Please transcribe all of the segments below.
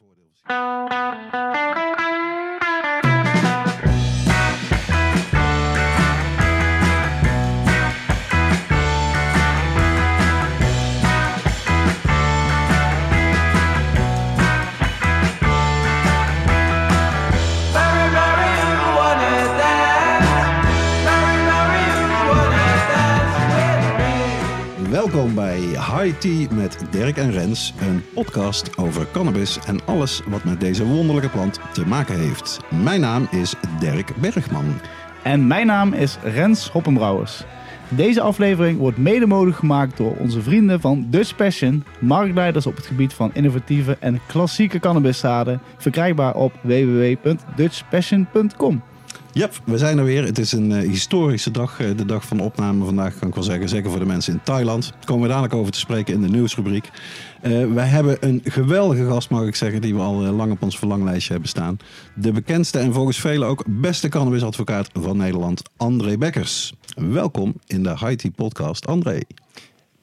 Welkom Met Dirk en Rens, een podcast over cannabis en alles wat met deze wonderlijke plant te maken heeft. Mijn naam is Dirk Bergman. En mijn naam is Rens Hoppenbrouwers. Deze aflevering wordt mede mogelijk gemaakt door onze vrienden van Dutch Passion, marktleiders op het gebied van innovatieve en klassieke cannabiszaden, verkrijgbaar op www.dutchpassion.com. Yep, we zijn er weer. Het is een eh, historische dag, eh, de dag van opname vandaag, kan ik wel zeggen. Zeker voor de mensen in Thailand. Daar komen we dadelijk over te spreken in de nieuwsrubriek. Eh, wij hebben een geweldige gast, mag ik zeggen, die we al lang op ons verlanglijstje hebben staan. De bekendste en volgens velen ook beste cannabisadvocaat van Nederland, André Bekkers. Welkom in de Tea podcast, André.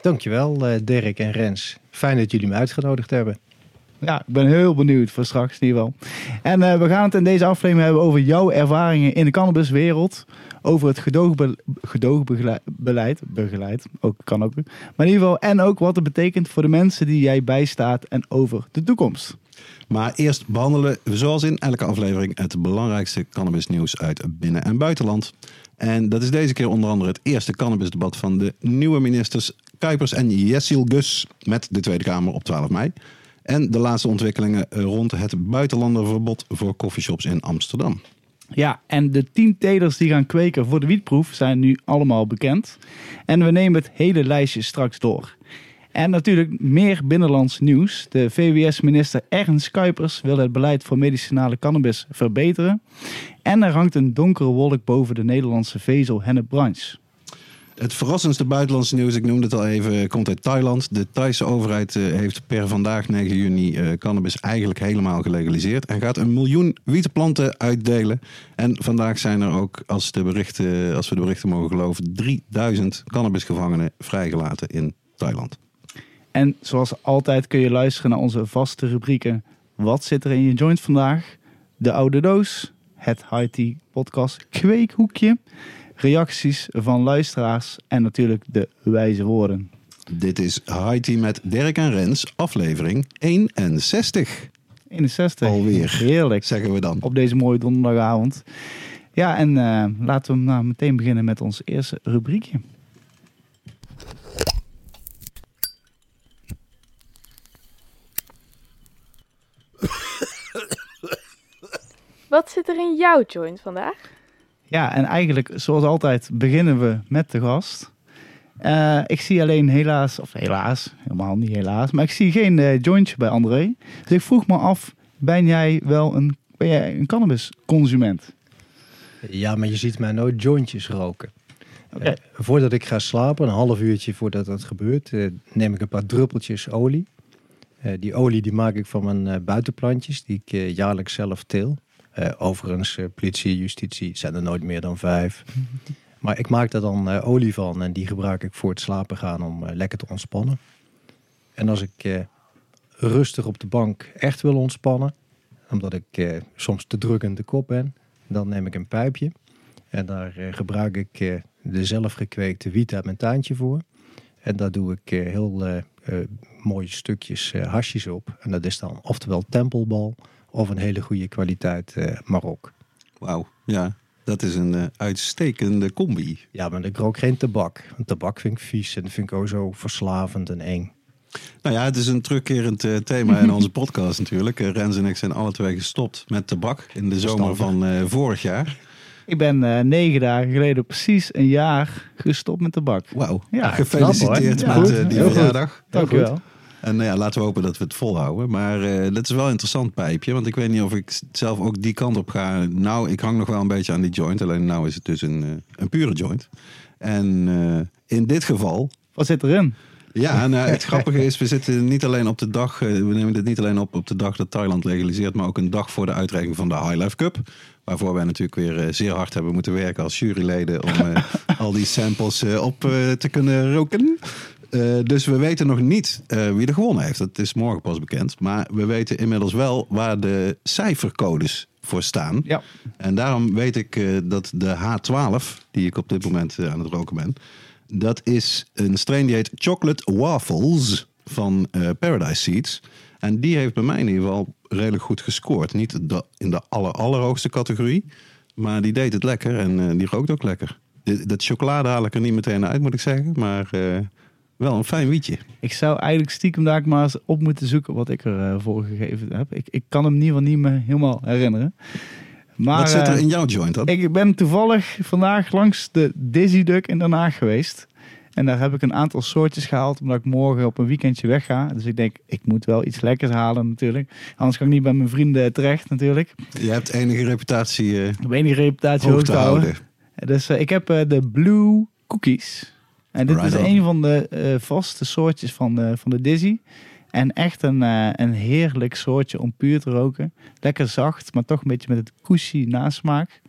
Dankjewel, Dirk en Rens. Fijn dat jullie me uitgenodigd hebben. Ja, ik ben heel benieuwd voor straks in ieder geval. En eh, we gaan het in deze aflevering hebben over jouw ervaringen in de cannabiswereld. Over het gedoogbe gedoogbeleid, begeleid, ook, kan ook. Maar in ieder geval, en ook wat het betekent voor de mensen die jij bijstaat en over de toekomst. Maar eerst behandelen we zoals in elke aflevering het belangrijkste cannabisnieuws uit binnen- en buitenland. En dat is deze keer onder andere het eerste cannabisdebat van de nieuwe ministers Kuipers en Jessil Gus met de Tweede Kamer op 12 mei. En de laatste ontwikkelingen rond het buitenlanderverbod voor coffeeshops in Amsterdam. Ja, en de tien telers die gaan kweken voor de wietproef zijn nu allemaal bekend. En we nemen het hele lijstje straks door. En natuurlijk meer binnenlands nieuws. De VWS-minister Ernst Kuipers wil het beleid voor medicinale cannabis verbeteren. En er hangt een donkere wolk boven de Nederlandse vezel-hennepbranche. Het verrassendste buitenlandse nieuws, ik noemde het al even, komt uit Thailand. De Thaise overheid eh, heeft per vandaag 9 juni eh, cannabis eigenlijk helemaal gelegaliseerd. En gaat een miljoen wietplanten uitdelen. En vandaag zijn er ook, als, de berichten, als we de berichten mogen geloven, 3000 cannabisgevangenen vrijgelaten in Thailand. En zoals altijd kun je luisteren naar onze vaste rubrieken. Wat zit er in je joint vandaag? De oude doos, het Tea podcast kweekhoekje, reacties van luisteraars en natuurlijk de wijze woorden. Dit is High Tea met Dirk en Rens, aflevering 61. 61. Alweer. Heerlijk. Zeggen we dan. Op deze mooie donderdagavond. Ja, en eh, laten we nou meteen beginnen met ons eerste rubriekje. Wat zit er in jouw joint vandaag? Ja, en eigenlijk, zoals altijd, beginnen we met de gast. Eh, ik zie alleen helaas, of helaas, helemaal niet helaas, maar ik zie geen eh, jointje bij André. Dus ik vroeg me af, ben jij wel een, ben jij een cannabisconsument? Ja, maar je ziet mij nooit jointjes roken. Eh, voordat ik ga slapen, een half uurtje voordat dat gebeurt, neem ik een paar druppeltjes olie. Die olie die maak ik van mijn buitenplantjes, die ik jaarlijks zelf teel. Eh, overigens, eh, politie, justitie zijn er nooit meer dan vijf. Maar ik maak daar dan eh, olie van en die gebruik ik voor het slapen gaan om lekker te ontspannen. En als ik rustig op de bank echt wil ontspannen, omdat ik soms te druk in de kop ben, dan neem ik een pijpje. En daar gebruik ik de zelfgekweekte wiet uit mijn tuintje voor. En daar doe ik heel mooie stukjes eh hasjes op. En dat is dan oftewel tempelbal of een hele goede kwaliteit eh Marok. Wauw, ja. Dat is een eh, uitstekende combi. Ja, maar ik rook geen tabak. Want tabak vind ik vies en dat vind ik ook zo verslavend en eng. Nou ja, het is een terugkerend eh, thema in onze podcast natuurlijk. Rens en ik zijn alle twee gestopt met tabak in de zomer van eh, vorig jaar. Ik ben eh, negen dagen geleden precies een jaar gestopt met tabak. Wauw, Ja, gefeliciteerd knap, met die verjaardag. Dank je wel. En nou ja, laten we hopen dat we het volhouden. Maar eh dat is wel een interessant pijpje. Want ik weet niet of ik zelf ook die kant op ga. Nou, ik hang nog wel een beetje aan die joint. Alleen nou is het dus een, eh, een pure joint. En eh, in dit geval Wat zit erin? Ja, nou, het grappige is, we zitten niet alleen op de dag, eh, we nemen dit niet alleen op op de dag dat Thailand legaliseert, maar ook een dag voor de uitreiking van de High Life Cup. Waarvoor wij natuurlijk weer eh, zeer hard hebben moeten werken als juryleden om eh, al die samples eh, op eh, te kunnen roken. Eh, dus we weten nog niet eh, wie er gewonnen heeft. Dat is morgen pas bekend. Maar we weten inmiddels wel waar de cijfercodes voor staan. Ja. En daarom weet ik eh, dat de H12, die ik op dit moment aan het roken ben, dat is een strain die heet Chocolate Waffles van Paradise Seeds. En die heeft bij mij in ieder geval redelijk goed gescoord. Niet de- in de aller, allerhoogste categorie, maar die deed het lekker en die rookt ook lekker. De- Dat chocolade haal ik er niet meteen uit, moet ik zeggen. Maar wel een fijn wietje. Ik zou eigenlijk stiekem daar maar eens op moeten zoeken wat ik ervoor voor gegeven heb. Ik, ik kan hem in ieder geval niet meer helemaal herinneren. Maar Wat zit er eh, in jouw joint dan? ik ben toevallig vandaag langs de Dizzy Duck in Den Haag geweest. En daar heb ik een aantal soortjes gehaald, omdat ik morgen op een weekendje wegga. Dus ik denk, ik moet wel iets lekkers halen natuurlijk. Anders kan ik niet bij mijn vrienden terecht natuurlijk. Je hebt enige reputatie eh, heb enige reputatie hoog te houden. houden. Dus eh, ik heb eh, de Blue Cookies. En dit Right is on. een van de eh, vaste soortjes van de, van de Dizzy. En echt een, eh, een heerlijk soortje om puur te roken. Lekker zacht, maar toch een beetje met het cushy nasmaak.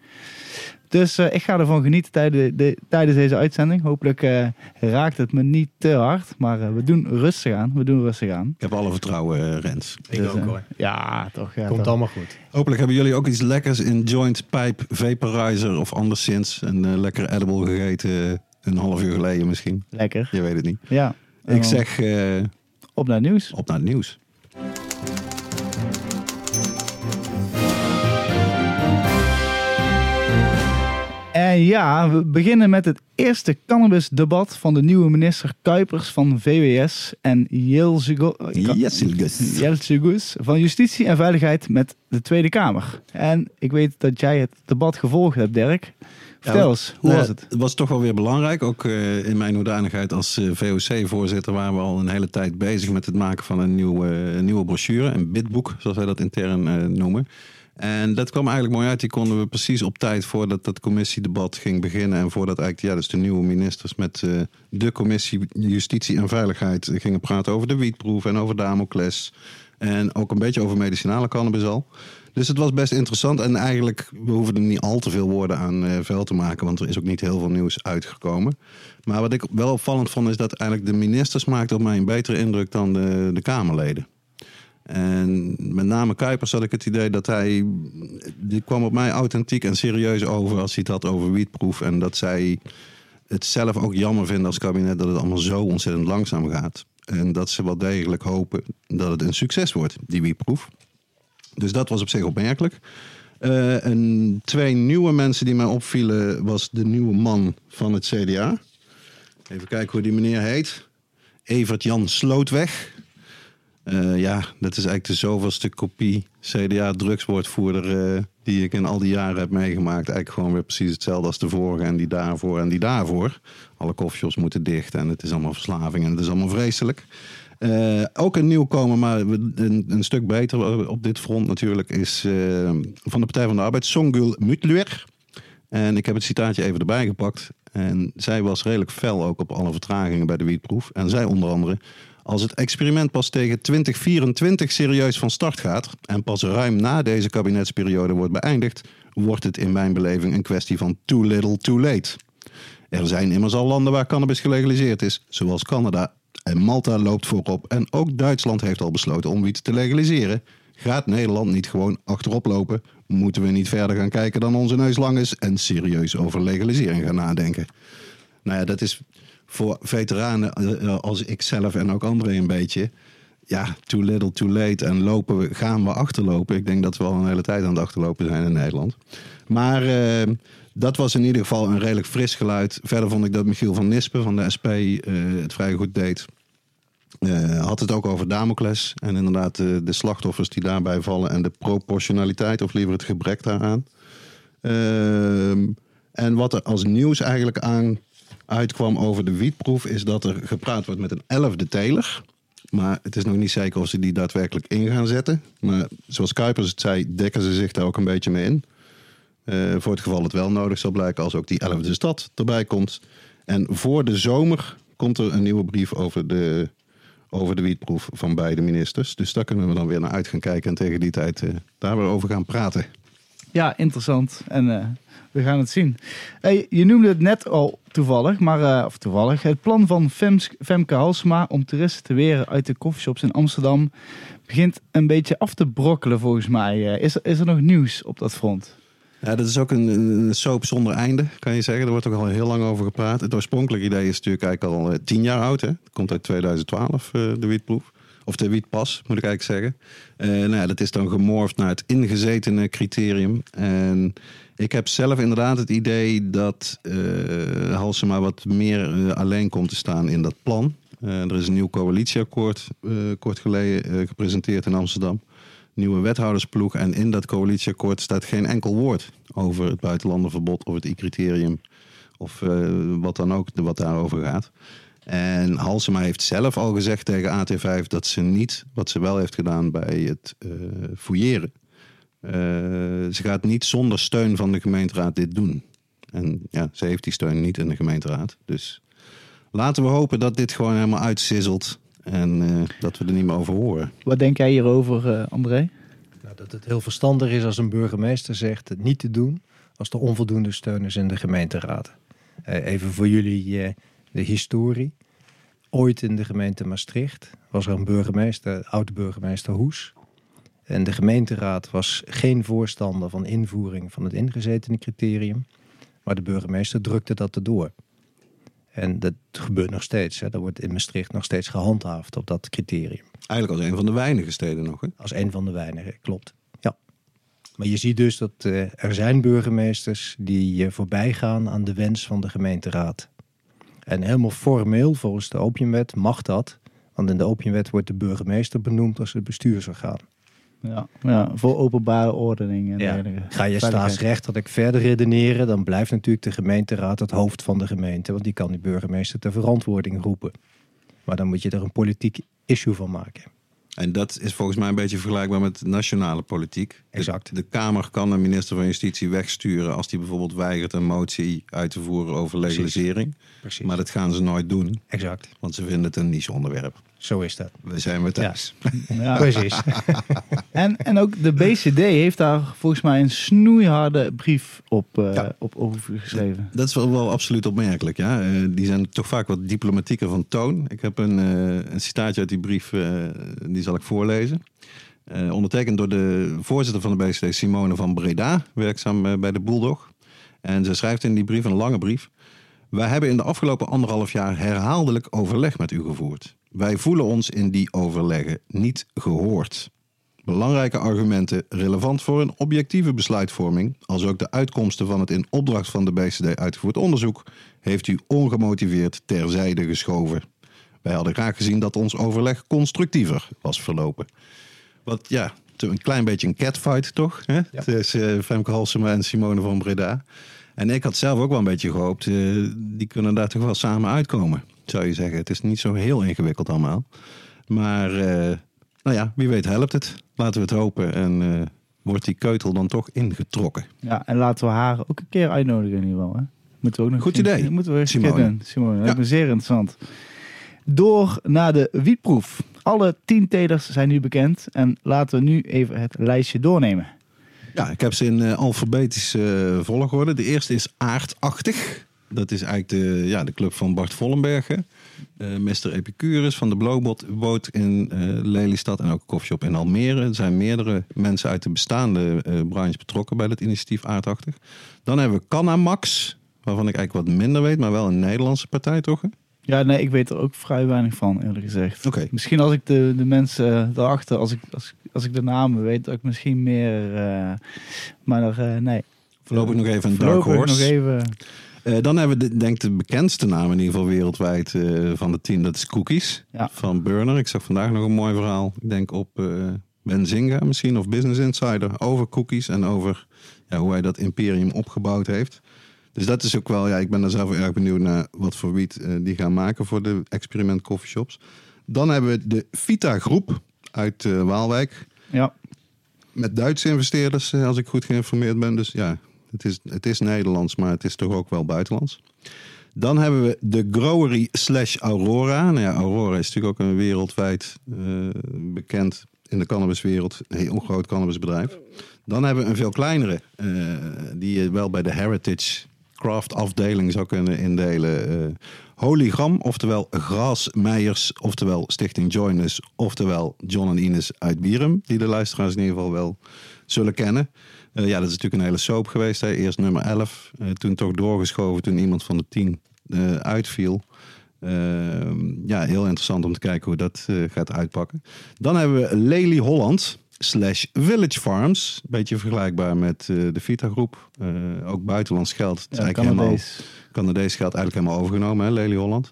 Dus eh, ik ga ervan genieten tijdens, de, tijdens deze uitzending. Hopelijk eh, raakt het me niet te hard. Maar eh, we doen rustig aan. We doen rustig aan. Ik heb alle vertrouwen, Rens. Ik Dus, ook hoor. Ja, toch. Ja, Komt toch. allemaal goed. Hopelijk hebben jullie ook iets lekkers in joint, pipe, vaporizer of anderszins. Een lekker edible gegeten een half uur geleden misschien. Lekker. Je weet het niet. Ja. Ik dan zeg eh, Op naar het nieuws. op naar het nieuws. Ja, we beginnen met het eerste cannabisdebat van de nieuwe minister Kuipers van VWS en. Jelzigus van Justitie en Veiligheid met de Tweede Kamer. En ik weet dat jij het debat gevolgd hebt, Dirk. Vertel eens, hoe Nou was het? Het was toch wel weer belangrijk. Ook eh, in mijn hoedanigheid als eh, VOC-voorzitter waren we al een hele tijd bezig met het maken van een nieuwe, een nieuwe brochure. Een bidboek, zoals wij dat intern eh, noemen. En dat kwam eigenlijk mooi uit. Die konden we precies op tijd voordat dat commissiedebat ging beginnen. En voordat eigenlijk ja, dus de nieuwe ministers met eh, de commissie Justitie en Veiligheid gingen praten over de wietproef en over Damocles. En ook een beetje over medicinale cannabis al. Dus het was best interessant. En eigenlijk, we hoeven er niet al te veel woorden aan eh vuil te maken. Want er is ook niet heel veel nieuws uitgekomen. Maar wat ik wel opvallend vond, is dat eigenlijk de ministers maakten op mij een betere indruk dan de, de Kamerleden. En met name Kuipers had ik het idee dat hij. Die kwam op mij authentiek en serieus over als hij het had over wietproef. En dat zij het zelf ook jammer vinden als kabinet dat het allemaal zo ontzettend langzaam gaat. En dat ze wel degelijk hopen dat het een succes wordt, die wietproef. Dus dat was op zich opmerkelijk. Eh, en twee nieuwe mensen die mij opvielen was de nieuwe man van het CDA. Even kijken hoe die meneer heet. Evert Jan Slootweg. Eh, ja, dat is eigenlijk de zoveelste kopie CDA-drugswoordvoerder eh, die ik in al die jaren heb meegemaakt. Eigenlijk gewoon weer precies hetzelfde als de vorige en die daarvoor en die daarvoor. Alle koffieshops moeten dicht en het is allemaal verslaving en het is allemaal vreselijk. Eh, ook een nieuwkomer, maar een, een stuk beter op dit front natuurlijk, is van de Partij van de Arbeid, Songül Mütluer. En ik heb het citaatje even erbij gepakt. En zij was redelijk fel ook op alle vertragingen bij de wietproef. En zij onder andere, als het experiment pas tegen 2024 serieus van start gaat... en pas ruim na deze kabinetsperiode wordt beëindigd... wordt het in mijn beleving een kwestie van too little, too late. Er zijn immers al landen waar cannabis gelegaliseerd is, zoals Canada. En Malta loopt voorop. En ook Duitsland heeft al besloten om wiet te legaliseren. Gaat Nederland niet gewoon achterop lopen? Moeten we niet verder gaan kijken dan onze neus lang is en serieus over legalisering gaan nadenken? Nou ja, dat is voor veteranen eh, als ik zelf en ook anderen een beetje. Ja, too little, too late. En lopen we, gaan we achterlopen. Ik denk dat we al een hele tijd aan het achterlopen zijn in Nederland. Maar eh, dat was in ieder geval een redelijk fris geluid. Verder vond ik dat Michiel van Nispen van de SP eh, het vrij goed deed. Eh, had het ook over Damocles. En inderdaad de, de slachtoffers die daarbij vallen. En de proportionaliteit, of liever het gebrek daaraan. Ehm, en wat er als nieuws eigenlijk aan uitkwam over de wietproef... is dat er gepraat wordt met een elfde teler. Maar het is nog niet zeker of ze die daadwerkelijk in gaan zetten. Maar zoals Kuipers het zei, dekken ze zich daar ook een beetje mee in. Eh, voor het geval het wel nodig zal blijken als ook die elfde stad erbij komt. En voor de zomer komt er een nieuwe brief over de, over de wietproef van beide ministers. Dus daar kunnen we dan weer naar uit gaan kijken en tegen die tijd eh, daar weer over gaan praten. Ja, interessant. En eh, we gaan het zien. Hey, je noemde het net al toevallig, maar, eh, of toevallig, het plan van Femke Halsema om toeristen te weren uit de coffeeshops in Amsterdam begint een beetje af te brokkelen volgens mij. Eh, is, is er nog nieuws op dat front? Ja, dat is ook een, een soap zonder einde, kan je zeggen. Er wordt ook al heel lang over gepraat. Het oorspronkelijke idee is natuurlijk eigenlijk al eh, tien jaar oud. Hè? Het komt uit 2012, eh, de wietproef. Of de wietpas, moet ik eigenlijk zeggen. Eh, nou ja, dat is dan gemorfd naar het ingezetene criterium. En ik heb zelf inderdaad het idee dat eh Halsema wat meer eh, alleen komt te staan in dat plan. Er is een nieuw coalitieakkoord kort geleden gepresenteerd in Amsterdam nieuwe wethoudersploeg. En in dat coalitieakkoord staat geen enkel woord over het buitenlandenverbod of het I-criterium. Of wat dan ook, wat daarover gaat. En Halsema heeft zelf al gezegd tegen AT5 dat ze niet, wat ze wel heeft gedaan bij het eh fouilleren. eh, ze gaat niet zonder steun van de gemeenteraad dit doen. En ja, ze heeft die steun niet in de gemeenteraad. Dus laten we hopen dat dit gewoon helemaal uitsizzelt. En eh, dat we er niet meer over horen. Wat denk jij hierover, eh, André? Nou, dat het heel verstandig is als een burgemeester zegt het niet te doen als er onvoldoende steun is in de gemeenteraad. Eh, even voor jullie eh, de historie. Ooit in de gemeente Maastricht was er een burgemeester, oud-burgemeester Hoes. En de gemeenteraad was geen voorstander van invoering van het ingezetene criterium. Maar de burgemeester drukte dat erdoor. En dat gebeurt nog steeds. Hè. Er wordt in Maastricht nog steeds gehandhaafd op dat criterium. Eigenlijk als een van de weinige steden nog. Hè? Als een van de weinigen, klopt. Ja. Maar je ziet dus dat eh, er zijn burgemeesters die eh, voorbij gaan aan de wens van de gemeenteraad. En helemaal formeel, volgens de opiumwet, mag dat. Want in de opiumwet wordt de burgemeester benoemd als het bestuursorgaan. Ja, ja, voor openbare ordening en dergelijke. Ga je staatsrechtelijk verder redeneren, dan blijft natuurlijk de gemeenteraad het hoofd van de gemeente. Want die kan die burgemeester ter verantwoording roepen. Maar dan moet je er een politiek issue van maken. En dat is volgens mij een beetje vergelijkbaar met nationale politiek. Exact. De, Kamer kan een minister van Justitie wegsturen als die bijvoorbeeld weigert een motie uit te voeren over Precies. legalisering. Precies. Maar dat gaan ze nooit doen, Exact. want ze vinden het een niche onderwerp. Zo is dat. We zijn weer thuis. Ja. Precies. En, en ook de BCD heeft daar volgens mij een snoeiharde brief op, eh Ja. op overgeschreven. Dat is wel, wel absoluut opmerkelijk. Ja. Eh, die zijn toch vaak wat diplomatieker van toon. Ik heb een, eh, een citaatje uit die brief, die zal ik voorlezen. Ondertekend door de voorzitter van de BCD, Simone van Breda, werkzaam bij de Bulldog. En ze schrijft in die brief, een lange brief. Wij hebben in de afgelopen anderhalf jaar herhaaldelijk overleg met u gevoerd. Wij voelen ons in die overleggen niet gehoord. Belangrijke argumenten relevant voor een objectieve besluitvorming, als ook de uitkomsten van het in opdracht van de BCD uitgevoerd onderzoek, heeft u ongemotiveerd terzijde geschoven. Wij hadden graag gezien dat ons overleg constructiever was verlopen. Wat ja, een klein beetje een catfight toch? Hè? Tussen eh, Femke Halsema en Simone van Breda. En ik had zelf ook wel een beetje gehoopt, eh, die kunnen daar toch wel samen uitkomen, zou je zeggen. Het is niet zo heel ingewikkeld allemaal. Maar eh, nou ja, wie weet helpt het. Laten we het hopen. En eh, wordt die keutel dan toch ingetrokken. Ja, en laten we haar ook een keer uitnodigen in ieder geval. Hè? Moeten we ook nog Goed idee. Moeten we eens een Simone. doen. Simone, Ja. zeer interessant. Door naar de wietproef. Alle tien zijn nu bekend. En laten we nu even het lijstje doornemen. Ja, ik heb ze in eh, alfabetische eh, volgorde. De eerste is Aardachtig. Dat is eigenlijk de, ja, de club van Bart Vollenbergen. Eh Mr. Epicurus van de Blowboat boot in eh, Lelystad en ook een koffieshop in Almere. Er zijn meerdere mensen uit de bestaande eh branche betrokken bij het initiatief Aardachtig. Dan hebben we Canamax, waarvan ik eigenlijk wat minder weet, maar wel een Nederlandse partij toch? Ja, nee, ik weet er ook vrij weinig van, eerlijk gezegd. Oké. Misschien als ik de, de mensen eh, daarachter, als ik, als, als ik de namen weet, dat ik misschien meer... eh, maar eh, nee. Voorlopig nog even een Dark Horse. nog even... Dan hebben we de, denk ik de bekendste naam in ieder geval wereldwijd van de team. Dat is Cookies Ja. van Burner. Ik zag vandaag nog een mooi verhaal. Ik denk op Benzinga misschien of Business Insider over cookies en over ja, hoe hij dat imperium opgebouwd heeft. Dus dat is ook wel, ja, ik ben daar zelf erg benieuwd naar wat voor wiet eh, die gaan maken voor de experiment coffeeshops. Dan hebben we de Vita Groep uit eh, Waalwijk Ja, met Duitse investeerders, eh, als ik goed geïnformeerd ben. Dus ja, het is, het is Nederlands, maar het is toch ook wel buitenlands. Dan hebben we de Growery slash Aurora. Nou ja, Aurora is natuurlijk ook een wereldwijd bekend in de cannabiswereld. Een heel groot cannabisbedrijf. Dan hebben we een veel kleinere, die je wel bij de Heritage Craft afdeling zou kunnen indelen. eh Holygram, oftewel Graasmeijers, oftewel Stichting Joinus, oftewel John en Ines uit Bierum, die de luisteraars in ieder geval wel zullen kennen. Eh, ja, dat is natuurlijk een hele soap geweest. Hè. Eerst nummer 11, eh, toen toch doorgeschoven toen iemand van de 10 eh, uitviel. Ehm, ja, heel interessant om te kijken hoe dat gaat uitpakken. Dan hebben we Lely Holland slash Village Farms. Beetje vergelijkbaar met eh, de Vita groep. Eh, ook buitenlands geld. Het is Ja, eigenlijk helemaal, Canadees. Canadees geld eigenlijk helemaal overgenomen, hè, Lely Holland.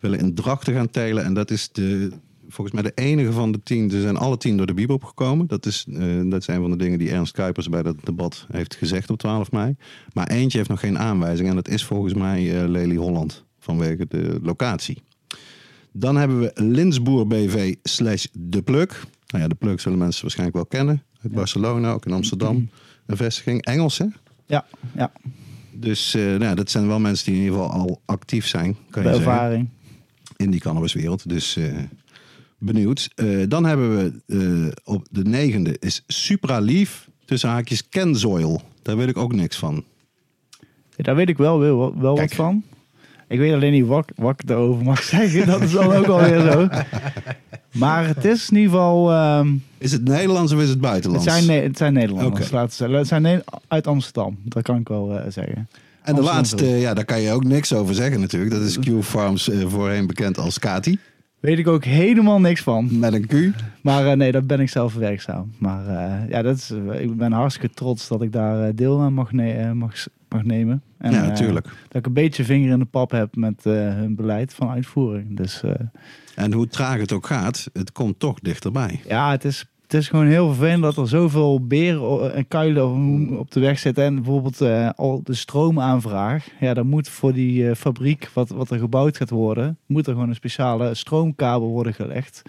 Willen in Drachten gaan telen. En dat is de, volgens mij de enige van de tien. Ze zijn alle tien door de Bibop gekomen. Dat is, eh, dat is een van de dingen die Ernst Kuipers bij dat debat heeft gezegd op 12 mei. Maar eentje heeft nog geen aanwijzing. En dat is volgens mij Lely Holland. Vanwege de locatie. Dan hebben we Linsboer BV slash De Pluk. Nou ja, De Pluk zullen mensen waarschijnlijk wel kennen. Uit Barcelona, ook in Amsterdam. Een vestiging. Engels, hè? Ja, ja. Dus eh, nou, dat zijn wel mensen die in ieder geval al actief zijn, kan je zeggen, ervaring. in die cannabiswereld. Dus eh, benieuwd. Eh, dan hebben we op de negende is Supralief tussen haakjes Kenzoil. Daar weet ik ook niks van. Daar weet ik wel, wel, wel wat van. Ik weet alleen niet wat, wat ik erover mag zeggen. Dat is dan ook alweer zo. Maar het is in ieder geval... ehm, Is het Nederlands of is het het, buitenlands? zijn, Ne- het zijn Nederlanders, Oké. laten we. Het zijn Ne- uit Amsterdam. Dat kan ik wel eh, zeggen. en de Amsterdam laatste, ja, daar kan je ook niks over zeggen natuurlijk. Dat is Q Farms, eh, voorheen bekend als Kati. Weet ik ook helemaal niks van. Met een Q. Maar eh, nee, daar ben ik zelf werkzaam. Maar eh, ja, dat is, eh, ik ben hartstikke trots dat ik daar deel aan mag, ne- mag, mag nemen. En, ja, natuurlijk. dat ik een beetje vinger in de pap heb met hun beleid van uitvoering. Dus En hoe traag het ook gaat, het komt toch dichterbij. ja, het is, het is gewoon heel vervelend dat er zoveel beren en kuilen op de weg zitten. En bijvoorbeeld eh, al de stroomaanvraag. Ja, dan moet voor die eh, fabriek wat, wat er gebouwd gaat worden, moet er gewoon een speciale stroomkabel worden gelegd.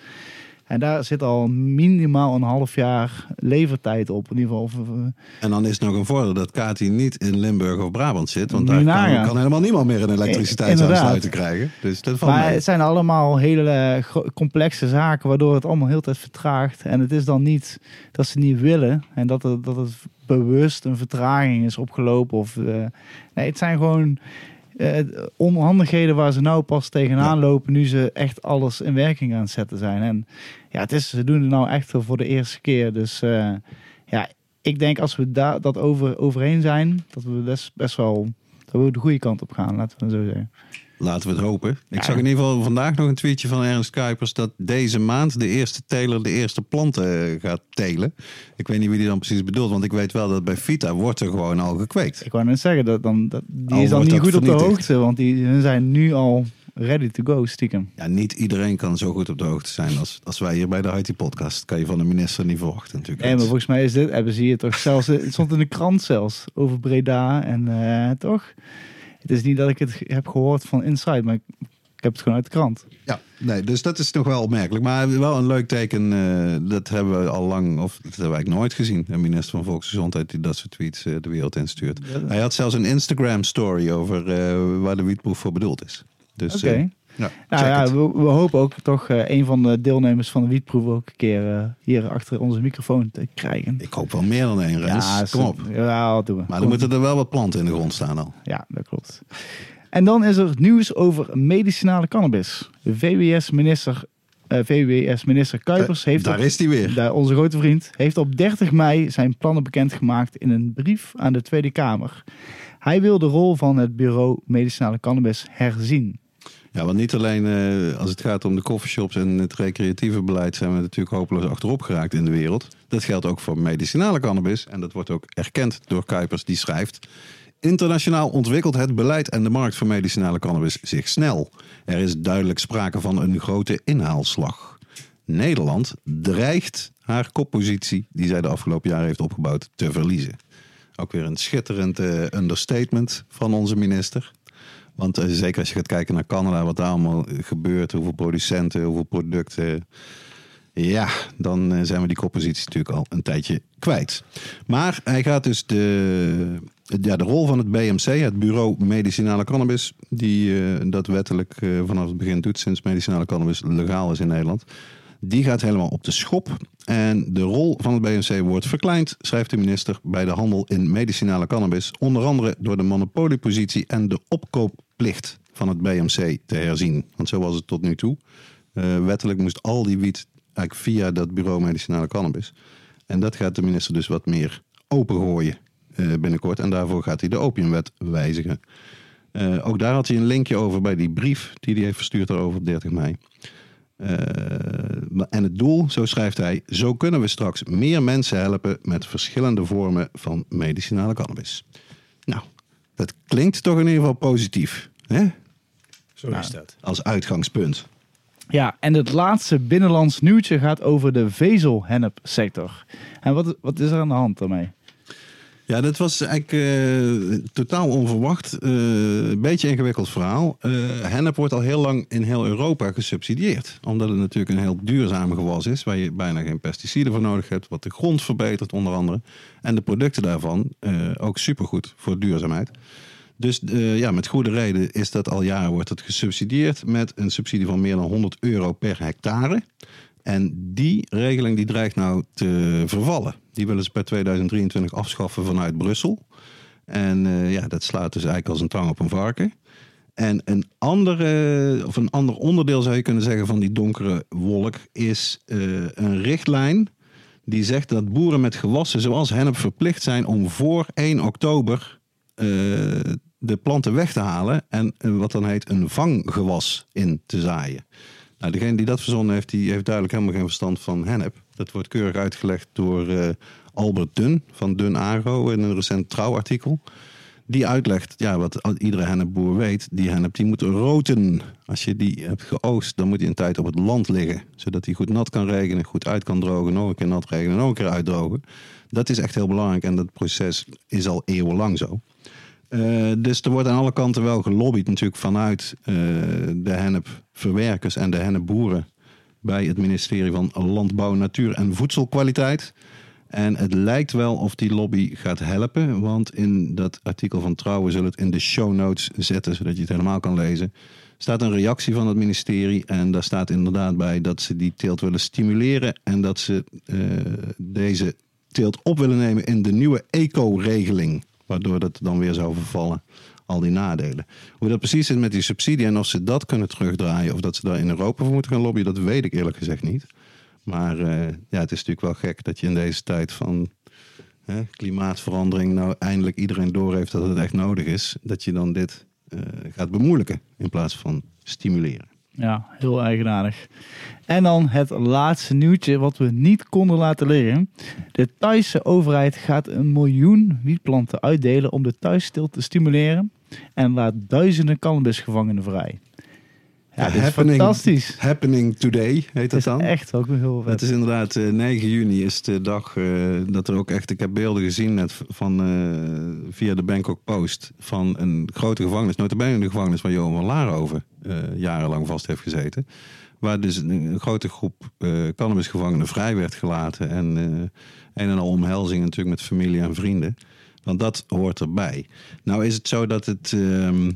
En daar zit al minimaal een half jaar levertijd op. In ieder geval. Eh, En dan is het nog een voordeel dat Kati niet in Limburg of Brabant zit. Want daar je kan, helemaal niemand meer een elektriciteitsaansluiting krijgen. Dus dat valt maar mee. het zijn allemaal hele eh, complexe zaken, waardoor het allemaal heel tijd vertraagt. En het is dan niet dat ze niet willen en dat het, dat het bewust een vertraging is opgelopen. Of, eh, nee, het zijn gewoon eh, onhandigheden waar ze nou pas tegenaan lopen nu ze echt alles in werking aan het zetten zijn. En ja, het is, ze doen het nou echt voor de eerste keer. Dus eh, ja, ik denk als we daar dat over, overheen zijn, dat we best, best wel dat we de goede kant op gaan, laten we het zo zeggen. Laten we het hopen. Ik Ja. zag in ieder geval vandaag nog een tweetje van Ernst Kuipers... dat deze maand de eerste teler de eerste planten eh, gaat telen. Ik weet niet wie die dan precies bedoelt. Want ik weet wel dat bij Vita wordt er gewoon al gekweekt. Ik wou net zeggen, dat dan, dat, die Al is dan niet goed op de hoogte, want die hun zijn nu al ready to go, stiekem. Ja, niet iedereen kan zo goed op de hoogte zijn als, als wij hier bij de IT Podcast. kan je van de minister niet verwachten natuurlijk. Nee, maar volgens mij is dit, hebben ze hier toch zelfs, het stond in de krant zelfs, over Breda en eh, toch? Het is niet dat ik het heb gehoord van Inside, maar ik, ik heb het gewoon uit de krant. Ja, nee, dus dat is nog wel opmerkelijk. Maar wel een leuk teken. eh, dat hebben we al lang, of dat hebben we eigenlijk nooit gezien. Een minister van Volksgezondheid die dat soort tweets eh, de wereld instuurt. Hij had zelfs een Instagram story over eh, waar de wietproef voor bedoeld is. Dus Oké. Ja, Nou ja, we, we hopen ook toch eh, een van de deelnemers van de wietproef ook een keer eh, hier achter onze microfoon te krijgen. Ik hoop wel meer dan één, Rens. Ja, Kom op. Ja, doen we. Maar Kom. dan moeten er wel wat planten in de grond staan al. Ja, dat klopt. En dan is er nieuws over medicinale cannabis. VWS-minister eh, VWS-minister Kuipers heeft Daar op, is hij weer. daar, onze grote vriend, heeft op 30 mei zijn plannen bekendgemaakt in een brief aan de Tweede Kamer. Hij wil de rol van het bureau medicinale cannabis herzien. Ja, want niet alleen eh, als het gaat om de coffeeshops en het recreatieve beleid zijn we natuurlijk hopeloos achterop geraakt in de wereld. Dat geldt ook voor medicinale cannabis en dat wordt ook erkend door Kuipers die schrijft. Internationaal ontwikkelt het beleid en de markt voor medicinale cannabis zich snel. Er is duidelijk sprake van een grote inhaalslag. Nederland dreigt haar koppositie die zij de afgelopen jaren heeft opgebouwd te verliezen. Ook weer een schitterend eh, understatement van onze minister. Want eh, zeker als je gaat kijken naar Canada, wat daar allemaal gebeurt, hoeveel producenten, hoeveel producten. Ja, dan eh, zijn we die koppositie natuurlijk al een tijdje kwijt. Maar hij gaat dus de, ja, de rol van het BMC, het Bureau Medicinale Cannabis, die eh, dat wettelijk vanaf het begin doet, sinds medicinale cannabis legaal is in Nederland. Die gaat helemaal op de schop. En de rol van het BMC wordt verkleind, schrijft de minister, bij de handel in medicinale cannabis. Onder andere door de monopoliepositie en de opkoopplicht van het BMC te herzien. Want zo was het tot nu toe. Uh, wettelijk moest al die wiet eigenlijk via dat bureau medicinale cannabis. En dat gaat de minister dus wat meer opengooien uh, binnenkort. En daarvoor gaat hij de opiumwet wijzigen. Uh, ook daar had hij een linkje over bij die brief die hij heeft verstuurd over op 30 mei. En het doel, zo schrijft hij, zo kunnen we straks meer mensen helpen met verschillende vormen van medicinale cannabis. Nou, dat klinkt toch in ieder geval positief. Hè? Zo is dat. Als uitgangspunt. Ja, en het laatste binnenlands nieuwtje gaat over de vezelhennepsector. En wat, wat is er aan de hand daarmee? Ja, dat was eigenlijk uh, totaal onverwacht. Uh, een beetje ingewikkeld verhaal. Uh, hennep wordt al heel lang in heel Europa gesubsidieerd. Omdat het natuurlijk een heel duurzaam gewas is. Waar je bijna geen pesticiden voor nodig hebt. Wat de grond verbetert onder andere. En de producten daarvan ook supergoed voor duurzaamheid. Dus ja, met goede reden is dat al jaren wordt het gesubsidieerd. Met een subsidie van meer dan 100 euro per hectare. En die regeling die dreigt nou te vervallen. Die willen ze per 2023 afschaffen vanuit Brussel. En uh, ja, dat slaat dus eigenlijk als een tang op een varken. En een, andere, of een ander onderdeel zou je kunnen zeggen van die donkere wolk is uh, een richtlijn die zegt dat boeren met gewassen zoals hennep verplicht zijn om voor 1 oktober uh, de planten weg te halen en wat dan heet een vanggewas in te zaaien. Nou, degene die dat verzonnen heeft, die heeft duidelijk helemaal geen verstand van hennep. Dat wordt keurig uitgelegd door uh, Albert Dun van Dun Agro in een recent trouwartikel. Die uitlegt, ja, wat iedere hennepboer weet, die hennep die moet roten. Als je die hebt geoost, dan moet die een tijd op het land liggen. Zodat die goed nat kan regenen, goed uit kan drogen, nog een keer nat regenen, nog een keer uitdrogen. Dat is echt heel belangrijk en dat proces is al eeuwenlang zo. Uh, dus er wordt aan alle kanten wel gelobbyd natuurlijk vanuit uh, de hennepverwerkers en de hennepboeren bij het ministerie van Landbouw, Natuur en Voedselkwaliteit. En het lijkt wel of die lobby gaat helpen, want in dat artikel van Trouwen zullen het in de show notes zetten, zodat je het helemaal kan lezen. Staat een reactie van het ministerie en daar staat inderdaad bij dat ze die teelt willen stimuleren en dat ze uh, deze teelt op willen nemen in de nieuwe eco-regeling. Waardoor dat dan weer zou vervallen. Al die nadelen. Hoe dat precies zit met die subsidie en of ze dat kunnen terugdraaien. Of dat ze daar in Europa voor moeten gaan lobbyen. Dat weet ik eerlijk gezegd niet. Maar uh, ja, het is natuurlijk wel gek dat je in deze tijd van klimaatverandering. Nou eindelijk iedereen doorheeft dat het echt nodig is. Dat je dan dit uh, gaat bemoeilijken in plaats van stimuleren. Ja, heel eigenaardig. En dan het laatste nieuwtje wat we niet konden laten liggen. De Thaise overheid gaat een miljoen wietplanten uitdelen om de thuisstil te stimuleren. En laat duizenden cannabisgevangenen vrij. Ja, dit is happening, fantastisch. Happening today heet dat is dan. echt ook heel vet. Het is inderdaad eh, 9 juni is de dag eh, dat er ook echt, ik heb beelden gezien net van, eh, via de Bangkok Post van een grote gevangenis, notabene de gevangenis waar Johan van Laarhoven eh, jarenlang vast heeft gezeten. Waar dus een, een grote groep eh cannabisgevangenen vrij werd gelaten en eh, een en al omhelzing natuurlijk met familie en vrienden. Want dat hoort erbij. Nou is het zo dat het... ehm,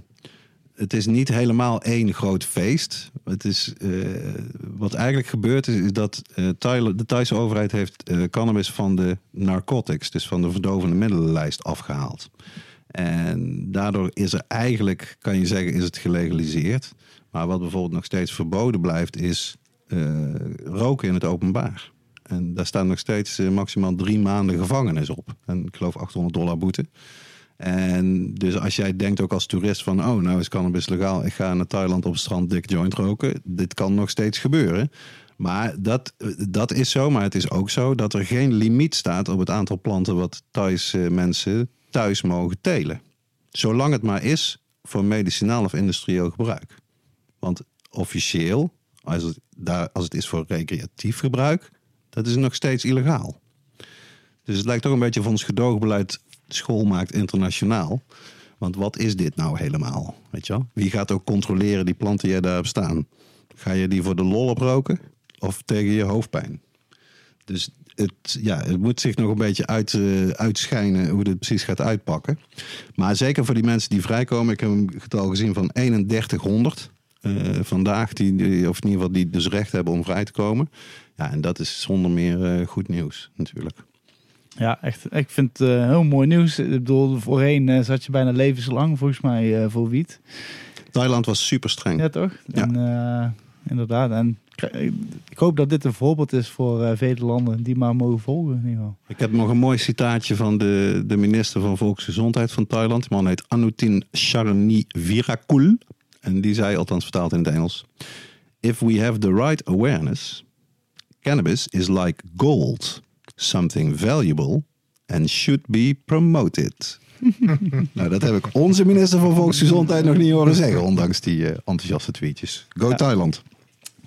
het is niet helemaal één groot feest. Het is, eh, wat eigenlijk gebeurt is, dat eh, Thailand- de Thaise overheid heeft eh, cannabis van de narcotics, dus van de verdovende middelenlijst afgehaald. En daardoor is er eigenlijk, kan je zeggen, is het gelegaliseerd. Maar wat bijvoorbeeld nog steeds verboden blijft, is roken in het openbaar. En daar staan nog steeds maximaal drie maanden gevangenis op. En ik geloof 800 dollar boete. En dus als jij denkt ook als toerist van... oh, nou is cannabis legaal, ik ga naar Thailand op het strand dik joint roken. Dit kan nog steeds gebeuren. Maar dat, dat is zo. Maar het is ook zo dat er geen limiet staat op het aantal planten... wat Thaise mensen thuis mogen telen. Zolang het maar is voor medicinaal of industrieel gebruik. Want officieel, als het, daar, als het is voor recreatief gebruik... dat is nog steeds illegaal. Dus het lijkt toch een beetje van ons gedoogbeleid school maakt internationaal. Want wat is dit nou helemaal? Weet je? Wie gaat ook controleren die planten die daar staan? Ga je die voor de lol oproken? Of tegen je hoofdpijn? Dus het, ja, het moet zich nog een beetje eh, uitschijnen hoe dit precies gaat uitpakken. Maar zeker voor die mensen die vrijkomen. Ik heb een getal gezien van 3100 eh, vandaag, die, die- of in ieder geval die dus recht hebben om vrij te komen. Ja, en dat is zonder meer eh, goed nieuws natuurlijk. Ja, echt. Ik vind het eh, heel mooi nieuws. Ik bedoel, voorheen eh, zat je bijna levenslang volgens mij eh, voor wiet. Thailand was super streng. Ja, toch? Ja. En, inderdaad. En ik- hoop dat dit een voorbeeld is voor vele landen die maar mogen volgen in ieder geval. Ik heb nog een mooi citaatje van de, de minister van Volksgezondheid van Thailand. Die man heet Anutin Charanivirakul. En die zei, althans vertaald in het Engels... If we have the right awareness, cannabis is like gold. Something valuable and should be promoted. nou, dat heb ik onze minister van Volksgezondheid nog niet horen zeggen. Ondanks die eh, enthousiaste tweetjes. Go Ja. Thailand.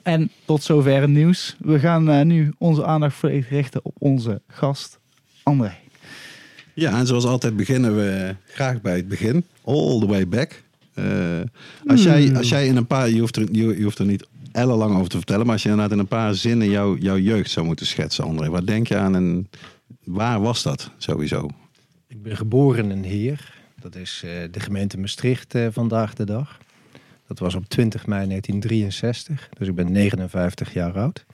En tot zover het nieuws. We gaan eh, nu onze aandacht volledig richten op onze gast André. Ja, en zoals altijd beginnen we graag bij het begin. All the way back. Eh, als, jij, als jij in een paar, je hoeft, er, je, je hoeft er niet ellenlang over te vertellen, maar als je inderdaad in een paar zinnen jouw jouw jeugd zou moeten schetsen, André, wat denk je aan en waar was dat sowieso? Ik ben geboren in Heer. Dat is eh, de gemeente Maastricht eh, vandaag de dag. Dat was op 20 mei 1963. Dus ik ben 59 jaar oud.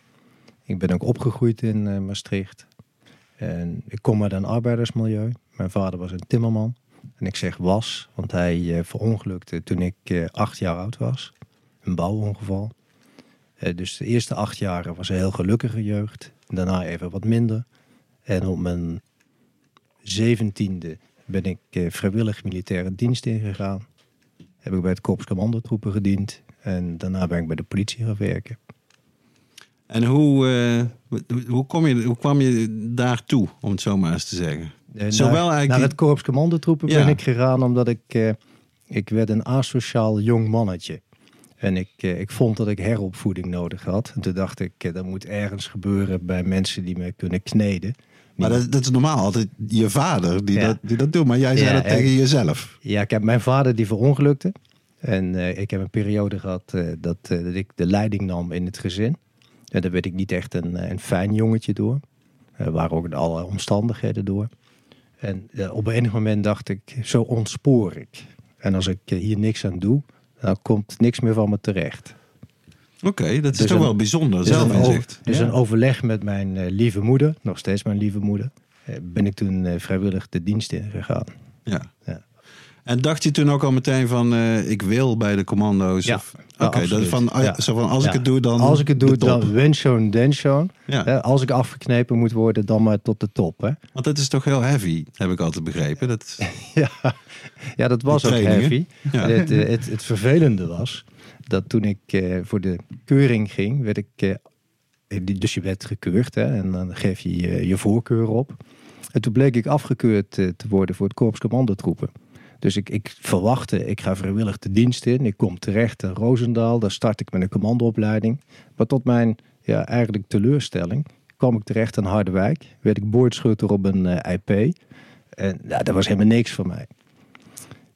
Ik ben ook opgegroeid in eh, Maastricht. En ik kom uit een arbeidersmilieu. Mijn vader was een timmerman. En ik zeg was, want hij verongelukte toen ik acht jaar oud was. Een bouwongeval. Eh, dus de eerste acht jaren was een heel gelukkige jeugd. Daarna even wat minder. En op mijn zeventiende ben ik eh, vrijwillig militaire dienst ingegaan. Heb ik bij het Korps Commandotroepen gediend. En daarna ben ik bij de politie gaan werken. En hoe, eh, hoe, kom je, hoe kwam je daartoe, om het zo maar eens te zeggen? Eh, Zowel naar, eigenlijk naar het Korps Commandotroepen Ja. ben ik gegaan omdat ik, ik werd een asociaal jong mannetje. En ik, eh, ik vond dat ik heropvoeding nodig had. En toen dacht ik, eh, dat moet ergens gebeuren bij mensen die me kunnen kneden. Maar dat, dat is normaal altijd je vader die, Ja. dat, die dat doet, maar jij zei Ja, dat en- tegen jezelf. Ja, ik heb mijn vader die verongelukte. En eh, ik heb een periode gehad eh, dat, dat ik de leiding nam in het gezin. En daar werd ik niet echt een, een fijn jongetje door. Er waren ook alle omstandigheden door. En op enig moment dacht ik, zo ontspoor ik. En als ik hier niks aan doe, dan komt niks meer van me terecht. Oké, dat is Dus toch een- wel bijzonder, Dus, een, zelfinzicht. over- dus Ja. een overleg met mijn eh, lieve moeder, nog steeds mijn lieve moeder, eh, ben ik toen eh, vrijwillig de dienst ingegaan. Ja. Ja. En dacht je toen ook al meteen van, eh, ik wil bij de commando's? Ja. of- Ja, Oké, van, ah, Ja. zo van, als ik het doe, dan Als ik het doe, dan win zo'n, den zo'n. Ja. Hè, Als ik afgeknepen moet worden, dan maar tot de top. Hè? Want dat is toch heel heavy, heb ik altijd begrepen. Dat, Ja. ja, dat was ook heavy. Ja. Het, eh, het, het vervelende was dat toen ik eh, voor de keuring ging, werd ik. die- dus je werd gekeurd hè, en dan geef je je, je voorkeur op. En toen bleek ik afgekeurd te worden voor het Korps Commandotroepen. Dus ik, ik verwachtte, ik ga vrijwillig de dienst in. Ik kom terecht in Roosendaal, daar start ik met een commandoopleiding. Maar tot mijn ja, eigenlijk teleurstelling kwam ik terecht in Harderwijk. Werd ik boordschutter op een eh, IP. En ja, dat was helemaal niks voor mij.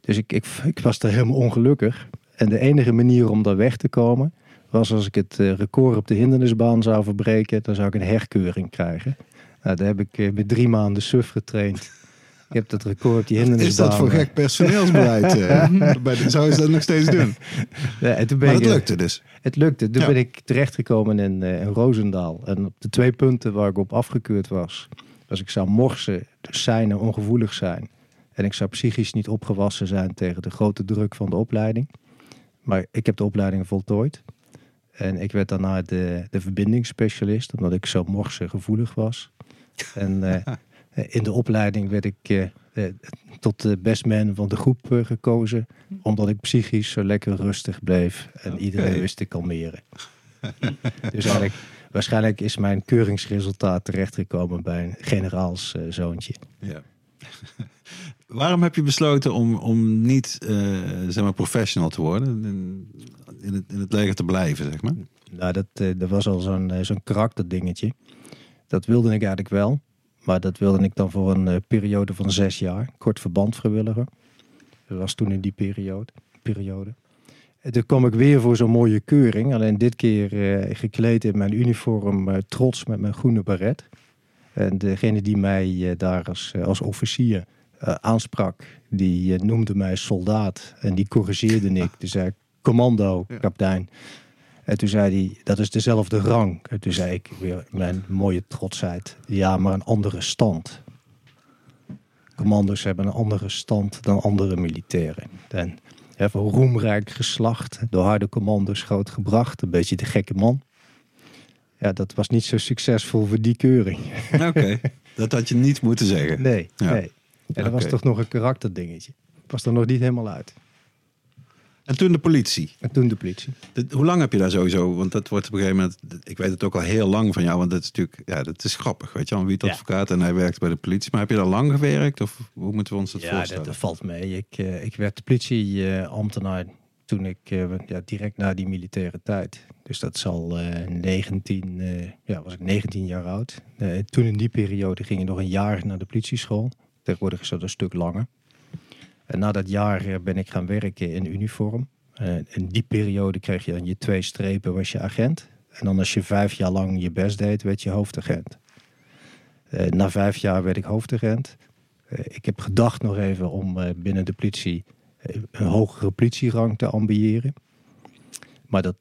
Dus ik, ik, ik was er helemaal ongelukkig. En de enige manier om daar weg te komen... was als ik het eh, record op de hindernisbaan zou verbreken... dan zou ik een herkeuring krijgen. Nou, daar heb ik eh, met drie maanden suf getraind. Ik heb dat record op die is hindernisbaan... dat voor gek personeelsbeleid? eh? Zou je dat nog steeds doen? Ja, en toen ben Maar ik, dat eh, lukte dus. Het lukte. Toen Ja. ben ik terechtgekomen in, in Roosendaal. En op de twee punten waar ik op afgekeurd was... was ik zou morsen, dus zijn ongevoelig zijn. En ik zou psychisch niet opgewassen zijn tegen de grote druk van de opleiding. Maar ik heb de opleiding voltooid. En ik werd daarna de, de verbindingsspecialist, omdat ik zo morsen gevoelig was. En eh, in de opleiding werd ik eh, eh, tot de best man van de groep eh, gekozen. Omdat ik psychisch zo lekker rustig bleef. En iedereen wist te kalmeren. dus eigenlijk, waarschijnlijk is mijn keuringsresultaat terechtgekomen bij een generaalszoontje. Ja. Waarom heb je besloten om, om niet eh, zeg maar professional te worden? In, in, het, in het leger te blijven, zeg maar? Nou, dat, eh, dat was al zo'n eh, zo'n karakterdingetje. Dat wilde ik eigenlijk wel. Maar dat wilde ik dan voor een eh, periode van zes jaar. Kort verband vrijwilliger. Dat was toen in die periode. periode. En toen kwam ik weer voor zo'n mooie keuring. Alleen dit keer eh, gekleed in mijn uniform. eh, trots met mijn groene baret. En degene die mij daar als, als officier aansprak. Die noemde mij soldaat. En die corrigeerde ik. Die zei commando, Ja. En toen zei hij, dat is dezelfde rang. En toen zei ik weer mijn mooie trotsheid. Ja, maar een andere stand. Commando's hebben een andere stand dan andere militairen. En van roemrijk geslacht, door harde commando's grootgebracht. Een beetje de gekke man. Ja, dat was niet zo succesvol voor die keuring. Oké, dat had je niet moeten zeggen. Nee, Ja. nee. En dat was toch nog een karakterdingetje. Was er nog niet helemaal uit. En toen de politie. En toen de politie. Hoe lang heb je daar sowieso? Want dat wordt op een gegeven moment. Ik weet het ook al heel lang van jou, want dat is natuurlijk. Ja, dat is grappig. Weet je wie het Ja. advocaat en hij werkt bij de politie. Maar heb je daar lang gewerkt? Of hoe moeten we ons dat Ja, dat, voorstellen? dat valt mee. Ik, eh, ik werd politieambtenaar toen ik eh, ja, direct na die militaire tijd. Dus dat zal eh 19, eh, ja, was ik 19 jaar oud. Toen in die periode ging je nog een jaar naar de politieschool. Tegenwoordig is dat een stuk langer. En na dat jaar eh, ben ik gaan werken in uniform. Eh, in die periode kreeg je dan je twee strepen, was je agent. En dan als je vijf jaar lang je best deed, werd je hoofdagent. Eh, na vijf jaar werd ik hoofdagent. Ik heb gedacht nog even om binnen de politie een hogere politierang te ambiëren. Maar dat,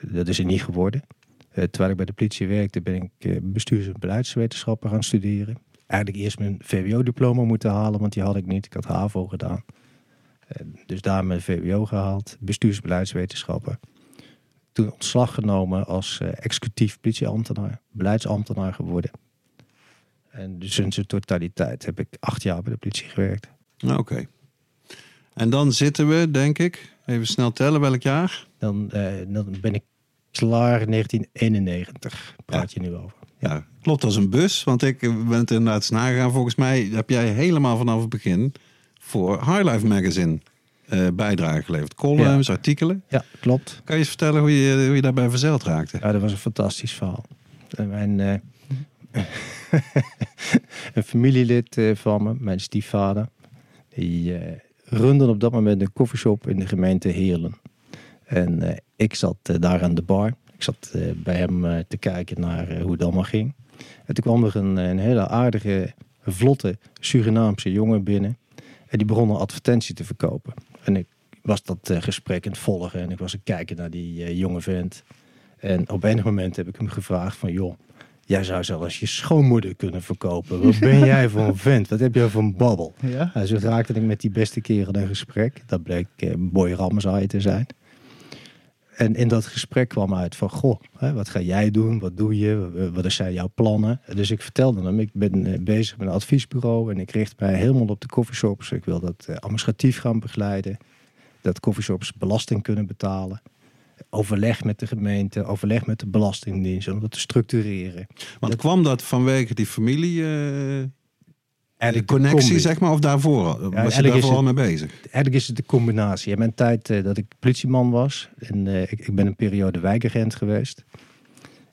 dat is er niet geworden. Terwijl ik bij de politie werkte, ben ik bestuurs- en beleidswetenschappen gaan studeren. Eigenlijk eerst mijn VWO-diploma moeten halen, want die had ik niet. Ik had HAVO gedaan. Dus daar mijn VWO gehaald, bestuurs- en beleidswetenschappen. Toen ontslag genomen als eh, executief politieambtenaar, beleidsambtenaar geworden. En dus in zijn totaliteit heb ik acht jaar bij de politie gewerkt. Nou, Oké. En dan zitten we, denk ik. Even snel tellen welk jaar. Dan, eh, dan ben ik klaar 1991, praat je nu over. Ja, klopt als een bus. Want ik ben het inderdaad eens nagegaan. Volgens mij heb jij helemaal vanaf het begin voor High Life Magazine eh bijdrage geleverd. Columns, artikelen. Ja, klopt. Kan je eens vertellen hoe je, hoe je daarbij verzeild raakte? Ja, dat was een fantastisch verhaal. En mijn, eh, een familielid eh, van me, mijn stiefvader, die eh runde op dat moment een koffieshop in de gemeente Heerlen. En eh, ik zat eh, daar aan de bar. Ik zat eh, bij hem eh, te kijken naar eh, hoe het allemaal ging. En toen kwam er een, een hele aardige, vlotte Surinaamse jongen binnen. En die begon een advertentie te verkopen. En ik was dat gesprek aan het volgen en ik was aan het kijken naar die jonge vent. En op enig moment heb ik hem gevraagd van... joh, jij zou zelfs je schoonmoeder kunnen verkopen. Wat ben jij voor een vent? Wat heb jij voor een babbel? Ja? Nou, zo raakte ik met die beste kerel in gesprek. Dat bleek Boy Ramazai te zijn. En in dat gesprek kwam uit van... goh, hè, wat ga jij doen? Wat doe je? Wat- Wat zijn jouw plannen? Dus ik vertelde hem, ik ben eh, bezig met een adviesbureau... en ik richt mij helemaal op de coffeeshops. Ik wil dat eh, administratief gaan begeleiden. Dat coffeeshops belasting kunnen betalen overleg met de gemeente, overleg met de Belastingdienst om dat te structureren. Want kwam dat vanwege die familie, eh En de connectie, zeg maar, of daarvoor? al? Was je eigenlijk is daarvoor al het- mee bezig? Eigenlijk is het de combinatie. In mijn tijd eh, dat ik politieman was, en eh, ik, ik ben een periode wijkagent geweest.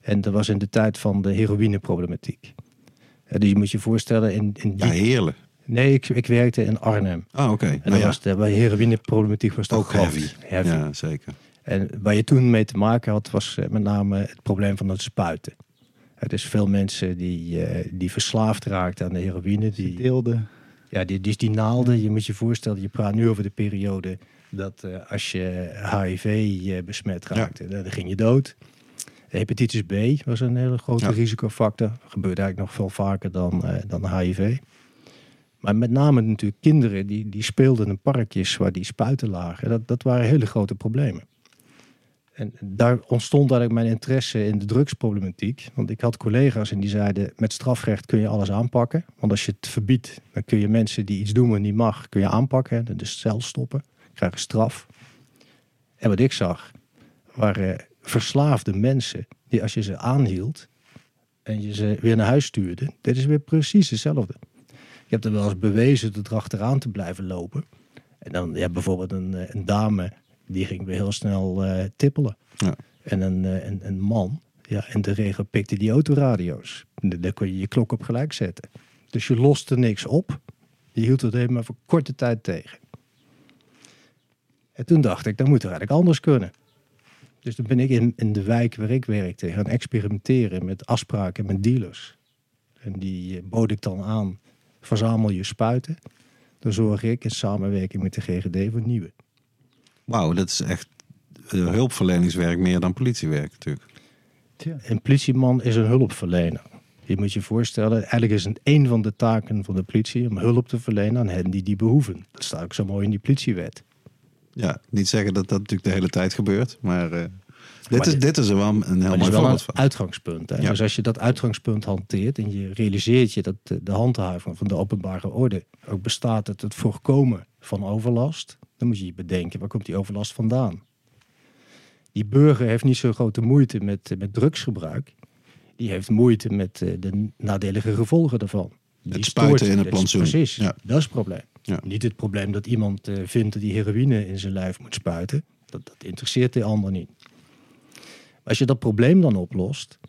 En dat was in de tijd van de heroïneproblematiek. Eh, dus je moet je voorstellen, in, in die... Ja, heerlijk. Nee, ik, ik werkte in Arnhem. Ah, oké. En Nou dat ja, was de, bij heroïneproblematiek was dat ook heavy. Heavy. Ja, zeker. En waar je toen mee te maken had, was met name het probleem van het spuiten. Er is veel mensen die, eh, die verslaafd raakten aan de heroïne. Die, Deelde. ja, die, dus die naalden, je moet je voorstellen, je praat nu over de periode dat eh, als je HIV eh, besmet raakte, dan ging je dood. Hepatitis B was een hele grote Ja. risicofactor. Gebeurt eigenlijk nog veel vaker dan, eh, dan HIV. Maar met name natuurlijk kinderen die, die speelden in parkjes waar die spuiten lagen. Dat, dat waren hele grote problemen. En daar ontstond eigenlijk mijn interesse in de drugsproblematiek. Want ik had collega's en die zeiden... met strafrecht kun je alles aanpakken. Want als je het verbiedt, dan kun je mensen die iets doen wat niet mag... kun je aanpakken, dus cel stoppen, krijgen straf. En wat ik zag, waren verslaafde mensen... die als je ze aanhield en je ze weer naar huis stuurde... dit is weer precies hetzelfde. Ik heb er wel eens bewezen het erachteraan te blijven lopen. En dan ja, bijvoorbeeld een, eh, een dame, die ging weer heel snel eh, tippelen. Ja. En een, eh, een, een man, ja, in de regel pikte die autoradio's. En Daar kon je je klok op gelijk zetten. Dus je loste niks op. Je hield het even maar voor korte tijd tegen. En toen dacht ik, dat moet er eigenlijk anders kunnen. Dus toen ben ik in, in de wijk waar ik werkte gaan experimenteren met afspraken met dealers. En die eh, bood ik dan aan, verzamel je spuiten. Dan zorg ik in samenwerking met de GGD voor nieuwe. Wauw, dat is echt eh, hulpverleningswerk meer dan politiewerk natuurlijk. Een politieman is een hulpverlener. Je moet je voorstellen, eigenlijk is het een van de taken van de politie om hulp te verlenen aan hen die die behoeven. Dat staat ook zo mooi in die politiewet. Ja, niet zeggen dat dat natuurlijk de hele tijd gebeurt, maar eh, dit, Maar is, dit- dit is er wel een heel mooi voorbeeld een van. uitgangspunt. Hè? Ja. Dus als je dat uitgangspunt hanteert en je realiseert je dat de, de handhaving van de openbare orde ook bestaat uit het voorkomen van overlast, dan moet je je bedenken, waar komt die overlast vandaan? Die burger heeft niet zo grote moeite met, eh, met drugsgebruik. Die heeft moeite met eh, de nadelige gevolgen daarvan. Die Het spuiten in het is plantsoen. Precies, Ja. dat is het probleem. Ja. Niet het probleem dat iemand eh, vindt dat hij heroïne in zijn lijf moet spuiten. Dat, dat interesseert de ander niet. Maar als je dat probleem dan oplost,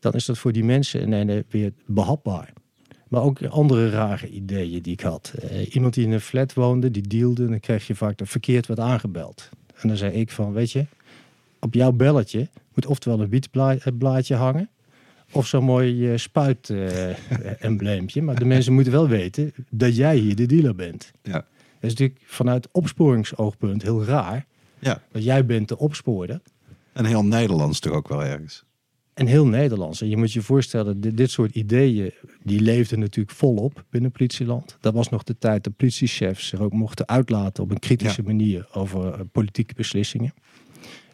dan is dat voor die mensen ene weer behapbaar. Maar ook andere rare ideeën die ik had. Eh, iemand die in een flat woonde, die dealde, dan kreeg je vaak dat verkeerd werd aangebeld. En dan zei ik van, weet je, op jouw belletje moet oftewel een wietblaadje hangen, of zo'n mooi spuit-embleempje. maar de mensen moeten wel weten dat jij hier de dealer bent. Ja. Dat is natuurlijk vanuit opsporingsoogpunt heel raar. ja, Dat jij bent de opsporer. en heel Nederlands toch ook wel ergens. En heel Nederlands. En je moet je voorstellen, dit, dit soort ideeën, die leefden natuurlijk volop binnen politieland. Dat was nog de tijd dat politiechefs zich ook mochten uitlaten op een kritische manier over eh, politieke beslissingen.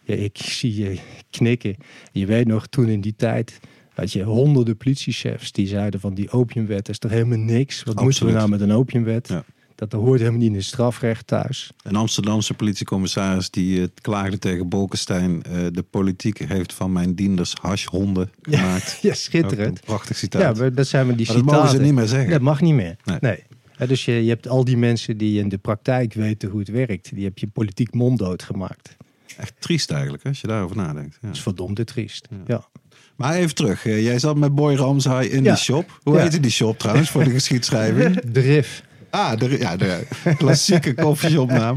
Ja, ik zie je knikken. Je weet nog, toen in die tijd had je honderden politiechefs die zeiden van die opiumwet is toch helemaal niks. Wat moeten we nou Absoluut. met een opiumwet? Ja. Dat hoort helemaal niet in het strafrecht thuis. Een Amsterdamse politiecommissaris die eh, klaagde tegen Bolkestein. eh, de politiek heeft van mijn dienders hashhonden gemaakt. Ja, schitterend. Prachtig citaat. Ja, dat zijn we die maar dat mogen ze niet meer zeggen. Dat mag niet meer. Nee. Nee. Ja, dus je, je hebt al die mensen die in de praktijk weten hoe het werkt. Die heb je politiek monddood gemaakt. Echt triest eigenlijk, als je daarover nadenkt. Ja. Dat is verdomde triest. Ja. Ja. Maar even terug. eh, Jij zat met Boy Ramshaai in Ja. die shop. Hoe heette die shop trouwens voor de geschiedschrijving? De RIF. Ah, de, ja, de klassieke koffieshopnaam.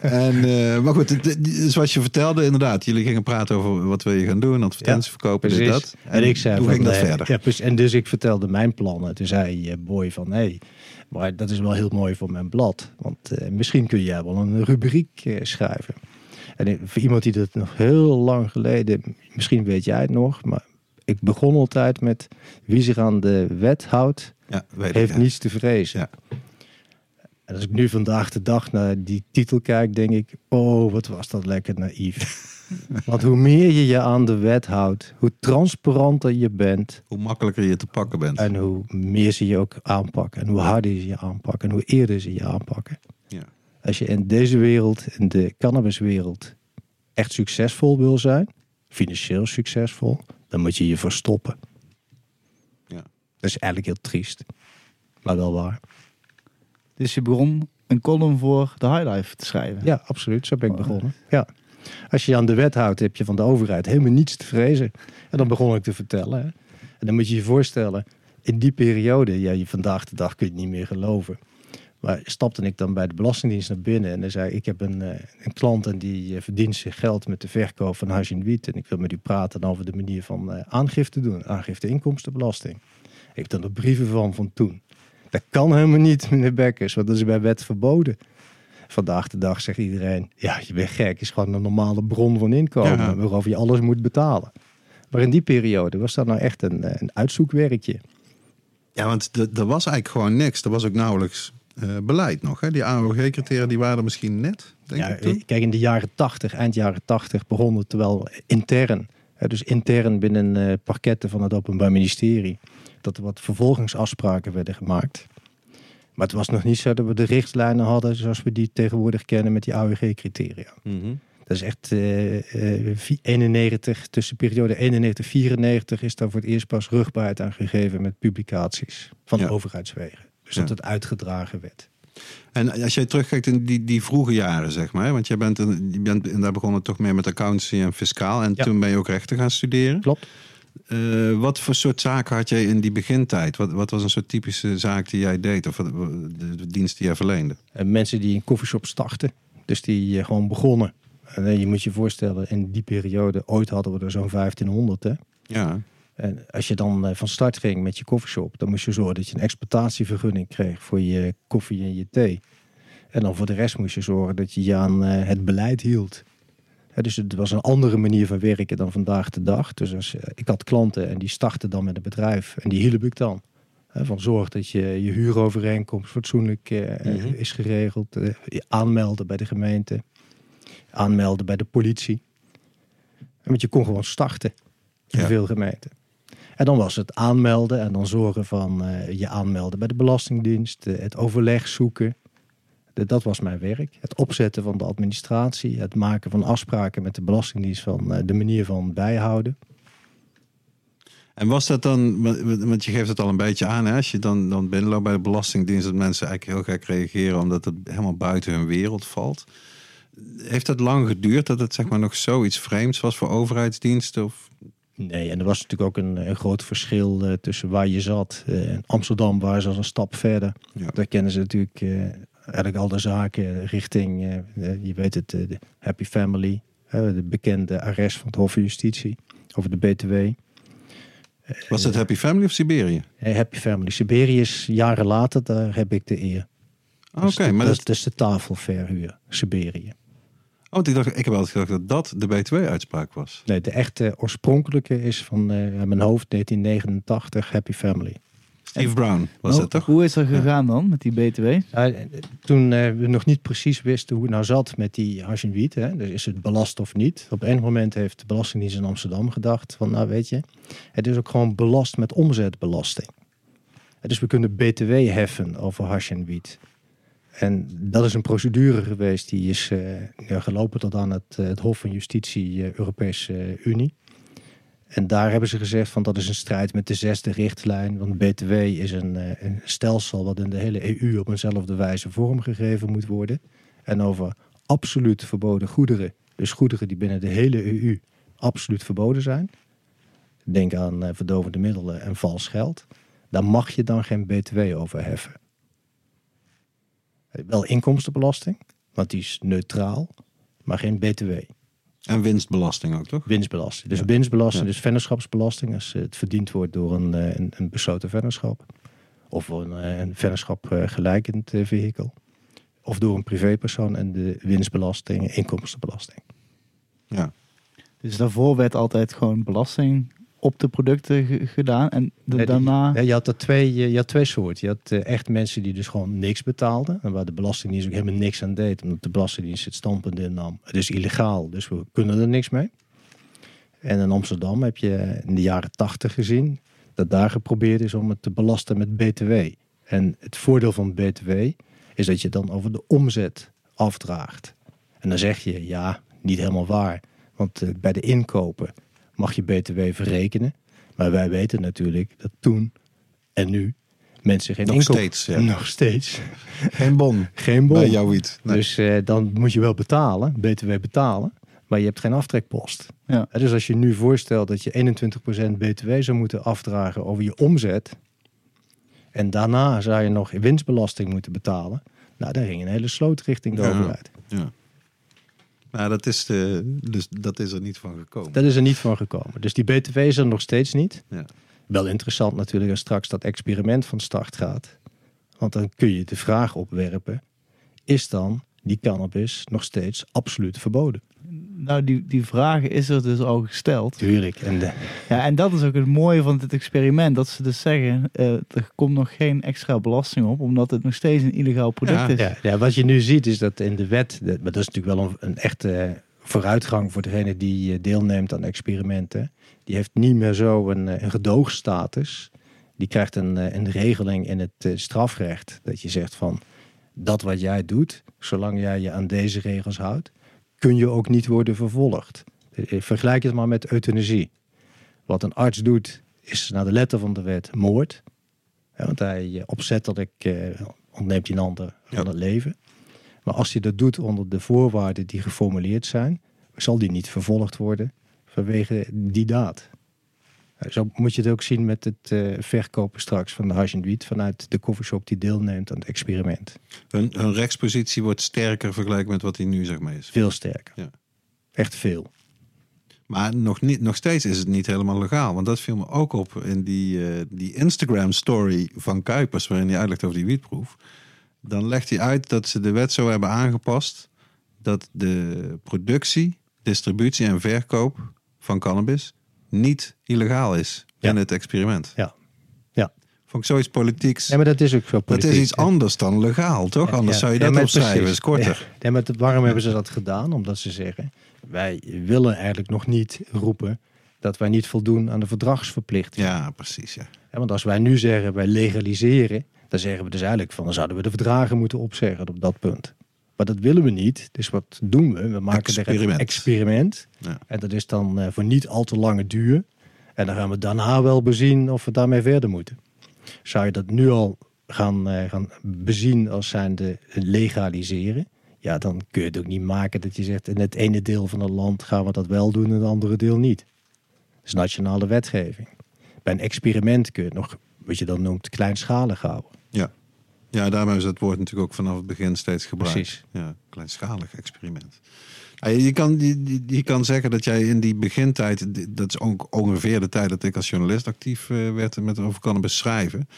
En, eh, maar goed, het- zoals je vertelde, inderdaad. Jullie gingen praten over wat wil je gaan doen, advertenties verkopen, dit, dat. En, ik zei hoe van, ging dat nee, verder? Ja, precies. en dus ik vertelde mijn plannen. Toen zei eh, Boy van, hé, hey, maar dat is wel heel mooi voor mijn blad. Want eh, misschien kun jij wel een rubriek schrijven. En voor iemand die dat nog heel lang geleden, misschien weet jij het nog, maar ik begon altijd met wie zich aan de wet houdt, Ja, ik, heeft ja. niets te vrezen. Ja. En als ik nu vandaag de dag naar die titel kijk, denk ik, oh, wat was dat lekker naïef. Want hoe meer je je aan de wet houdt, hoe transparanter je bent Hoe makkelijker je te pakken bent. en hoe meer ze je ook aanpakken en hoe harder ze je aanpakken en hoe eerder ze je aanpakken. Ja. Als je in deze wereld, in de cannabiswereld, echt succesvol wil zijn, financieel succesvol, dan moet je je verstoppen. Ja. Dat is eigenlijk heel triest, maar wel waar. Dus je begon een column voor de Highlife te schrijven. Ja, absoluut. Zo ben ik begonnen. Ja. Als je je aan de wet houdt, heb je van de overheid helemaal niets te vrezen. En dan begon ik te vertellen. Hè. En dan moet je je voorstellen, in die periode, ja, je vandaag de dag kun je het niet meer geloven. Maar stapte ik dan bij de Belastingdienst naar binnen en dan zei ik, ik heb een, eh, een klant en die eh, verdient zich geld met de verkoop van hash en wiet. En ik wil met u praten over de manier van eh, aangifte doen, aangifte inkomstenbelasting. Ik heb dan de brieven van van toen. Dat kan helemaal niet, meneer Bekkers, want dat is bij wet verboden. Vandaag de dag zegt iedereen, ja, je bent gek. is gewoon een normale bron van inkomen Ja. waarover je alles moet betalen. Maar in die periode was dat nou echt een, eh, een uitzoekwerkje. Ja, want er was eigenlijk gewoon niks. Er was ook nauwelijks eh, beleid nog. Hè? Die AOG-criteria die waren er misschien net, denk Ja, ik toen. kijk, in de jaren 80, eind jaren 80 begon het wel intern. Hè, dus intern binnen eh, parketten van het Openbaar Ministerie. Dat er wat vervolgingsafspraken werden gemaakt. Maar het was nog niet zo dat we de richtlijnen hadden zoals we die tegenwoordig kennen met die AOG-criteria. Mhm. Dat is echt eh, eh, vi- 91, tussen periode 91 94 is daar voor het eerst pas rugbaarheid aan gegeven met publicaties van Ja. overheidswegen. Dus Ja. dat het uitgedragen werd. En als jij terugkijkt in die, die vroege jaren, zeg maar. Want jij bent, een- je bent en daar begonnen toch meer met accountancy en fiscaal. En Ja. toen ben je ook rechten gaan studeren. Klopt. Eh, wat voor soort zaken had jij in die begintijd? Wat, wat was een soort typische zaak die jij deed? Of de, de dienst die jij verleende? En mensen die een koffieshop starten, dus die eh, gewoon begonnen. En je moet je voorstellen, in die periode, ooit hadden we er zo'n 1500. Hè? Ja, En als je dan van start ging met je koffieshop, dan moest je zorgen dat je een exploitatievergunning kreeg voor je koffie en je thee. En dan voor de rest moest je zorgen dat je je aan het beleid hield. Dus het was een andere manier van werken dan vandaag de dag. Dus als, eh, ik had klanten en die startten dan met een bedrijf en die hielp ik dan. Hè, van zorg dat je je huurovereenkomst fatsoenlijk eh, Mhm. is geregeld. eh, je aanmelden bij de gemeente. Aanmelden bij de politie. Want je kon gewoon starten in Ja. veel gemeenten. En dan was het aanmelden en dan zorgen van eh, je aanmelden bij de Belastingdienst. eh, het overleg zoeken. Dat was mijn werk. Het opzetten van de administratie. Het maken van afspraken met de Belastingdienst van eh, de manier van bijhouden. En was dat dan, want- je geeft het al een beetje aan, hè? als je dan, dan binnenloopt bij de Belastingdienst, dat mensen eigenlijk heel gek reageren omdat het helemaal buiten hun wereld valt. Heeft het lang geduurd dat het zeg maar nog zoiets vreemds was voor overheidsdiensten? Of... Nee, en er was natuurlijk ook een, een groot verschil eh, tussen waar je zat. In Amsterdam waren ze al een stap verder. Ja. Daar kennen ze natuurlijk eigenlijk al de zaken richting, eh, je weet het, eh, de Happy Family. de bekende arrest van het Hof van Justitie over de BTW. Was het Happy Family of Siberië? Eh, Happy Family. Siberië is jaren later, daar heb ik de eer. Oké, Dat is de- maar dat, dat, is de tafelverhuur, Siberië. oh, want ik, dacht, ik heb altijd gedacht dat dat de BTW-uitspraak was. Nee, de echte oorspronkelijke is van mijn hoofd 1989, Happy Family. Steve Brown was Oh, dat toch? Hoe is dat gegaan dan met die BTW? Ja, toen eh, we nog niet precies wisten hoe het nou zat met die hash en wiet, hè, dus is het belast of niet. Op een moment heeft de Belastingdienst in Amsterdam gedacht van, nou weet je, het is ook gewoon belast met omzetbelasting. Dus we kunnen BTW heffen over hash en wiet. En dat is een procedure geweest die is eh, gelopen tot aan het, eh, het Hof van Justitie Europese Unie. En daar hebben ze gezegd van dat is een strijd met de zesde richtlijn. Want BTW is een, eh, een stelsel wat in de hele EU op eenzelfde wijze vormgegeven moet worden. En over absoluut verboden goederen, dus goederen die binnen de hele EU absoluut verboden zijn. Denk aan eh, verdovende middelen en vals geld. Daar mag je dan geen BTW over heffen. Eh, Wel inkomstenbelasting, want die is neutraal, maar geen BTW. En winstbelasting ook, toch? Winstbelasting. Dus Ja. winstbelasting, Ja. dus vennootschapsbelasting, als het verdiend wordt door een, eh, een, een besloten vennootschap. Of een, eh, een vennootschap eh, gelijkend eh, vehikel. Of door een privépersoon en de winstbelasting, inkomstenbelasting. Ja. Dus daarvoor werd altijd gewoon belasting op de producten ge- gedaan. En de- Nee, die- daarna... Je, had er twee, je, je had twee soorten. Je had eh, echt mensen die dus gewoon niks betaalden. En waar de Belastingdienst ook helemaal niks aan deed. Omdat de Belastingdienst het standpunt innam. Het is illegaal, dus we kunnen er niks mee. En in Amsterdam heb je in de jaren tachtig gezien... dat daar geprobeerd is om het te belasten met BTW. En het voordeel van BTW is dat je dan over de omzet afdraagt. En dan zeg je, ja, niet helemaal waar. Want eh, bij de inkopen mag je BTW verrekenen. Maar wij weten natuurlijk dat toen en nu mensen geen Nog steeds, ja. Nog steeds. Geen bon Geen bon. bij jouw wiet. Nee. Dus eh, dan moet je wel betalen, BTW betalen. Maar je hebt geen aftrekpost. Ja. Dus als je nu voorstelt dat je 21% BTW zou moeten afdragen over je omzet. En daarna zou je nog winstbelasting moeten betalen. Nou, dan ging een hele sloot richting de Ja. overheid. Ja. Maar dat is, de, dus dat is er niet van gekomen. Dat is er niet van gekomen. Dus die BTW is er nog steeds niet. Ja. Wel interessant natuurlijk als straks dat experiment van start gaat. Want dan kun je de vraag opwerpen. Is dan die cannabis nog steeds absoluut verboden? Nou, die, die vraag is er dus al gesteld. Tuurlijk. En de, Ja, en dat is ook het mooie van dit experiment. Dat ze dus zeggen, eh, er komt nog geen extra belasting op. Omdat het nog steeds een illegaal product Ja, is. ja, ja, wat je nu ziet is dat in de wet... maar dat is natuurlijk wel een, een echte vooruitgang voor degene die eh, deelneemt aan experimenten. Die heeft niet meer zo een, eh, een gedoogstatus. Die krijgt een, eh, een regeling in het eh, strafrecht. Dat je zegt van, dat wat jij doet, zolang jij je aan deze regels houdt, kun je ook niet worden vervolgd. Eh, Vergelijk het maar met euthanasie. Wat een arts doet, is naar de letter van de wet moord. Ja, want hij eh, opzettelijk eh, ontneemt een ander van Ja. het leven. Maar als hij dat doet onder de voorwaarden die geformuleerd zijn, zal die niet vervolgd worden vanwege die daad. Zo moet je het ook zien met het eh, verkopen straks van de hash en wiet vanuit de coffeeshop die deelneemt aan het experiment. Hun, hun rechtspositie wordt sterker vergelijking met wat hij nu zeg maar is. Veel sterker. Ja. Echt veel. Maar nog, niet, nog steeds is het niet helemaal legaal. Want dat viel me ook op in die, eh, die Instagram story van Kuipers, waarin hij uitlegt over die wietproef. Dan legt hij uit dat ze de wet zo hebben aangepast dat de productie distributie en verkoop van cannabis niet illegaal is Ja. in het experiment. Ja. Ja. Vond ik zoiets politieks. Ja, maar dat is ook zo dat politiek. is iets anders dan legaal, toch? Ja, Anders zou je dat opschrijven, precies. is korter. Ja. Maar waarom hebben ze dat gedaan? Omdat ze zeggen, wij willen eigenlijk nog niet roepen dat wij niet voldoen aan de verdragsverplichting. Ja, precies. Ja. Ja, want als wij nu zeggen, wij legaliseren, dan zeggen we dus eigenlijk van, dan zouden we de verdragen moeten opzeggen op dat punt. Maar dat willen we niet. Dus wat doen we? We maken er Experiment. een experiment. Ja. En dat is dan eh, voor niet al te lange duur. En dan gaan we daarna wel bezien of we daarmee verder moeten. Zou je dat nu al gaan, eh, gaan bezien als zijnde legaliseren? Ja, dan kun je het ook niet maken dat je zegt... in het ene deel van het land gaan we dat wel doen en het andere deel niet. Dat is nationale wetgeving. Bij een experiment kun je het nog, wat je dan noemt, kleinschalig houden. Ja. daarom hebben ze het woord natuurlijk ook vanaf het begin steeds gebruikt. Precies. Ja, kleinschalig experiment. Ja, je, kan, je, je- kan zeggen dat jij in die begintijd, dat is ook ongeveer de tijd dat ik als journalist actief eh, werd met over cannabis schrijven.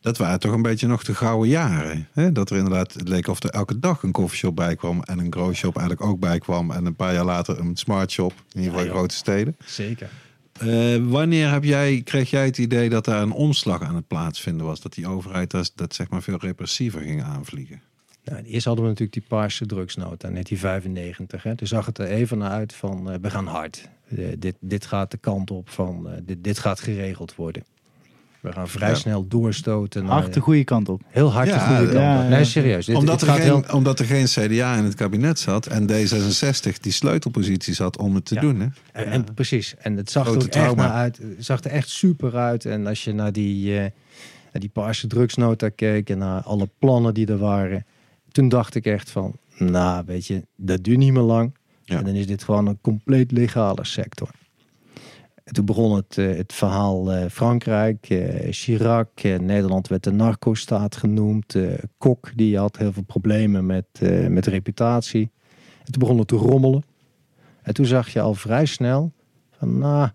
Dat waren toch een beetje nog de gouden jaren. Hè? Dat er inderdaad, het leek of er elke dag een koffieshop bij kwam en een growshop eigenlijk ook bij kwam. En een paar jaar later een smart shop, in ieder geval in grote steden. Zeker. Eh, wanneer heb jij, kreeg jij het idee dat daar een omslag aan het plaatsvinden was? Dat die overheid dat, dat zeg maar veel repressiever ging aanvliegen? Nou, eerst hadden we natuurlijk die paarse drugsnota in 1995. Hè. Toen zag het er even naar uit van eh, we gaan hard. Eh, dit, dit gaat de kant op van dit, dit gaat geregeld worden. We gaan vrij Ja. snel doorstoten. naar- Hard de goede kant op. heel hard de Ja, goede kant ja, op. ja. Nee, serieus. Dit, Omdat dit er, geen, heel, omdat er geen CDA in het kabinet zat en D66 die sleutelpositie zat om het te Ja. doen. Hè? En, en precies. En het zag er Grote echt naar uit. Het zag er echt super uit. En als je naar die, eh, naar die paarse drugsnota keek en naar alle plannen die er waren. Toen dacht ik echt van, nou weet je, dat duurt niet meer lang. Ja. En dan is dit gewoon een compleet legale sector. En toen begon het, eh, het verhaal eh, Frankrijk, eh, Chirac, Nederland werd de narco-staat genoemd. Kok, die had heel veel problemen met, met reputatie. En toen begon het te rommelen. En toen zag je al vrij snel van, nou,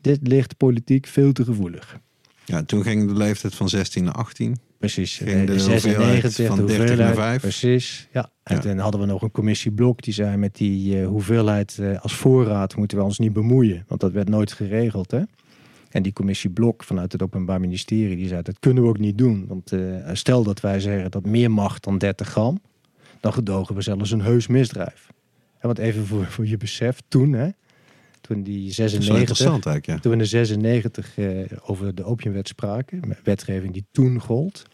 dit ligt politiek veel te gevoelig. Ja, toen ging de leeftijd van 16 naar 18. Precies. Ging eh, de hoeveelheid van de 30 naar hoeveelheid, 5. Precies. Ja. En Ja. toen hadden we nog een commissie Blok die zei met die eh, hoeveelheid eh, als voorraad moeten we ons niet bemoeien. Want dat werd nooit geregeld. Hè? En die commissie Blok vanuit het Openbaar Ministerie die zei dat kunnen we ook niet doen. Want eh, stel dat wij zeggen dat meer mag dan 30 gram, dan gedogen we zelfs een heus misdrijf. En want even voor, voor je besef, toen hè, toen die Dat is wel 96, interessant eigenlijk, ja. toen we in de 96 eh, over de opiumwet spraken, wetgeving die toen gold,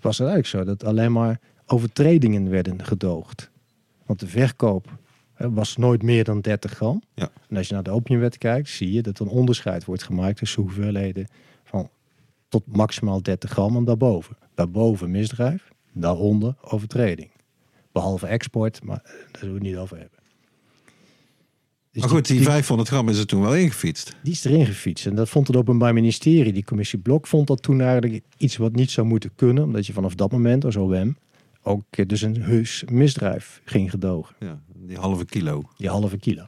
was het eigenlijk zo dat alleen maar overtredingen werden gedoogd. Want de verkoop was nooit meer dan 30 gram. Ja. En als je naar de opiumwet kijkt, zie je dat er een onderscheid wordt gemaakt tussen hoeveelheden van tot maximaal 30 gram en daarboven. Daarboven misdrijf, daaronder overtreding. Behalve export, maar eh, daar zullen we het niet over hebben. Dus Maar goed, die 500 gram is er toen wel ingefietst. die is erin gefietst. En dat vond het Openbaar Ministerie. Die commissie Blok vond dat toen eigenlijk iets wat niet zou moeten kunnen. Omdat je vanaf dat moment als OM ook eh, dus een heus misdrijf ging gedogen. Ja, die halve kilo. Die halve kilo.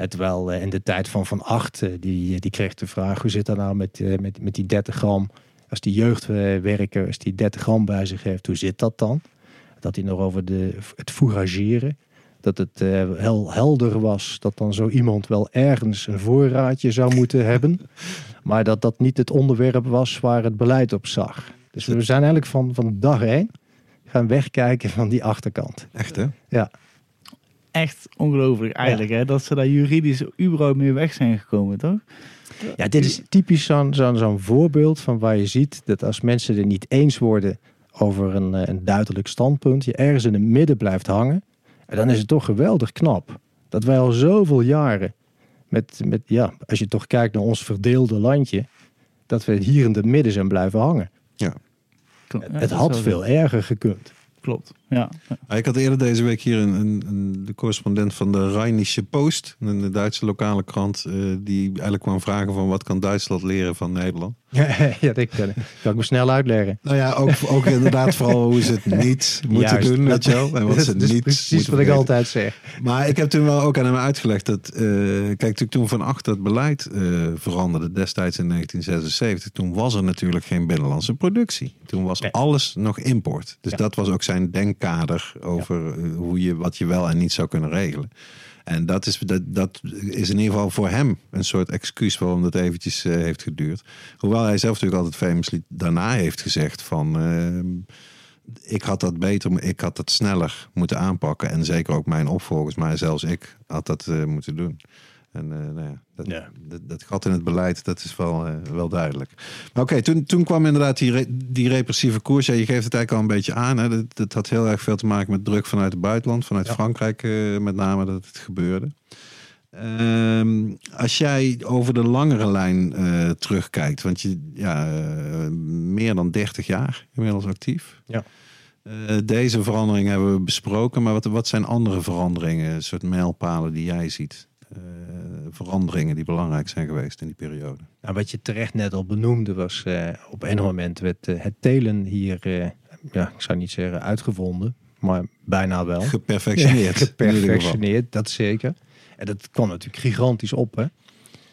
En terwijl eh, in de tijd van Van Acht, eh, die, die kreeg de vraag... hoe zit dat nou met, eh, met, met die 30 gram? Als die jeugdwerker, als die 30 gram bij zich heeft, hoe zit dat dan? Dat hij nog over de, het fourageren... Dat het eh, heel helder was dat dan zo iemand wel ergens een voorraadje zou moeten hebben. Maar dat dat niet het onderwerp was waar het beleid op zag. Dus we zijn eigenlijk van, van dag één gaan wegkijken van die achterkant. Echt hè? Ja, Echt ongelooflijk eigenlijk, hè? Dat ze daar juridisch überhaupt mee weg zijn gekomen, toch? Ja, dit is typisch zo'n zo'n zo'n voorbeeld van waar je ziet dat als mensen het niet eens worden over een, eh, een duidelijk standpunt, je ergens in het midden blijft hangen. En dan is het toch geweldig knap dat wij al zoveel jaren met, met ja, als je toch kijkt naar ons verdeelde landje, dat we hier in het midden zijn blijven hangen. Klopt. Ja, het had veel erger gekund. Klopt, ja. Ja, Ik had eerder deze week hier een, een, een- de correspondent van de Rheinische Post, een Duitse lokale krant, eh, die eigenlijk kwam vragen van wat kan Duitsland leren van Nederland. ja, dat kan, kan ik me snel uitleggen. Nou ja, ook, ook inderdaad vooral hoe ze het niet moeten Juist, doen, dat- weet je wel. En wat dat ze is niet precies wat ik altijd zeg. Maar ik heb toen wel ook aan hem uitgelegd dat, eh, kijk, toen- van achter het beleid eh, veranderde destijds in 1976, toen was er natuurlijk geen binnenlandse productie. Toen was Nee. alles nog import. Dus Ja. dat was ook zijn denkkader over eh, hoe je, wat je wel en niet zou kunnen regelen. En dat is, dat, dat is in ieder geval voor hem een soort excuus waarom dat eventjes eh, heeft geduurd. Hoewel hij zelf natuurlijk altijd famously daarna heeft gezegd van... ehm, ik had dat beter, ik had dat sneller moeten aanpakken. En zeker ook mijn opvolgers, maar zelfs ik had dat eh, moeten doen. En eh, nou ja, dat. Dat, dat gat in het beleid, dat is wel, eh, wel duidelijk. Maar oké, toen, toen kwam inderdaad die, re- die repressieve koers. Ja, je geeft het eigenlijk al een beetje aan. Hè. Dat, dat had heel erg veel te maken met druk vanuit het buitenland. Vanuit Ja. Frankrijk eh, met name dat het gebeurde. Ehm, als jij over de langere lijn terugkijkt, want je ja, meer dan 30 jaar inmiddels actief. Ja. Deze verandering hebben we besproken, maar wat, wat zijn andere veranderingen, een soort mijlpalen die jij ziet? Eh, veranderingen die belangrijk zijn geweest in die periode. Nou, wat je terecht net al benoemde was, eh, op een moment werd eh, het telen hier, ja, ik zou niet zeggen uitgevonden, maar bijna wel. Geperfectioneerd. Geperfectioneerd, dat zeker. En dat kwam natuurlijk gigantisch op. Hè?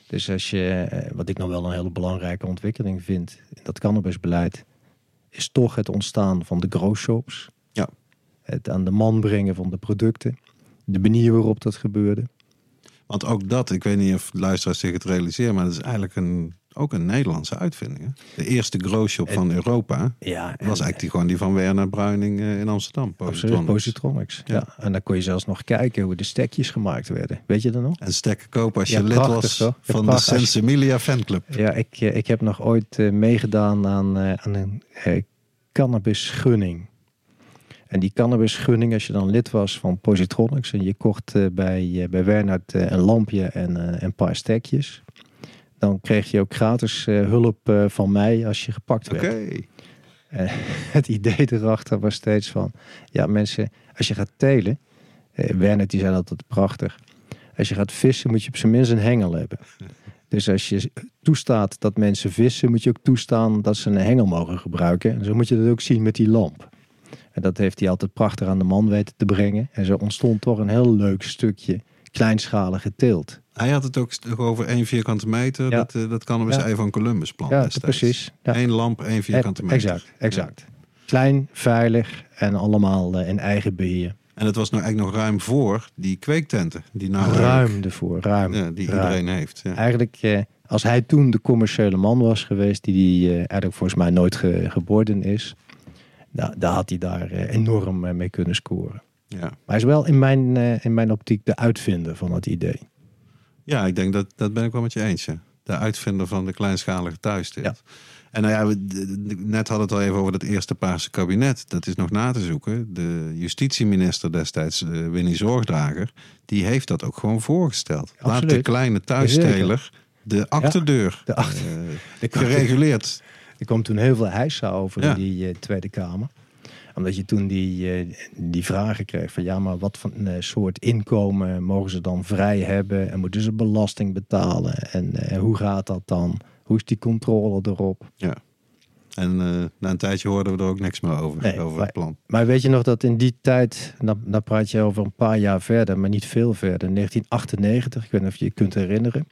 Dus als je, wat ik nog wel een hele belangrijke ontwikkeling vind, in dat cannabisbeleid, is toch het ontstaan van de grow shops. Ja. Het aan de man brengen van de producten. De manier waarop dat gebeurde. Want ook dat, ik weet niet of luisteraars zich het realiseren, maar dat is eigenlijk een, ook een Nederlandse uitvinding. Hè? De eerste grow shop van Europa Ja, was eigenlijk die, gewoon die van Werner Bruining eh, in Amsterdam. Positronics. Positronics. Ja. Ja. En dan kon je zelfs nog kijken hoe de stekjes gemaakt werden. Weet je dat nog? En stekken kopen als je Ja, lid prachtig, was toch? Van de. Sensimilia fanclub. Ja, ik, eh, ik heb nog ooit eh, meegedaan aan, aan een cannabisgunning. En die cannabisgunning, als je dan lid was van Positronics en je kocht eh, bij, eh, bij Wernert eh, een lampje en een paar stekjes, dan kreeg je ook gratis hulp van mij als je gepakt werd. En het idee erachter was steeds van, ja mensen, als je gaat telen, Werner die zei altijd prachtig, als je gaat vissen moet je op zijn minst een hengel hebben. Dus als je toestaat dat mensen vissen, moet je ook toestaan dat ze een hengel mogen gebruiken. En zo moet je dat ook zien met die lamp. En dat heeft hij altijd prachtig aan de man weten te brengen. En zo ontstond toch een heel leuk stukje kleinschalige teelt. Hij had het ook over één vierkante meter. Ja. Dat, eh, dat cannabis Ja. ei van Columbus plan Ja, destijds. precies. Ja. Eén lamp, één vierkante Eh, meter. Exact, exact. Klein, veilig en allemaal eh, in eigen beheer. En dat was nou eigenlijk nog ruim voor die kweektenten. Die nou ruim ervoor, ruim. Ja, die ruim. iedereen heeft. Ja. Eigenlijk, eh, als hij toen de commerciële man was geweest, die, die eh, eigenlijk volgens mij nooit ge- geboren is, nou, daar had hij daar eh, enorm eh, mee kunnen scoren. Ja. Maar hij is wel in mijn, eh, in mijn optiek de uitvinder van het idee. ja, ik denk dat dat ben ik wel met je eens. Ja. De uitvinder van de kleinschalige thuisteelt. En nou ja, we net hadden we het al even over dat eerste Paarse kabinet. Dat is nog na te zoeken. De justitieminister destijds, Winnie Zorgdrager, die heeft dat ook gewoon voorgesteld. Laat de kleine thuisteler de achterdeur de gereguleerd. Er kwam toen heel veel heisa over Ja. in die eh, Tweede Kamer. Omdat je toen die, eh, die vragen kreeg van ja, maar wat voor een eh, soort inkomen mogen ze dan vrij hebben? En moeten ze belasting betalen? En hoe gaat dat dan? Hoe is die controle erop? En eh, na een tijdje hoorden we er ook niks meer over, Nee, over maar- het plan. Maar weet je nog dat in die tijd, dan, dan praat je over een paar jaar verder, maar niet veel verder, 1998, ik weet niet of je je kunt herinneren.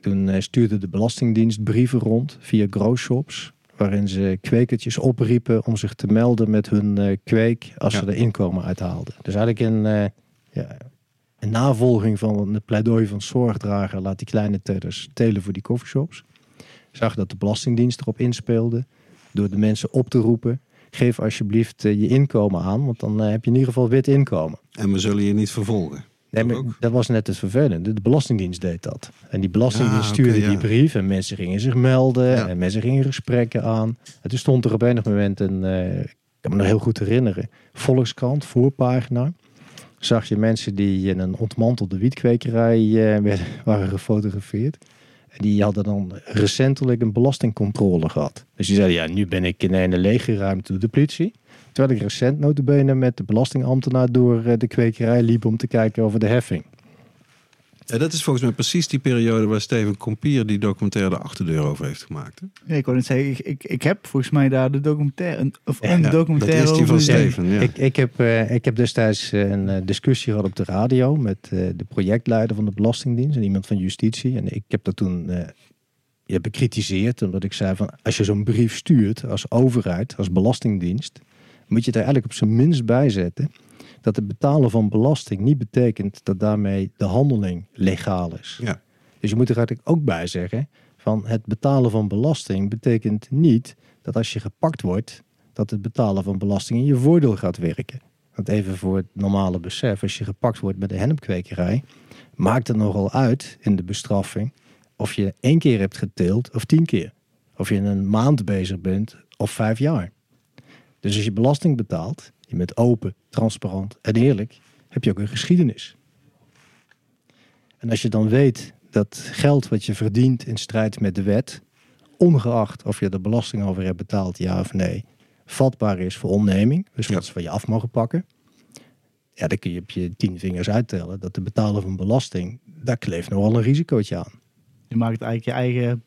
Toen eh, stuurde de Belastingdienst brieven rond via growshops, waarin ze kwekertjes opriepen om zich te melden met hun eh, kweek als Ja. ze er inkomen uithaalden. Dus eigenlijk een, eh, ja, een navolging van het pleidooi van zorgdrager, laat die kleine telers telen voor die coffeeshops. Zag dat de Belastingdienst erop inspeelde door de mensen op te roepen geef alsjeblieft je inkomen aan, want dan heb je in ieder geval wit inkomen. En we zullen je niet vervolgen. Nee, Dat maar dat was net het vervelende. De Belastingdienst deed dat. En die Belastingdienst Ah, stuurde ja. die brief en mensen gingen zich melden Ja. en mensen gingen gesprekken aan. En toen stond er op enig moment een, eh, ik kan me nog heel goed herinneren, Volkskrant, voorpagina. Zag je mensen die in een ontmantelde wietkwekerij eh, werden, waren gefotografeerd. En die hadden dan recentelijk een belastingcontrole gehad. Dus die zeiden, ja, nu ben ik in een lege ruimte door de politie. Terwijl ik recent notabene met de belastingambtenaar door eh, de kwekerij liep om te kijken over de heffing. Ja, dat is volgens mij precies die periode waar Steven Kompier die documentaire De Achterdeur over heeft gemaakt. Hè? Ik wou net zeggen, ik, ik, ik heb volgens mij daar de documentaire, een, of een Ja, documentaire dat is die van. Steven. Ja. Ik, ik, heb, eh, ik heb destijds eh, een discussie gehad op de radio met eh, de projectleider van de Belastingdienst en iemand van justitie. En ik heb dat toen eh, ja, bekritiseerd, omdat ik zei van als je zo'n brief stuurt als overheid, als Belastingdienst, moet je het er eigenlijk op zijn minst bij zetten dat het betalen van belasting niet betekent dat daarmee de handeling legaal is. Ja. Dus je moet er eigenlijk ook bij zeggen van het betalen van belasting betekent niet dat als je gepakt wordt, dat het betalen van belasting in je voordeel gaat werken. Want even voor het normale besef, als je gepakt wordt met een hennepkwekerij, maakt het nogal uit in de bestraffing of je één keer hebt geteeld of tien keer. Of je een maand bezig bent of vijf jaar. Dus als je belasting betaalt, je bent open, transparant en eerlijk, heb je ook een geschiedenis. En als je dan weet dat geld wat je verdient in strijd met de wet, ongeacht of je er belasting over hebt betaald, ja of nee, vatbaar is voor onneming, dus Ja. wat ze van je af mogen pakken, ja, dan kun je op je tien vingers uittellen dat de betaler van belasting, daar kleeft nogal een risicootje aan. Je maakt eigenlijk je eigen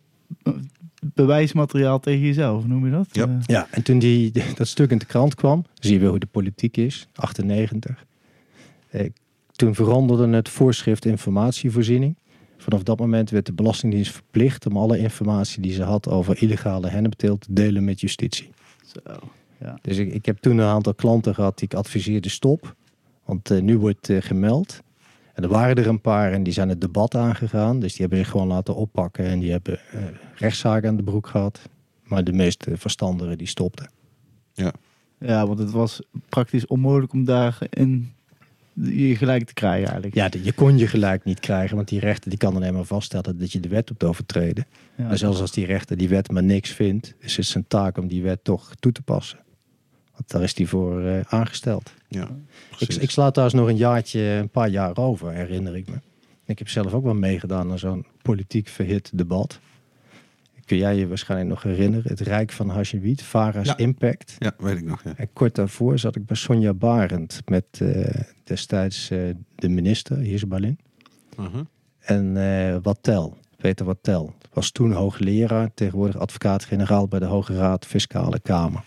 bewijsmateriaal tegen jezelf, noem je dat? Ja. Eh, Ja, en toen die, dat stuk in de krant kwam, zie je weer hoe de politiek is, 98. Eh, toen veranderde het voorschrift informatievoorziening. Vanaf dat moment werd de Belastingdienst verplicht om alle informatie die ze had over illegale hennepteelt te delen met justitie. zo. Ja. Dus ik, ik heb toen een aantal klanten gehad die ik adviseerde stop. Want eh, nu wordt eh, gemeld. En er waren er een paar en die zijn het debat aangegaan. Dus die hebben zich gewoon laten oppakken en die hebben eh rechtszaken aan de broek gehad. Maar de meeste verstanderen die stopten. ja, want het was praktisch onmogelijk om daarin je gelijk te krijgen eigenlijk. Ja, je kon je gelijk niet krijgen, want die rechter die kan alleen maar vaststellen dat je de wet hebt overtreden. Ja. En zelfs als die rechter die wet maar niks vindt, is het zijn taak om die wet toch toe te passen. Want daar is die voor eh, aangesteld. Ja, Ik, precies. ik sla trouwens nog een jaartje, een paar jaar over, herinner ik me. Ik heb zelf ook wel meegedaan aan zo'n politiek verhit debat. Kun jij je waarschijnlijk nog herinneren? Het Rijk van Hash en Wiet, Vara's Ja. Impact. Ja, weet ik nog. Ja. En kort daarvoor zat ik bij Sonja Barend met eh, destijds eh, de minister, Hirsebalin. Uh-huh. En eh Wattel, Peter Wattel, was toen hoogleraar, tegenwoordig advocaat-generaal bij de Hoge Raad Fiscale Kamer.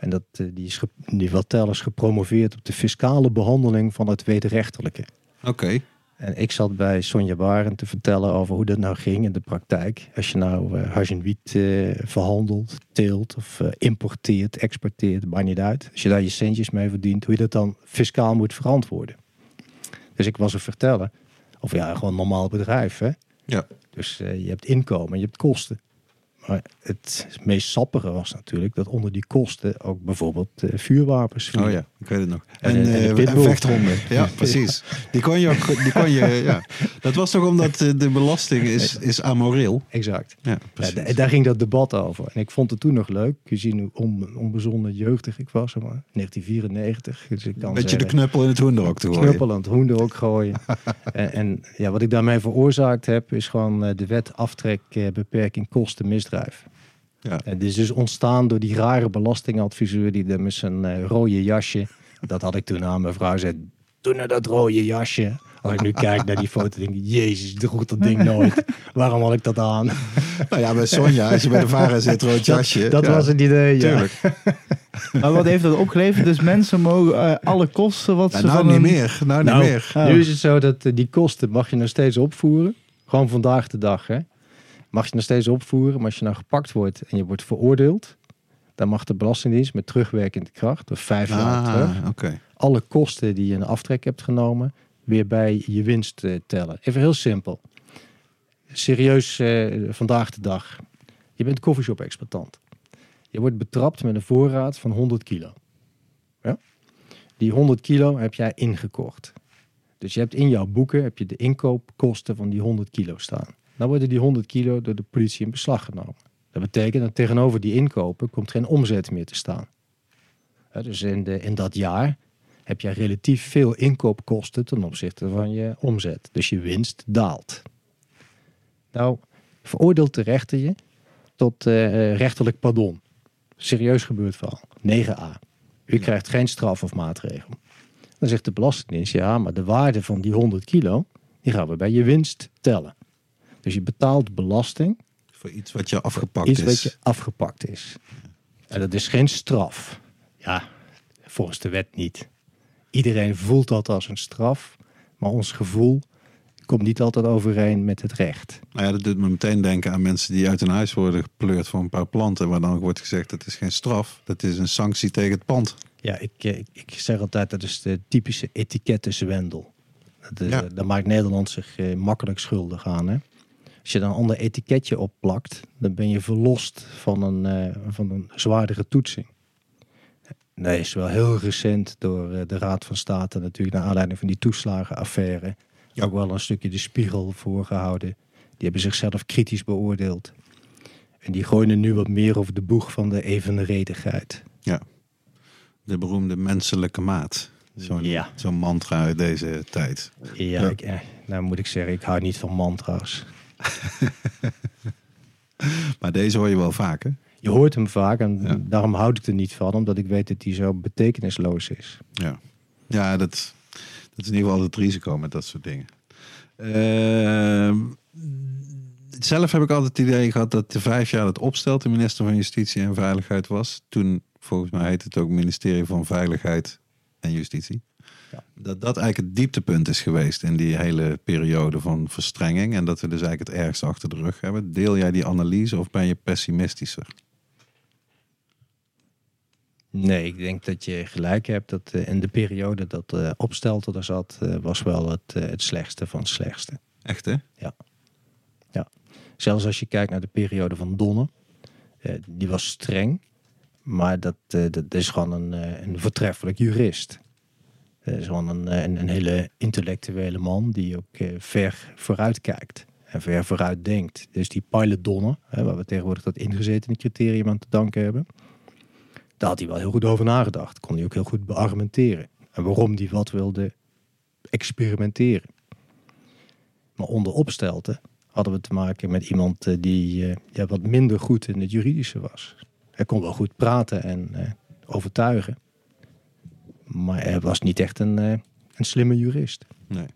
En dat, eh, die, is die Wattel is gepromoveerd op de fiscale behandeling van het wederrechtelijke. Oké. En ik zat bij Sonja Barend te vertellen over hoe dat nou ging in de praktijk. Als je nou hash en wiet verhandelt, teelt of eh, importeert, exporteert, maakt niet uit. Als je daar je centjes mee verdient, hoe je dat dan fiscaal moet verantwoorden. Dus ik was er vertellen. Of ja, gewoon een normaal bedrijf. Hè? Ja. Dus eh, je hebt inkomen, je hebt kosten. Maar het meest sappige was natuurlijk dat onder die kosten ook bijvoorbeeld eh, vuurwapens vielen. Oh ja, ik weet het nog. En En, eh, en vechthonden. Ja, precies. Die kon je ook, die kon je, ja. Dat was toch omdat eh, de belasting is, is amoreel? Exact. Ja, precies. da- daar ging dat debat over. En ik vond het toen nog leuk. Je ziet hoe on, onbezonnen jeugdig ik was. zeg Maar. 1994. Dus ik kan Beetje de knuppel in het hoenderhok te gooien. knuppel aan het hoender ook gooien. en, ja, wat ik daarmee veroorzaakt heb, is gewoon de wet aftrek, beperking, kosten, misdrijf. Ja. En dit is dus ontstaan door die rare belastingadviseur die er met zijn eh, rode jasje. Dat had ik toen aan mijn vrouw zei. Doe nou dat rode jasje. Als ik nu kijk naar die foto, denk ik, jezus, droeg dat ding nooit. Waarom had ik dat aan? Nou ja, bij Sonja, als je bij de varen zit, rood jasje. Dat ja, was het idee, ja. Tuurlijk. Maar wat heeft dat opgeleverd? Dus mensen mogen eh, alle kosten wat Ja, ze nou van niet een- meer. Nou, Nou, niet meer. Ja. Nu is het zo dat eh, die kosten mag je nog steeds opvoeren. Gewoon vandaag de dag, hè. Mag je nog steeds opvoeren. Maar als je nou gepakt wordt en je wordt veroordeeld... dan mag de Belastingdienst met terugwerkende kracht... of vijf jaar terug... Ah, oké. alle kosten die je in aftrek hebt genomen... weer bij je winst eh, tellen. Even heel simpel. Serieus eh, vandaag de dag. Je bent coffeeshop-exploitant. Je wordt betrapt met een voorraad van 100 kilo. Ja? Die 100 kilo heb jij ingekocht. Dus je hebt in jouw boeken heb je de inkoopkosten van die 100 kilo staan. Dan worden die 100 kilo door de politie in beslag genomen. Dat betekent dat tegenover die inkopen komt geen omzet meer te staan. Dus in, de, in dat jaar heb je relatief veel inkoopkosten ten opzichte van je omzet. Dus je winst daalt. Nou, veroordeelt de rechter je tot eh, rechterlijk pardon. Serieus gebeurd verhaal. 9a. U krijgt geen straf of maatregel. Dan zegt de Belastingdienst, ja, maar de waarde van die 100 kilo, die gaan we bij je winst tellen. Dus je betaalt belasting Voor iets wat je afgepakt iets is. wat je afgepakt is. En dat is geen straf. Ja, volgens de wet niet. Iedereen voelt dat als een straf, maar ons gevoel komt niet altijd overeen met het recht. Nou ja, dat doet me meteen denken aan mensen die uit hun huis worden gepleurd voor een paar planten. Waar dan ook wordt gezegd, dat is geen straf. Dat is een sanctie tegen het pand. Ja, ik, eh, ik, ik zeg altijd dat is de typische etikettenzwendel. Dat, is, Ja. eh, Daar maakt Nederland zich eh, makkelijk schuldig aan. Hè? Als je dan een ander etiketje opplakt, dan ben je verlost van een, eh, van een zwaardere toetsing. Dat is wel heel recent door eh, de Raad van State natuurlijk naar aanleiding van die toeslagenaffaire. Ja. Ook wel een stukje de spiegel voorgehouden. Die hebben zichzelf kritisch beoordeeld. En die gooien nu wat meer over de boeg van de evenredigheid. De beroemde menselijke maat. Zo'n Ja. zo'n mantra uit deze tijd. Ja, Ja. Ik, eh, nou moet ik zeggen, ik hou niet van mantra's. Maar deze hoor je wel vaker. Je hoort hem vaak en Ja. daarom houd ik er niet van, omdat ik weet dat hij zo betekenisloos is. Ja, ja dat, dat is in ieder geval het risico met dat soort dingen. Ehm, zelf heb ik altijd het idee gehad dat de vijf jaar dat opstelt de minister van Justitie en Veiligheid was. Toen, volgens mij heet het ook ministerie van Veiligheid en Justitie. Ja. Dat dat eigenlijk het dieptepunt is geweest in die hele periode van verstrenging. En dat we dus eigenlijk het ergste achter de rug hebben. Deel jij die analyse of ben je pessimistischer? Nee, ik denk dat je gelijk hebt dat eh, in de periode dat eh Opstelten er zat, eh, was wel het, het slechtste van het slechtste. Echt hè? Zelfs als je kijkt naar de periode van Donner, die was streng, maar dat, dat is gewoon een, een voortreffelijk jurist. Dat is gewoon een, een, hele intellectuele man die ook eh, ver vooruit kijkt en ver vooruit denkt. Dus die pilot Donner, hè, waar we tegenwoordig dat ingezeten criterium aan te danken hebben, daar had hij wel heel goed over nagedacht. Kon hij ook heel goed beargumenteren. En waarom hij wat wilde experimenteren. Maar onder opstelten hadden we te maken met iemand eh, die eh, ja, wat minder goed in het juridische was. Hij kon wel goed praten en overtuigen. Maar hij was niet echt een, eh, een slimme jurist. Nee.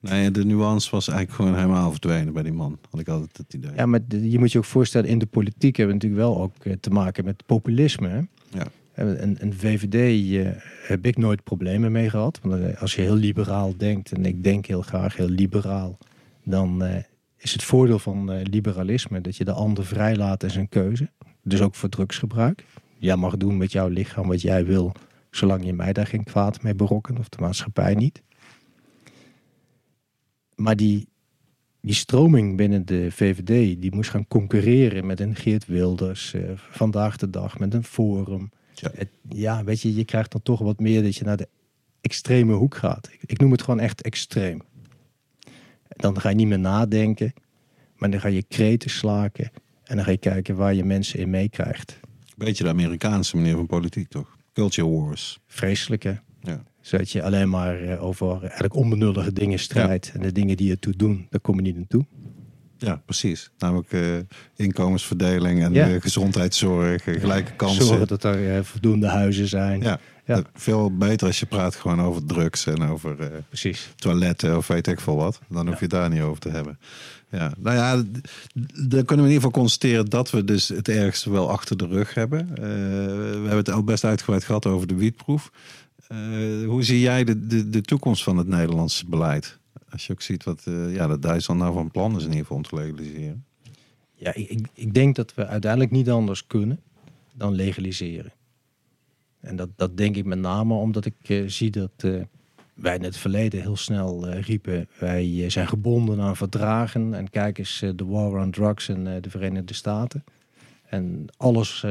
Nee, de nuance was eigenlijk gewoon helemaal verdwenen bij die man. Had ik altijd het idee. Ja, maar je moet je ook voorstellen, in de politiek hebben we natuurlijk wel ook eh, te maken met populisme. Hè? Ja. En een, een VVD eh, heb ik nooit problemen mee gehad. Want eh, als je heel liberaal denkt, en ik denk heel graag heel liberaal, dan eh, is het voordeel van eh, liberalisme dat je de ander vrijlaat in zijn keuze. Dus ook voor drugsgebruik. Jij mag doen met jouw lichaam wat jij wil, zolang je mij daar geen kwaad mee berokkent of de maatschappij niet. Maar die, die stroming binnen de VVD, die moest gaan concurreren met een Geert Wilders, eh, vandaag de dag met een Forum. Ja. Het- ja, weet je, je krijgt dan toch wat meer dat je naar de extreme hoek gaat. Ik, ik noem het gewoon echt extreem. Dan ga je niet meer nadenken, maar dan ga je kreten slaken en dan ga je kijken waar je mensen in meekrijgt. Beetje de Amerikaanse manier van politiek, toch? Culture wars. Vreselijke. Ja. Zodat je alleen maar eh, over eigenlijk onbenullige dingen strijdt. En de dingen die ertoe doen, daar kom je niet naartoe. Ja, precies. Namelijk eh, inkomensverdeling en Ja. eh, gezondheidszorg, gelijke kansen. Zorgen dat er voldoende huizen zijn. Ja, veel beter als je praat gewoon over drugs en over Precies. toiletten of weet ik veel wat. Dan hoef je daar niet over te hebben. Ja, nou ja, dan kunnen we in ieder geval constateren dat we dus het ergste wel achter de rug hebben. Eh, we hebben het al best uitgebreid gehad over de wietproef. Eh, hoe zie jij de, de, de toekomst van het Nederlandse beleid? Als je ook ziet wat eh, ja, dat Duitsland nou van plan is in ieder geval om te legaliseren. Ja, ik, ik- denk dat we uiteindelijk niet anders kunnen dan legaliseren. En dat, dat denk ik met name omdat ik zie dat wij in het verleden heel snel eh, riepen... wij eh, zijn gebonden aan verdragen en kijk eens eh, de war on drugs eh, de Verenigde Staten. En alles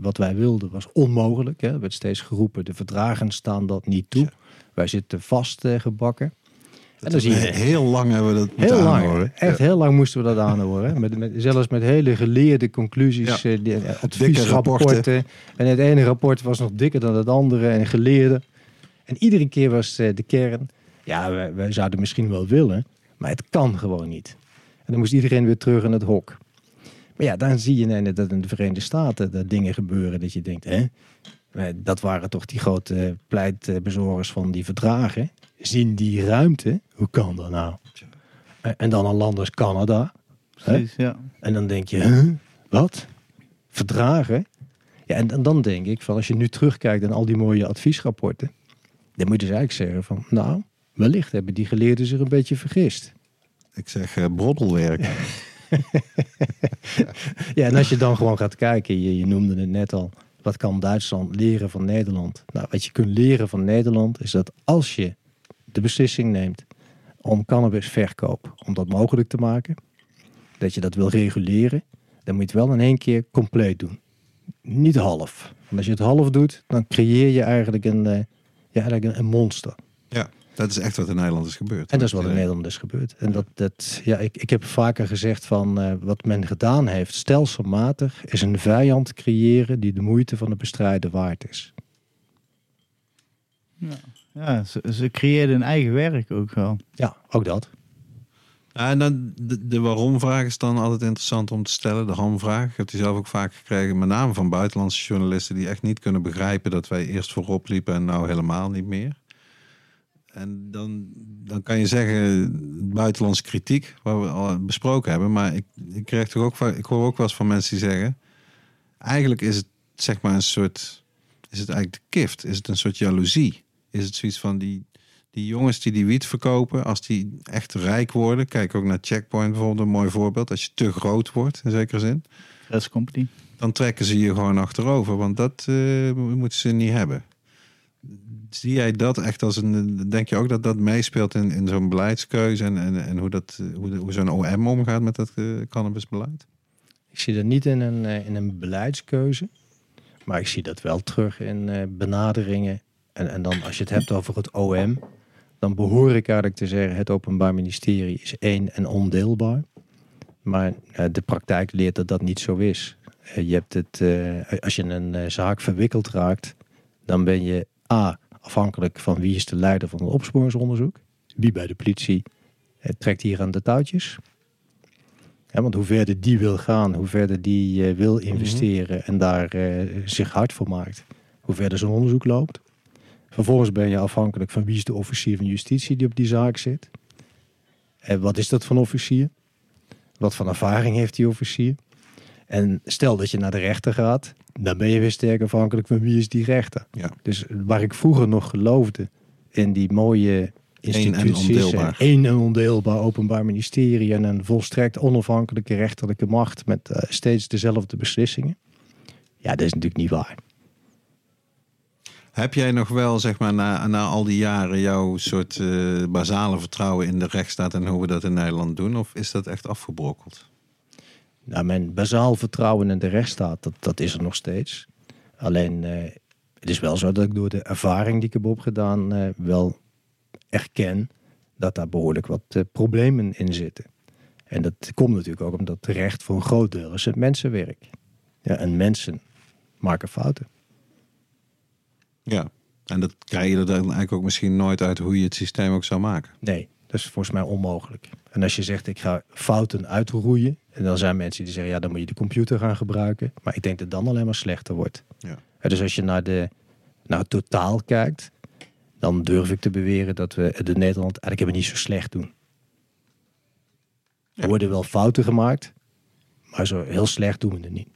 wat wij wilden was onmogelijk. Hè. Er werd steeds geroepen, de verdragen staan dat niet toe. Wij zitten vast eh, gebakken. En dan zie je Heel lang hebben we dat moeten Heel lang. Echt heel lang moesten we dat aanhoren. Met, met, zelfs met hele geleerde conclusies, Ja. eh, adviesrapporten. En het ene rapport was nog dikker dan het andere en geleerde. En iedere keer was eh, de kern, ja, wij zouden misschien wel willen, maar het kan gewoon niet. En dan moest iedereen weer terug in het hok. Maar ja, dan zie je dat in de Verenigde Staten dat dingen gebeuren dat je denkt, hè, dat waren toch die grote pleitbezorgers van die verdragen. Zien die ruimte? Hoe kan dat nou? En dan een land als Canada. Hè? Precies, ja. En dan denk je, huh? wat? Verdragen? Ja, en dan- dan denk ik van als je nu terugkijkt aan al die mooie adviesrapporten, dan moet je dus eigenlijk zeggen van, nou, wellicht hebben die geleerden zich een beetje vergist. Ik zeg eh, broddelwerk. Ja, en als je dan gewoon gaat kijken, je, je noemde het net al, Wat kan Duitsland leren van Nederland? Nou, wat je kunt leren van Nederland is dat als je de beslissing neemt om cannabisverkoop, om dat mogelijk te maken, dat je dat wil reguleren, dan moet je het wel in één keer compleet doen. Niet half. Want als je het half doet, dan creëer je eigenlijk een, uh, ja, eigenlijk een monster. Ja, dat is echt wat in Nederland is gebeurd. En dat is wat in Nederland is gebeurd. En dat, dat, ja, ik, ik heb vaker gezegd van uh, wat men gedaan heeft, stelselmatig, is een vijand creëren die de moeite van het bestrijden waard is. Ja, ja ze, ze creëerden een eigen werk ook wel. Ja, ook dat. En dan de, de waarom-vraag is dan altijd interessant om te stellen. De ham-vraag. Ik heb die zelf ook vaak gekregen, met name van buitenlandse journalisten die echt niet kunnen begrijpen dat wij eerst voorop liepen en nou helemaal niet meer. En dan, dan kan je zeggen, buitenlandse kritiek, waar we al besproken hebben. Maar ik, ik, krijg toch ook, ik hoor ook wel eens van mensen die zeggen, eigenlijk is het zeg maar een soort, is het eigenlijk de kift? Is het een soort jaloezie? Is het zoiets van die, die jongens die die wiet verkopen, als die echt rijk worden, kijk ook naar Checkpoint bijvoorbeeld, een mooi voorbeeld. Als je te groot wordt, in zekere zin. Dat is company. Dan trekken ze je gewoon achterover, want dat uh, moeten ze niet hebben. Zie jij dat echt als een. Denk je ook dat dat meespeelt in, in zo'n beleidskeuze en, en, en hoe, dat, hoe, hoe zo'n OM omgaat met dat uh, cannabisbeleid? Ik zie dat niet in een, in een beleidskeuze, maar ik zie dat wel terug in benaderingen. En, en dan als je het hebt over het OM, dan behoor ik eigenlijk te zeggen: het Openbaar Ministerie is één en ondeelbaar. Maar uh, de praktijk leert dat dat niet zo is. Uh, je hebt het, uh, als je een zaak verwikkeld raakt, dan ben je A. afhankelijk van wie is de leider van het opsporingsonderzoek. Wie bij de politie trekt hier aan de touwtjes. Ja, want hoe verder die wil gaan, hoe verder die wil investeren mm -hmm. en daar zich hard voor maakt, hoe verder zo'n onderzoek loopt. Vervolgens ben je afhankelijk van wie is de officier van justitie die op die zaak zit. En wat is dat van officier? Wat voor ervaring heeft die officier? En stel dat je naar de rechter gaat, dan ben je weer sterk afhankelijk van wie is die rechter. Ja. Dus waar ik vroeger nog geloofde in die mooie instituties, één en ondeelbaar openbaar ministerie en een volstrekt onafhankelijke rechterlijke macht met uh, steeds dezelfde beslissingen. Ja, dat is natuurlijk niet waar. Heb jij nog wel, zeg maar, na, na al die jaren jouw soort uh, basale vertrouwen in de rechtsstaat en hoe we dat in Nederland doen? Of is dat echt afgebrokkeld? Nou, mijn bazaal vertrouwen in de rechtsstaat, dat, dat is er nog steeds. Alleen, uh, het is wel zo dat ik door de ervaring die ik heb opgedaan, uh, wel erken dat daar behoorlijk wat problemen in zitten. En dat komt natuurlijk ook omdat recht voor een groot deel is het mensenwerk. Ja, en mensen maken fouten. Ja, en dat krijg je er dan eigenlijk ook misschien nooit uit hoe je het systeem ook zou maken. Nee, dat is volgens mij onmogelijk. En als je zegt ik ga fouten uitroeien, en dan zijn mensen die zeggen ja, dan moet je de computer gaan gebruiken. Maar ik denk dat het dan alleen maar slechter wordt. Ja. Dus als je naar, de, naar het totaal kijkt, dan durf ik te beweren dat we de Nederland eigenlijk hebben niet zo slecht doen. Er worden wel fouten gemaakt, maar zo heel slecht doen we het niet.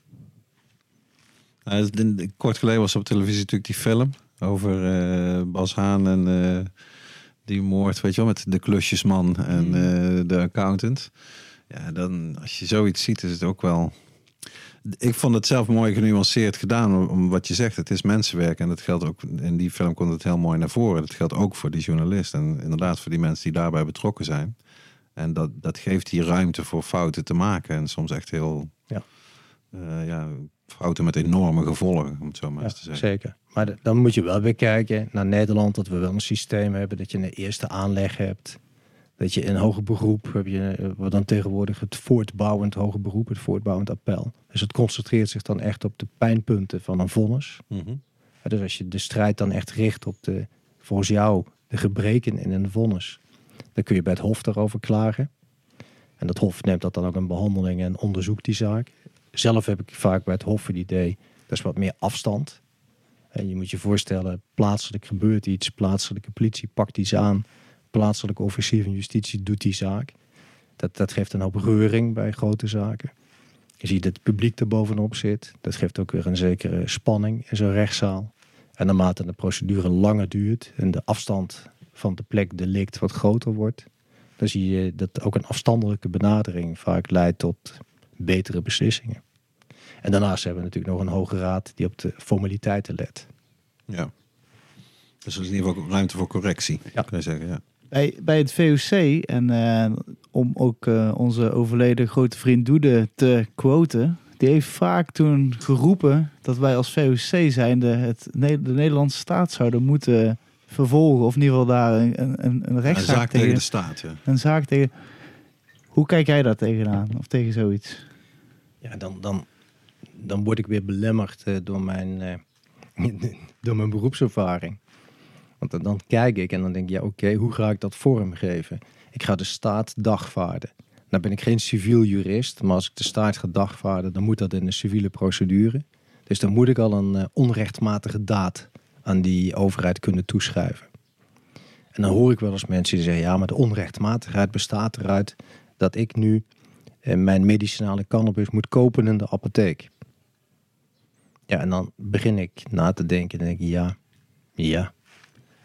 Nou, kort geleden was op televisie natuurlijk die film over uh, Bas Haan en uh, die moord, weet je wel, met de klusjesman en uh, de accountant. Ja, dan als je zoiets ziet, is het ook wel. Ik vond het zelf mooi genuanceerd gedaan, om, wat je zegt. Het is mensenwerk en dat geldt ook. In die film komt het heel mooi naar voren. Dat geldt ook voor die journalist en inderdaad voor die mensen die daarbij betrokken zijn. En dat, dat geeft die ruimte voor fouten te maken en soms echt heel. Ja. ja, fouten met enorme gevolgen, om het zo maar ja, eens te zeggen. Zeker. Maar dan moet je wel weer kijken naar Nederland, dat we wel een systeem hebben, dat je een eerste aanleg hebt. Dat je in hoger beroep heb je wat dan tegenwoordig het voortbouwend hoger beroep, het voortbouwend appel. Dus het concentreert zich dan echt op de pijnpunten van een vonnis. Mm -hmm. Dus als je de strijd dan echt richt op de, volgens jou, de gebreken in een vonnis, dan kun je bij het Hof daarover klagen. En dat Hof neemt dat dan ook in behandeling en onderzoekt die zaak zelf heb ik vaak bij het Hof het idee, dat is wat meer afstand. Je moet je voorstellen, plaatselijk gebeurt iets, plaatselijke politie pakt iets aan, plaatselijke officier van justitie doet die zaak. Dat, dat geeft een hoop reuring bij grote zaken. Je ziet dat het publiek er bovenop zit. Dat geeft ook weer een zekere spanning in zo'n rechtszaal. En naarmate de procedure langer duurt en de afstand van de plek delict wat groter wordt, dan zie je dat ook een afstandelijke benadering vaak leidt tot betere beslissingen. En daarnaast hebben we natuurlijk nog een hoge raad die op de formaliteiten let. Ja. Dus er is in ieder geval ruimte voor correctie, Ja. kan je zeggen. Ja. Bij, bij het VOC, en eh, om ook eh, onze overleden grote vriend Doede te quoten, die heeft vaak toen geroepen dat wij als VOC zijnde het, de Nederlandse staat zouden moeten vervolgen. Of in ieder geval daar een, een, een Een rechtszaak zaak tegen tegen, de staat, ja. een zaak tegen. Hoe kijk jij daar tegenaan? Of tegen zoiets? Ja, dan, dan, dan word ik weer belemmerd eh, door, mijn, eh, door mijn beroepservaring. Want dan, kijk ik en dan denk ik, ja oké, hoe ga ik dat vormgeven? Ik ga de staat dagvaarden. Nou ben ik geen civiel jurist, maar als ik de staat ga dagvaarden, dan moet dat in een civiele procedure. Dus dan moet ik al een eh, onrechtmatige daad aan die overheid kunnen toeschrijven. En dan hoor ik wel eens mensen die zeggen, ja, maar de onrechtmatigheid bestaat eruit dat ik nu mijn medicinale cannabis moet kopen in de apotheek. Ja, en dan begin ik na te denken en denk ik, ja, ja.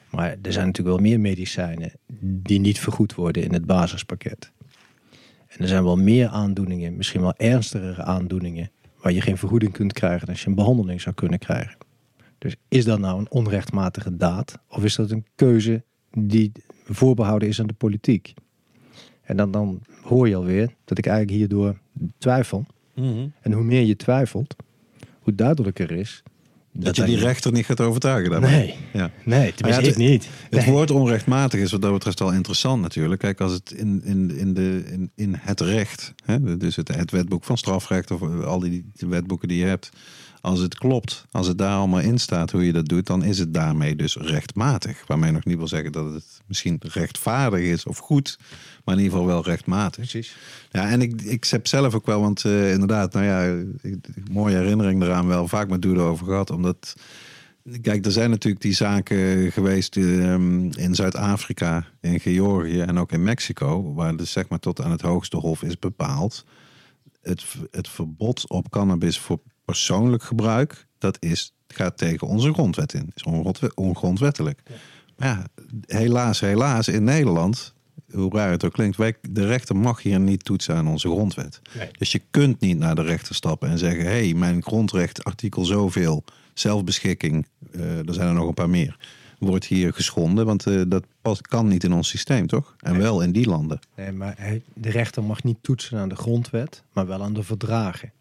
Maar er zijn natuurlijk wel meer medicijnen die niet vergoed worden in het basispakket. En er zijn wel meer aandoeningen, misschien wel ernstigere aandoeningen, waar je geen vergoeding kunt krijgen als je een behandeling zou kunnen krijgen. Dus is dat nou een onrechtmatige daad? Of is dat een keuze die voorbehouden is aan de politiek? En dan, dan hoor je alweer dat ik eigenlijk hierdoor twijfel. En hoe meer je twijfelt, hoe duidelijker is. Dat, je die rechter niet gaat overtuigen daarmee. Nee, Ja. nee, tenminste Ja, ik niet. Het Nee. woord onrechtmatig is wat dat betreft al interessant natuurlijk. Kijk, als het in, in, in, de, in, in het recht, hè, dus het, het wetboek van strafrecht of al die wetboeken die je hebt, als het klopt, als het daar allemaal in staat hoe je dat doet, dan is het daarmee dus rechtmatig. Waarmee nog niet wil zeggen dat het misschien rechtvaardig is of goed, maar in ieder geval wel rechtmatig. Precies. Ja, en ik, ik heb zelf ook wel, want eh, inderdaad, nou ja, ik- mooie herinnering eraan wel vaak met Doede over gehad. Omdat, kijk, er zijn natuurlijk die zaken geweest ehm, in Zuid-Afrika, in Georgië en ook in Mexico, waar dus zeg maar tot aan het hoogste hof is bepaald. Het, het verbod op cannabis voor persoonlijk gebruik, dat is, gaat tegen onze grondwet in. Is ongrondwe- ongrondwettelijk. Maar ja, helaas, helaas, in Nederland, hoe raar het ook klinkt, wij, de rechter mag hier niet toetsen aan onze grondwet. Nee. Dus je kunt niet naar de rechter stappen en zeggen: hé, hey, mijn grondrecht, artikel zoveel, zelfbeschikking, eh, er zijn er nog een paar meer, wordt hier geschonden. Want eh, dat pas, kan niet in ons systeem, toch? En wel in die landen. Nee, maar hij- de rechter mag niet toetsen aan de grondwet, maar wel aan de verdragen.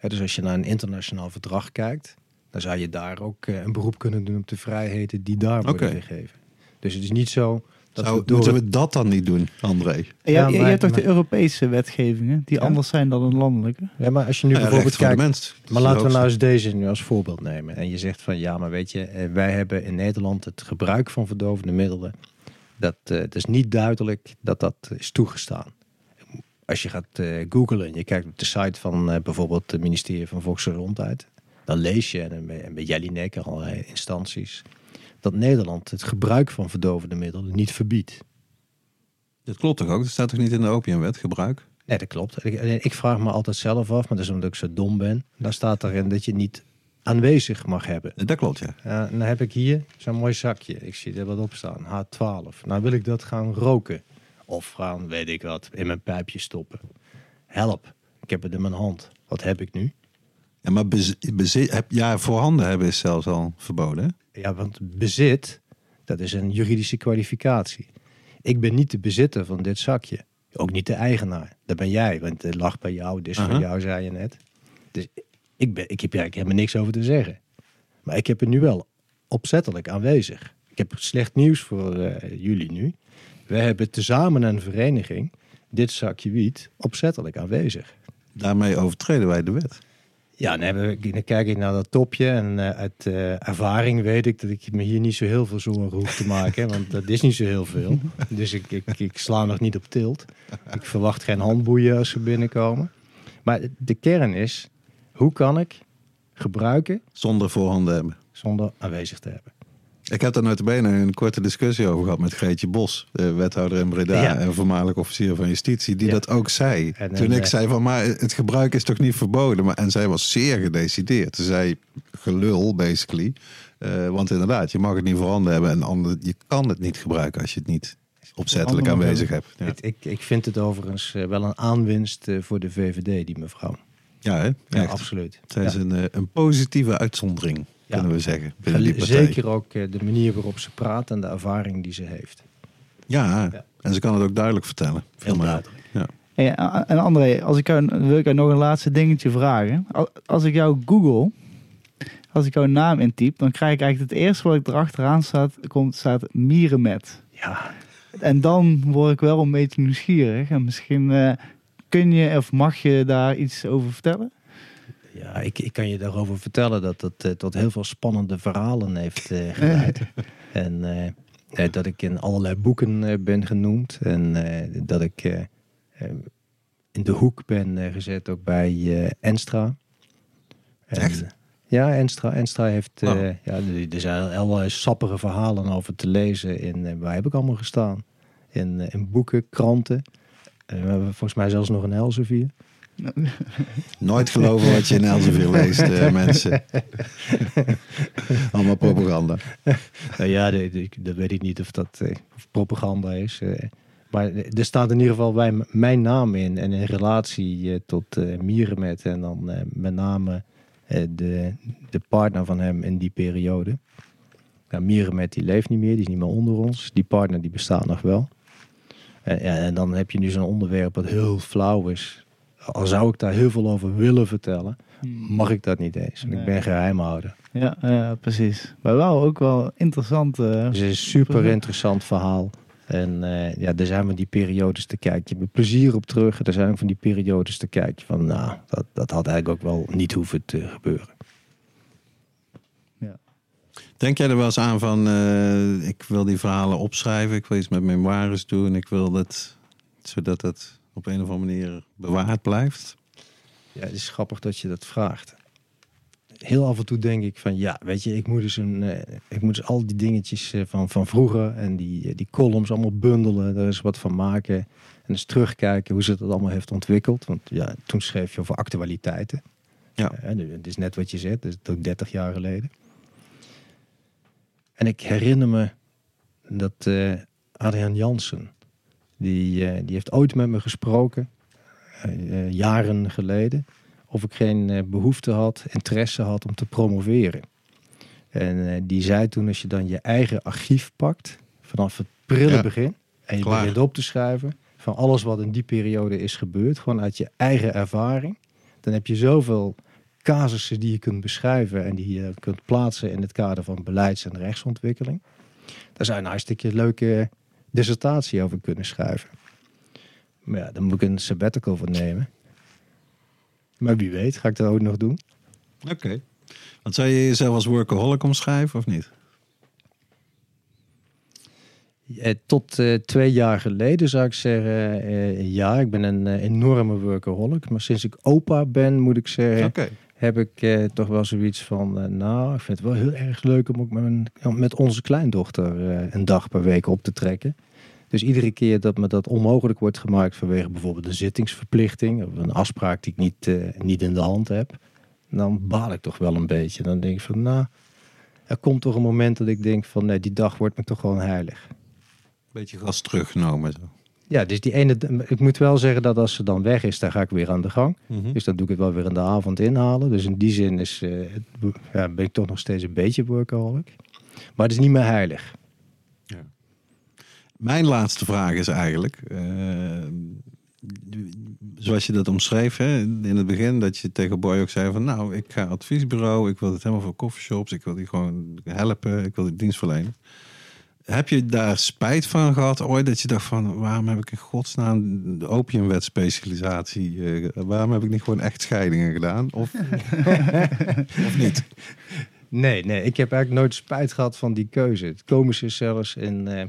Dus als je naar een internationaal verdrag kijkt, dan zou je daar ook eh, een beroep kunnen doen op de vrijheden die daar worden Oké. gegeven. Dus het is niet zo dat Zou, we door... Moeten we dat dan niet doen, André? Ja, je, hebt toch maar- de Europese wetgevingen die Ja. anders zijn dan een landelijke? Ja, maar als je nu Ja, bijvoorbeeld kijkt... mens. Maar laten we nou eens deze nu als voorbeeld nemen. En je zegt van ja, maar weet je, eh, wij hebben in Nederland het gebruik van verdovende middelen. Dat eh, het is niet duidelijk dat dat is toegestaan. Als je gaat eh googlen en je kijkt op de site van eh, bijvoorbeeld het ministerie van Volksgezondheid, dan lees je en bij, en bij Jelinek en allerlei instanties dat Nederland het gebruik van verdovende middelen niet verbiedt. Dat klopt toch ook? Dat staat toch niet in de opiumwet, gebruik? Nee, dat klopt. Ik, ik vraag me altijd zelf af, maar dat is omdat ik zo dom ben. Daar staat erin dat je niet aanwezig mag hebben. Dat klopt, ja. Dan heb ik hier zo'n mooi zakje. Ik zie er wat op staan. H12. Nou wil ik dat gaan roken. Of gaan, weet ik wat, in mijn pijpje stoppen. Help. Ik heb het in mijn hand. Wat heb ik nu? Ja, maar bezit, heb, ja, voorhanden hebben is zelfs al verboden. Ja, want bezit, dat is een juridische kwalificatie. Ik ben niet de bezitter van dit zakje. Ook niet de eigenaar. Dat ben jij, want het lag bij jou. Dit is van jou, zei je net. Dus ik, ben, ik heb eigenlijk helemaal niks over te zeggen. Maar ik heb het nu wel opzettelijk aanwezig. Ik heb slecht nieuws voor eh, jullie nu. We hebben tezamen een vereniging dit zakje wiet opzettelijk aanwezig. Daarmee overtreden wij de wet. Ja, dan, kijk ik naar dat topje en eh, uit eh, ervaring weet ik dat ik me hier niet zo heel veel zorgen hoef te maken, want dat is niet zo heel veel. Dus ik, ik, ik sla nog niet op tilt. Ik verwacht geen handboeien als ze binnenkomen. Maar de kern is, hoe kan ik gebruiken Zonder voorhanden hebben. zonder aanwezig te hebben? Ik heb daar notabene een korte discussie over gehad met Greetje Bos, de wethouder in Breda Ja. en voormalig officier van justitie, die Ja. dat ook zei. En, Toen en, ik zei van, maar het gebruik is toch niet verboden? Maar, en zij was zeer gedecideerd. Ze zei gelul, basically. Eh, want inderdaad, je mag het niet voorhanden hebben en ander, je kan het niet gebruiken als je het niet opzettelijk aanwezig hebt. Ja. Ik, ik, ik vind het overigens eh, wel een aanwinst eh, voor de VVD, die mevrouw. Ja, hè? Ja, absoluut. Zij is een, een positieve uitzondering, kunnen we zeggen. Binnen die partij. Zeker ook eh, de manier waarop ze praat en de ervaring die ze heeft. Ja, Ja. en ze kan het ook duidelijk vertellen. Veel Heel meer. duidelijk. Ja. Hey, en André, als ik jou, wil ik jou nog een laatste dingetje vragen. Al- Als ik jou google, als ik jouw naam intyp, dan krijg ik eigenlijk het eerste wat ik erachteraan staat, komt, staat Mierenmet. Ja, En dan word ik wel een beetje nieuwsgierig. En misschien eh, kun je of mag je daar iets over vertellen? Ja ik, ik kan je daarover vertellen dat dat eh, tot heel veel spannende verhalen heeft eh, geleid. en eh, dat ik in allerlei boeken ben genoemd. En dat ik in de hoek ben gezet ook bij Enstra. En, Echt? ja, Enstra, Enstra heeft... Oh. ja, er- zijn allerlei sappige verhalen over te lezen. In, waar heb ik allemaal gestaan? In, in boeken, kranten. We hebben volgens mij zelfs nog een Elsevier. Nooit geloven wat je in Elsevier leest, eh, mensen. Allemaal propaganda. Nou ja, dat weet ik niet of dat eh, of propaganda is. eh. maar er staat in ieder geval bij mijn naam in. En in relatie tot Mierenmet. En dan met name de, de partner van hem in die periode. Nou, Mierenmet die leeft niet meer. Die is niet meer onder ons. Die partner die bestaat nog wel. En, ja, en dan heb je nu zo'n onderwerp dat heel flauw is. Al zou ik daar heel veel over willen vertellen. Mag ik dat niet eens. Nee. Ik ben geheimhouder. Ja, ja, precies. Maar wel ook wel interessant. eh, Het is een super interessant verhaal. En eh, ja, er zijn van die periodes te kijken met plezier op terug. Er zijn ook van die periodes te kijken van, nou, dat, dat had eigenlijk ook wel niet hoeven te gebeuren. Denk jij er wel eens aan van, eh, ik wil die verhalen opschrijven, ik wil iets met memoires doen, ik wil dat, zodat het op een of andere manier bewaard blijft? Ja, het is grappig dat je dat vraagt. Heel af en toe denk ik van, ja, weet je, ik moet dus, een, eh, ik moet dus al die dingetjes eh, van, van vroeger en die, eh, die columns allemaal bundelen, daar is wat van maken. En eens terugkijken hoe ze dat allemaal heeft ontwikkeld. Want ja, toen schreef je over actualiteiten. Ja. Het is net wat je zegt, dat is ook 30 jaar geleden. En ik herinner me dat eh Adriaan Jansen, die, eh, die heeft ooit met me gesproken, eh, eh, jaren geleden, of ik geen eh, behoefte had, interesse had om te promoveren. En die zei toen, als je dan je eigen archief pakt, vanaf het prille Ja. begin, en je Klaar. begint op te schrijven van alles wat in die periode is gebeurd, gewoon uit je eigen ervaring, dan heb je zoveel casussen die je kunt beschrijven en die je kunt plaatsen in het kader van beleids- en rechtsontwikkeling. Daar een hartstikke leuke dissertatie over kunnen schrijven. Maar ja, dan moet ik een sabbatical voor nemen. Maar wie weet, ga ik dat ook nog doen. Oké. Want zou je jezelf als workaholic omschrijven of niet? Eh, tot eh, twee jaar geleden zou ik zeggen, eh, ja, ik ben een enorme workaholic. Maar sinds ik opa ben, moet ik zeggen, heb ik eh, toch wel zoiets van, nou, ik vind het wel heel erg leuk om ook met, mijn, met onze kleindochter eh, een dag per week op te trekken. Dus iedere keer dat me dat onmogelijk wordt gemaakt vanwege bijvoorbeeld een zittingsverplichting of een afspraak die ik niet, eh, niet in de hand heb, dan baal ik toch wel een beetje. Dan denk ik van, nou, er komt toch een moment dat ik denk van, nee, die dag wordt me toch gewoon heilig. Beetje gas teruggenomen. Zo. Ja, dus die ene, ik moet wel zeggen dat als ze dan weg is, dan ga ik weer aan de gang. Mhm. Dus dan doe ik het wel weer in de avond inhalen. Dus in die zin is, eh, ja, ben ik toch nog steeds een beetje workaholic. Maar het is niet meer heilig. Mijn laatste vraag is eigenlijk, eh, zoals je dat omschreef in het begin, dat je tegen Boy ook zei van nou, ik ga adviesbureau, ik wil het helemaal voor coffeeshops, ik wil die gewoon helpen, ik wil die dienst verlenen. Heb je daar spijt van gehad ooit dat je dacht van waarom heb ik in godsnaam de opiumwetspecialisatie, eh, waarom heb ik niet gewoon echt scheidingen gedaan? Of, of niet? Nee, nee, ik heb eigenlijk nooit spijt gehad van die keuze. Het komische is zelfs in, eh,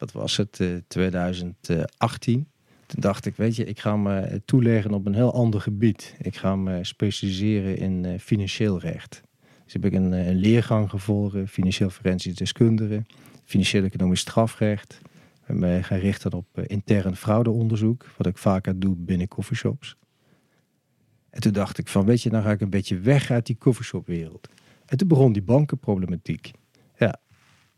wat was het, eh, 2018. Toen dacht ik, weet je, ik ga me toeleggen op een heel ander gebied. Ik ga me specialiseren in eh, financieel recht. Dus heb ik een, eh, leergang gevolgd, financieel forensisch deskundige, financieel economisch strafrecht. Ben me gaan richten op eh, intern fraudeonderzoek, wat ik vaker doe binnen coffeeshops. En toen dacht ik van, weet je, dan ga ik een beetje weg uit die coffeeshopwereld. En toen begon die bankenproblematiek.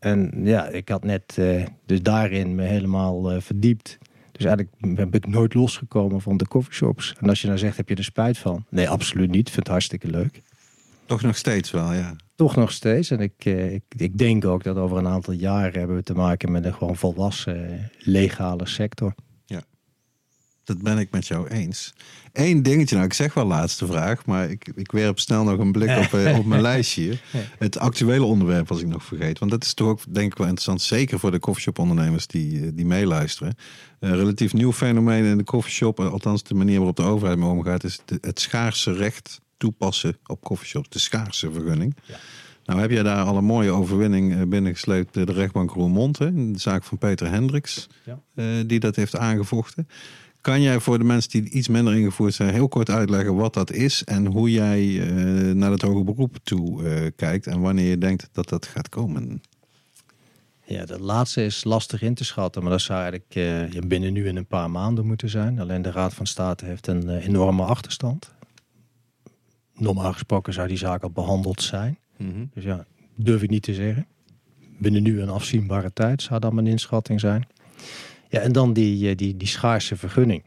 En ja, ik had net eh, dus daarin me helemaal eh, verdiept. Dus eigenlijk ben ik nooit losgekomen van de coffeeshops. En als je nou zegt, heb je er spijt van? Nee, absoluut niet. Ik vind het hartstikke leuk. Toch nog steeds wel, ja. Toch nog steeds. En ik, eh, ik, ik denk ook dat over een aantal jaren hebben we te maken met een gewoon volwassen, legale sector. Dat ben ik met jou eens. Eén dingetje, nou ik zeg wel laatste vraag, maar ik, ik werp snel nog een blik op, eh, op mijn lijstje hier. Het actuele onderwerp was ik nog vergeten. Want dat is toch ook denk ik wel interessant, zeker voor de coffeeshop ondernemers die, eh, die meeluisteren. Een relatief nieuw fenomeen in de coffeeshop, eh, althans de manier waarop de overheid mee omgaat, is de- het schaarse recht toepassen op coffeeshops. De schaarse vergunning. Ja. Nou heb jij daar al een mooie overwinning eh, binnengesleept, eh, de rechtbank Roermond, hè, in de zaak van Peter Hendricks, Ja. eh, die dat heeft aangevochten. Kan jij voor de mensen die iets minder ingevoerd zijn, heel kort uitleggen wat dat is en hoe jij eh, naar het hoger beroep toe eh, kijkt en wanneer je denkt dat dat gaat komen? Ja, dat laatste is lastig in te schatten, maar dat zou eigenlijk eh, binnen nu in een paar maanden moeten zijn. Alleen de Raad van State heeft een enorme achterstand. Normaal gesproken zou die zaak al behandeld zijn. Dus ja, durf ik niet te zeggen. Binnen nu een afzienbare tijd zou dat mijn inschatting zijn. Ja, en dan die, eh, die, die schaarse vergunning.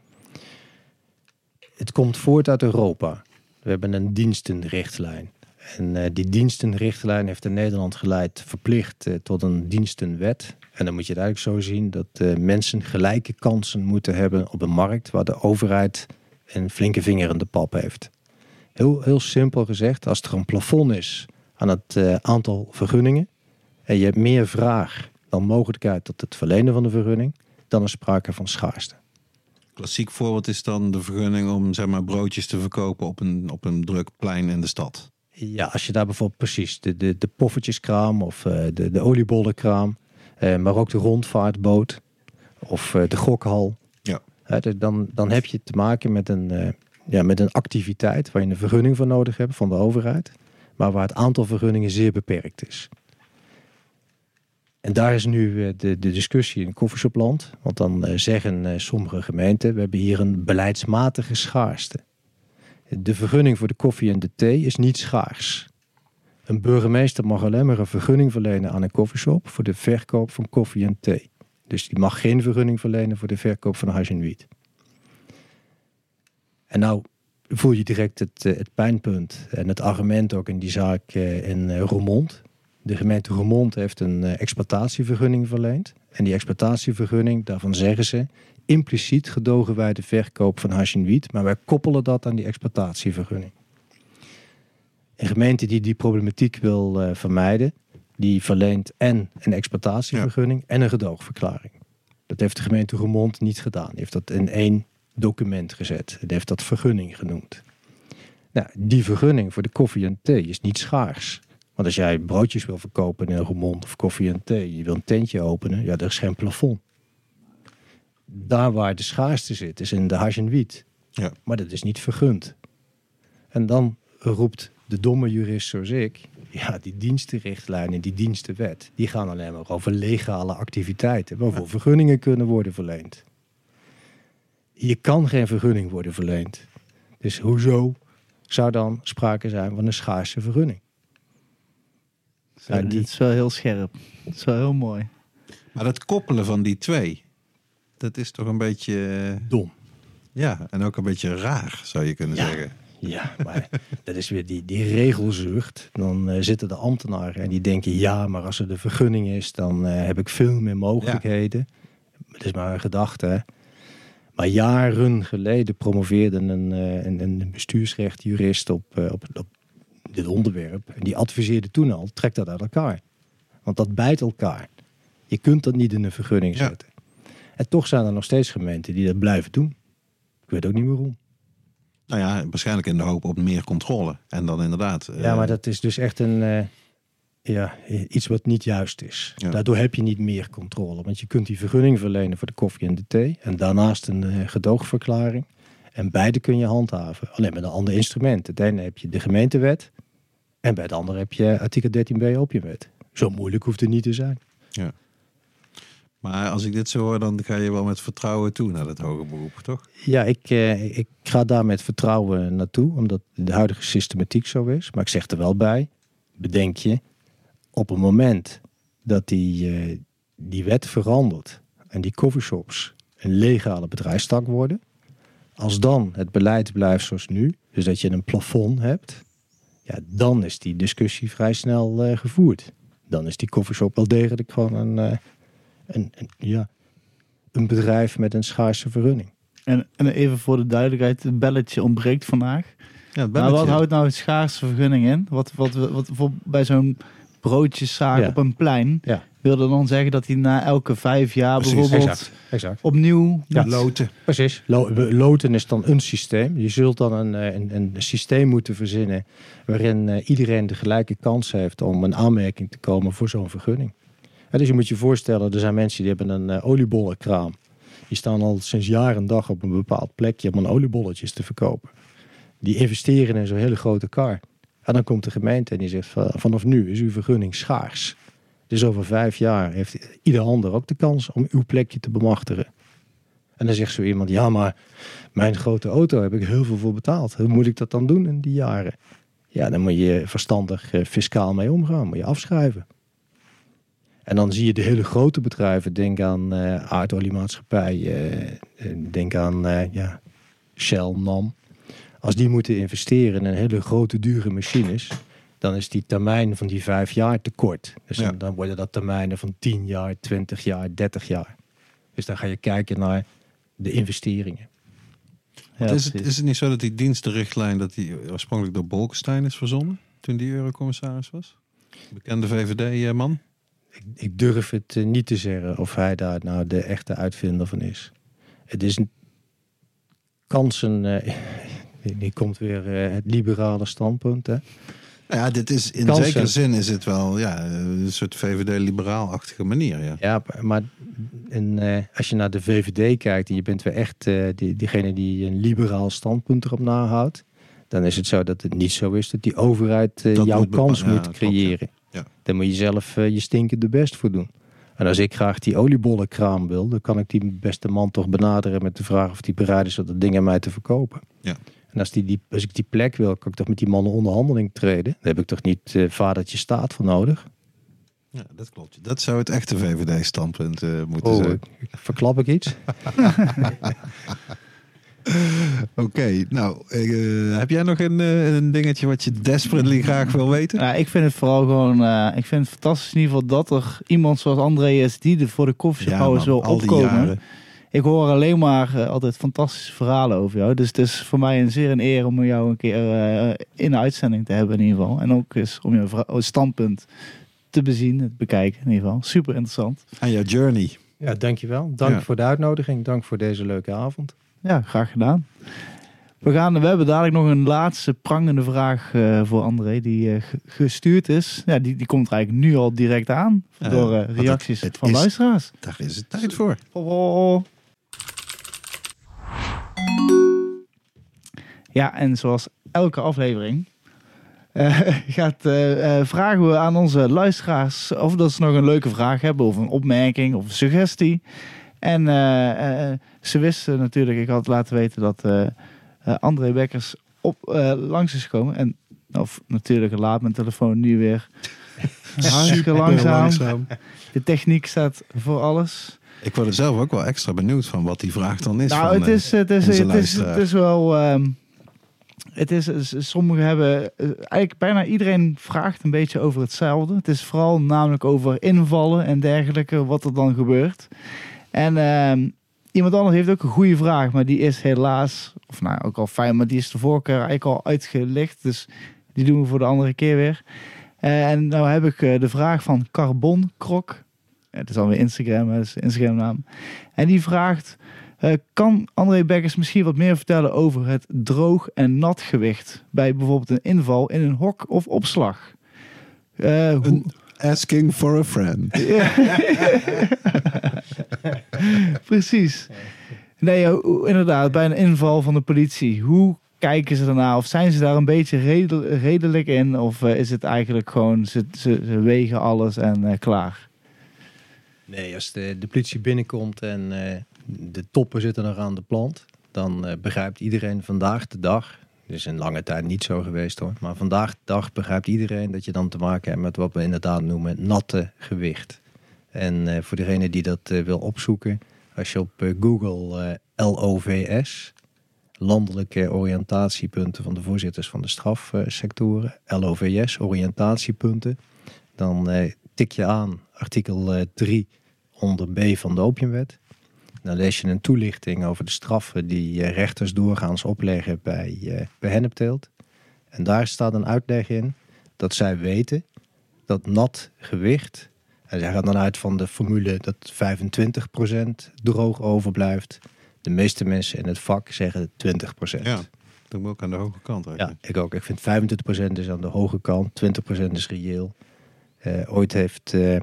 Het komt voort uit Europa. We hebben een dienstenrichtlijn. En eh, die dienstenrichtlijn heeft in Nederland geleid verplicht eh, tot een dienstenwet. En dan moet je het eigenlijk zo zien dat mensen gelijke kansen moeten hebben op een markt waar de overheid een flinke vinger in de pap heeft. Heel, heel simpel gezegd, als er een plafond is aan het aantal vergunningen en je hebt meer vraag dan mogelijkheid tot het verlenen van de vergunning, dan is sprake van schaarste. Klassiek voorbeeld is dan de vergunning om zeg maar, broodjes te verkopen op een, op een druk plein in de stad. Ja, als je daar bijvoorbeeld precies de, de, de poffertjeskraam of eh, de, de oliebollenkraam, eh, maar ook de rondvaartboot of eh, de gokhal. Ja. Dus dan, dan heb je te maken met een, ja, met een activiteit waar je een vergunning voor nodig hebt van de overheid, maar waar het aantal vergunningen zeer beperkt is. En daar is nu eh, de, de discussie in koffieshopland. Want dan eh, zeggen eh, sommige gemeenten, we hebben hier een beleidsmatige schaarste. De vergunning voor de koffie en de thee is niet schaars. Een burgemeester mag alleen maar een vergunning verlenen aan een koffieshop voor de verkoop van koffie en thee. Dus die mag geen vergunning verlenen voor de verkoop van hash en wiet. En nou voel je direct het, het pijnpunt en het argument ook in die zaak in Roermond. De gemeente Roermond heeft een eh, exploitatievergunning verleend. En die exploitatievergunning, daarvan zeggen ze... impliciet gedogen wij de verkoop van hash en wiet... maar wij koppelen dat aan die exploitatievergunning. Een gemeente die die problematiek wil eh, vermijden... die verleent en een exploitatievergunning en een gedoogverklaring. Dat heeft de gemeente Roermond niet gedaan. Die heeft dat in één document gezet. Die heeft dat vergunning genoemd. Nou, die vergunning voor de koffie en thee is niet schaars. Want als jij broodjes wil verkopen in Roermond of koffie en thee, je wil een tentje openen, ja, er is geen plafond. Daar waar de schaarste zit, is in de hash en wiet. Ja. Maar dat is niet vergund. En dan roept de domme jurist zoals ik, ja, die dienstenrichtlijnen, die dienstenwet, die gaan alleen maar over legale activiteiten, waarvoor vergunningen kunnen worden verleend. Hier kan geen vergunning worden verleend. Dus hoezo zou dan sprake zijn van een schaarse vergunning? Zo, Ja, die- Dit is wel heel scherp. Het is wel heel mooi. Maar dat koppelen van die twee, dat is toch een beetje, eh, Dom. ja, en ook een beetje raar, zou je kunnen Ja. zeggen. Ja, maar dat is weer die, die regelzucht. Dan eh, zitten de ambtenaren en die denken... ja, maar als er de vergunning is, dan eh, heb ik veel meer mogelijkheden. Het is maar een gedachte, hè. Maar jaren geleden promoveerde een, eh, een, een bestuursrechtjurist op, op, op dit onderwerp. En die adviseerde toen al, trek dat uit elkaar. Want dat bijt elkaar. Je kunt dat niet in een vergunning Ja. zetten. En toch zijn er nog steeds gemeenten die dat blijven doen. Ik weet ook niet waarom. Nou ja, waarschijnlijk in de hoop op meer controle. En dan inderdaad. eh, Ja, maar dat is dus echt een, eh, ja, iets wat niet juist is. Ja. Daardoor heb je niet meer controle. Want je kunt die vergunning verlenen voor de koffie en de thee. En daarnaast een eh, gedoogverklaring. En beide kun je handhaven. Alleen met een ander instrument. Het ene heb je de gemeentewet. En bij het andere heb je artikel 13b opiumwet. Zo moeilijk hoeft het niet te zijn. Maar als ik dit zo hoor, dan ga je wel met vertrouwen toe naar het hoger beroep, toch? Ja, ik, eh, ik ga daar met vertrouwen naartoe. Omdat de huidige systematiek zo is. Maar ik zeg er wel bij. Bedenk je. Op het moment dat die, eh, die wet verandert. En die coffeeshops een legale bedrijfstak worden. Als dan het beleid blijft zoals nu, dus dat je een plafond hebt, ja, dan is die discussie vrij snel eh, gevoerd. Dan is die koffieshop wel degelijk gewoon een, eh, een, een, ja, een bedrijf met een schaarse vergunning. En, en even voor de duidelijkheid, het belletje ontbreekt vandaag. Ja, belletje. wat houdt nou het schaarse vergunning in? Wat, wat, wat, wat voor, bij zo'n broodjeszaak Ja. op een plein Ja. Wilde dan zeggen dat hij na elke vijf jaar Precies, bijvoorbeeld Exact. exact. opnieuw Ja. met- Loten. Precies. Lo- loten is dan een systeem. Je zult dan een, eh, een, een systeem moeten verzinnen waarin eh, iedereen de gelijke kans heeft om een aanmerking te komen voor zo'n vergunning. Ja, dus je moet je voorstellen, er zijn mensen die hebben een eh, oliebollenkraam. Die staan al sinds jaar en dag op een bepaald plekje om een oliebolletjes te verkopen. Die investeren in zo'n hele grote kar. En dan komt de gemeente en die zegt van, vanaf nu is uw vergunning schaars. Dus over vijf jaar heeft ieder ander ook de kans om uw plekje te bemachtigen. En dan zegt zo iemand, ja maar mijn grote auto heb ik heel veel voor betaald. Hoe moet ik dat dan doen in die jaren? Ja, dan moet je verstandig eh, fiscaal mee omgaan. Moet je afschrijven. En dan zie je de hele grote bedrijven. Denk aan eh aardoliemaatschappij. eh, denk aan ja, Shell, NAM. Als die moeten investeren in hele grote dure machines. Dan is die termijn van die vijf jaar te kort. Dus Ja. dan, dan worden dat termijnen van 10 jaar, 20 jaar, 30 jaar. Dus dan ga je kijken naar de investeringen. Ja, is, het, is het niet zo dat die dienstenrichtlijn dat die oorspronkelijk door Bolkestein is verzonnen? Toen die eurocommissaris was? Bekende VVD-man? Ik, ik durf het eh, niet te zeggen of hij daar nou de echte uitvinder van is. Het is een kansen. eh die komt weer eh, het liberale standpunt. Hè? Ja, dit is in Kansen. zekere zin is het wel ja, een soort VVD-liberaal-achtige manier. Ja. Ja, maar en, eh, als je naar de VVD kijkt en je bent weer echt eh, die, diegene die een liberaal standpunt erop nahoudt, dan is het zo dat het niet zo is dat die overheid eh, Dat jouw moet kans moet creëren. ja. Dan moet je zelf je stinkende best voor doen. En als ik graag die oliebollenkraam wil, dan kan ik die beste man toch benaderen met de vraag of die bereid is dat ding aan mij te verkopen. Ja. En als, die, die, als ik die plek wil, kan ik toch met die man in onderhandeling treden. Daar heb ik toch niet eh, vadertje staat voor nodig. Ja, dat klopt. Dat zou het echte VVD-standpunt eh, moeten Oh, zijn. verklap ik iets? Oké, nou, eh, heb jij nog een, eh, een dingetje wat je desperately graag wil weten? Ja, ik vind het vooral gewoon, eh, ik vind het fantastisch in ieder geval dat er iemand zoals André is die er voor de koffieshophouders man, wil al die opkomen. Ik hoor alleen maar eh, altijd fantastische verhalen over jou. Dus het is voor mij een zeer een eer om jou een keer eh, in de uitzending te hebben in ieder geval. En ook eens om je vra- standpunt te bezien, te bekijken in ieder geval. Super interessant. Aan jouw journey. Ja, dankjewel. Dank Ja. voor de uitnodiging. Dank voor deze leuke avond. Ja, graag gedaan. We, gaan, we hebben dadelijk nog een laatste prangende vraag eh, voor André die eh, ge- gestuurd is. Ja, die, die komt er eigenlijk nu al direct aan door eh, het- reacties het van is- luisteraars. Daar is het tijd voor. Oh. Ja, en zoals elke aflevering eh, gaat, eh, eh, vragen we aan onze luisteraars of dat ze nog een leuke vraag hebben of een opmerking of een suggestie. En ze wisten natuurlijk, ik had laten weten dat André Bekkers op, langs is gekomen. En of natuurlijk laat mijn telefoon nu weer hartstikke langzaam. De techniek staat voor alles. Ik word er zelf ook wel extra benieuwd van wat die vraag dan is. Nou, van, het eh, is, het is, het is, luisteraar. het is wel. ehm, het is, is- sommigen hebben. eh, Eigenlijk bijna iedereen vraagt een beetje over hetzelfde. Het is vooral namelijk over invallen en dergelijke, wat er dan gebeurt. En ehm, iemand anders heeft ook een goede vraag, maar die is helaas, of nou ook al fijn, maar die is de vorige keer eigenlijk al uitgelicht. Dus die doen we voor de andere keer weer. Eh, en nou heb ik de vraag van Carbon Krok. Het is alweer Instagram, hè, dat is de Instagram naam. En die vraagt. Eh, kan André Bekkers misschien wat meer vertellen over het droog en nat gewicht bij bijvoorbeeld een inval in een hok of opslag? Eh, hoe... Asking for a friend. Precies. Nee, inderdaad, bij een inval van de politie. Hoe kijken ze daarna? Of zijn ze daar een beetje redel- redelijk in? Of eh, is het eigenlijk gewoon, ze, ze, ze wegen alles en klaar? Nee, als de, de politie binnenkomt en eh, de toppen zitten nog aan de plant, dan eh, begrijpt iedereen vandaag de dag, het is een lange tijd niet zo geweest hoor, maar vandaag de dag begrijpt iedereen dat je dan te maken hebt met wat we inderdaad noemen natte gewicht. En eh, voor degene die dat wil opzoeken, Als je op Google LOVS, landelijke oriëntatiepunten van de voorzitters van de strafsectoren, LOVS, oriëntatiepunten, dan tik je aan artikel eh, 3 onder B van de opiumwet. Dan lees je een toelichting over de straffen die eh, rechters doorgaans opleggen bij, eh, bij hennepteelt. En daar staat een uitleg in dat zij weten dat nat gewicht, en zij gaan dan uit van de formule dat 25% droog overblijft. De meeste mensen in het vak zeggen 20%. Ja, me ook aan de hoge kant. Ja, ik ook. Ik vind 25% is aan de hoge kant, 20% is reëel. Eh, ooit heeft eh,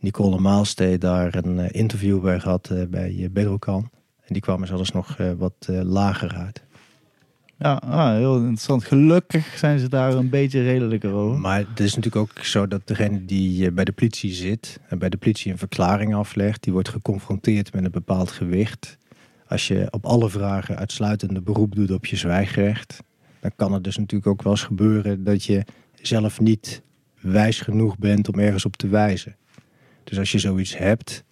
Nicole Maalstee daar een eh, interview bij gehad eh, bij uh, Bedrokan. En die kwam er zelfs nog eh, wat eh, lager uit. Ja, ah, heel interessant. Gelukkig zijn ze daar een beetje redelijker over. Maar het is natuurlijk ook zo dat degene die eh, bij de politie zit en bij de politie een verklaring aflegt, die wordt geconfronteerd met een bepaald gewicht. Als je op alle vragen uitsluitende beroep doet op je zwijgrecht, dan kan het dus natuurlijk ook wel eens gebeuren dat je zelf niet wijs genoeg bent om ergens op te wijzen. Dus als je zoiets hebt,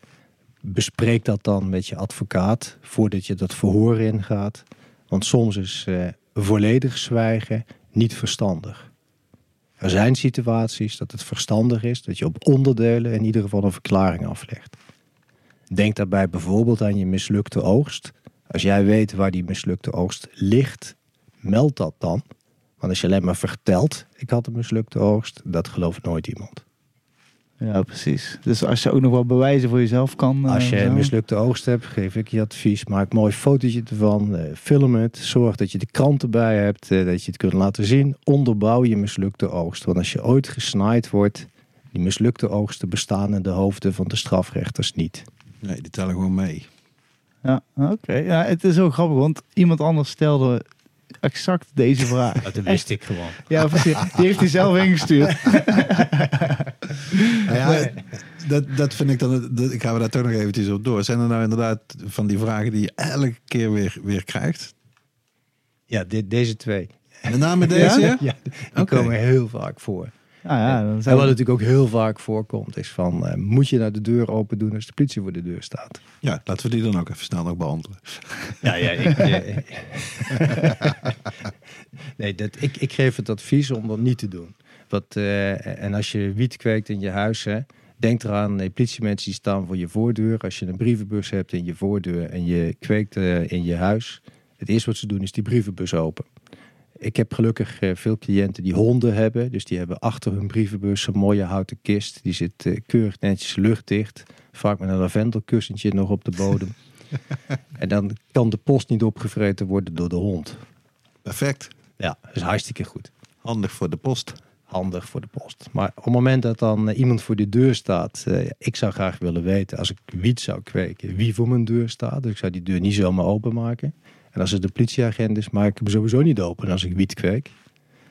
bespreek dat dan met je advocaat voordat je dat verhoor ingaat. Want soms is eh, volledig zwijgen niet verstandig. Er zijn situaties dat het verstandig is dat je op onderdelen in ieder geval een verklaring aflegt. Denk daarbij bijvoorbeeld aan je mislukte oogst. Als jij weet waar die mislukte oogst ligt, meld dat dan. Want als je alleen maar vertelt, ik had een mislukte oogst, dat gelooft nooit iemand. Ja, precies. Dus als je ook nog wel bewijzen voor jezelf kan. eh, Als je een mislukte oogst hebt, geef ik je advies. Maak een mooi fotootje ervan. eh, film het. Zorg dat je de krant erbij hebt. eh, dat je het kunt laten zien. Onderbouw je mislukte oogst. Want als je ooit gesnaaid wordt, die mislukte oogsten bestaan in de hoofden van de strafrechters niet. Nee, die tellen gewoon mee. Ja, oké. Ja, het is ook grappig, want iemand anders stelde exact deze vraag. Dat wist ik gewoon. Ja, precies. Die heeft hij zelf ingestuurd. Nou ja, dat, dat vind ik dan. Dat, ik ga we daar toch nog eventjes op door. Zijn er nou inderdaad van die vragen die je elke keer weer, weer krijgt? Ja, dit, deze twee. Met name deze? ja? Ja, die komen heel vaak voor. Nou ja, dan En wat we... natuurlijk ook heel vaak voorkomt, is van... eh, moet je nou de deur open doen als de politie voor de deur staat? Ja, laten we die dan ook even snel nog beantwoorden. Ja, ja, ik... nee, dat, ik, ik geef het advies om dat niet te doen. Wat, eh, en als je wiet kweekt in je huis, hè, denk eraan, nee, politiemensen die staan voor je voordeur. Als je een brievenbus hebt in je voordeur en je kweekt eh, in je huis, het eerste wat ze doen is die brievenbus open. Ik heb gelukkig eh, veel cliënten die honden hebben. Dus die hebben achter hun brievenbus een mooie houten kist. Die zit eh, keurig netjes luchtdicht. Vaak met een lavendelkussentje nog op de bodem. en dan kan de post niet opgevreten worden door de hond. Perfect. Ja, dat is hartstikke goed. Handig voor de post. Handig voor de post. Maar op het moment dat dan eh, iemand voor de deur staat, ik zou graag willen weten, als ik wiet zou kweken, wie voor mijn deur staat. Dus ik zou die deur niet zomaar openmaken. En als het de politieagent is, maak ik hem sowieso niet open als ik wiet kweek.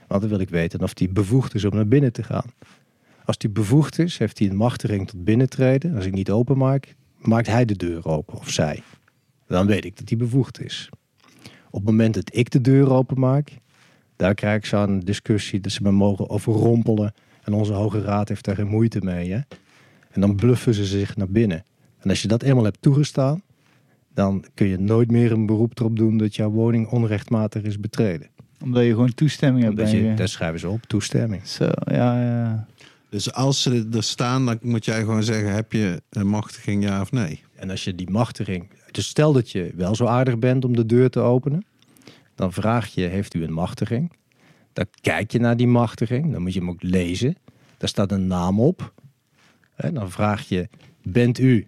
Want dan wil ik weten of die bevoegd is om naar binnen te gaan. Als die bevoegd is, heeft hij een machtiging tot binnentreden. Als ik niet openmaak, maakt hij de deur open of zij. Dan weet ik dat hij bevoegd is. Op het moment dat ik de deur openmaak, daar krijg ik zo'n discussie dat ze me mogen overrompelen. En onze Hoge Raad heeft daar geen moeite mee. Hè? En dan bluffen ze zich naar binnen. En als je dat eenmaal hebt toegestaan, dan kun je nooit meer een beroep erop doen dat jouw woning onrechtmatig is betreden. Omdat je gewoon toestemming hebt. Dat je, schrijven ze op, toestemming. Zo, ja, ja. Dus als ze er staan, dan moet jij gewoon zeggen: heb je een machtiging, ja of nee? En als je die machtiging... Dus stel dat je wel zo aardig bent om de deur te openen. Dan vraag je, heeft u een machtiging? Dan kijk je naar die machtiging. Dan moet je hem ook lezen. Daar staat een naam op. En dan vraag je, bent u...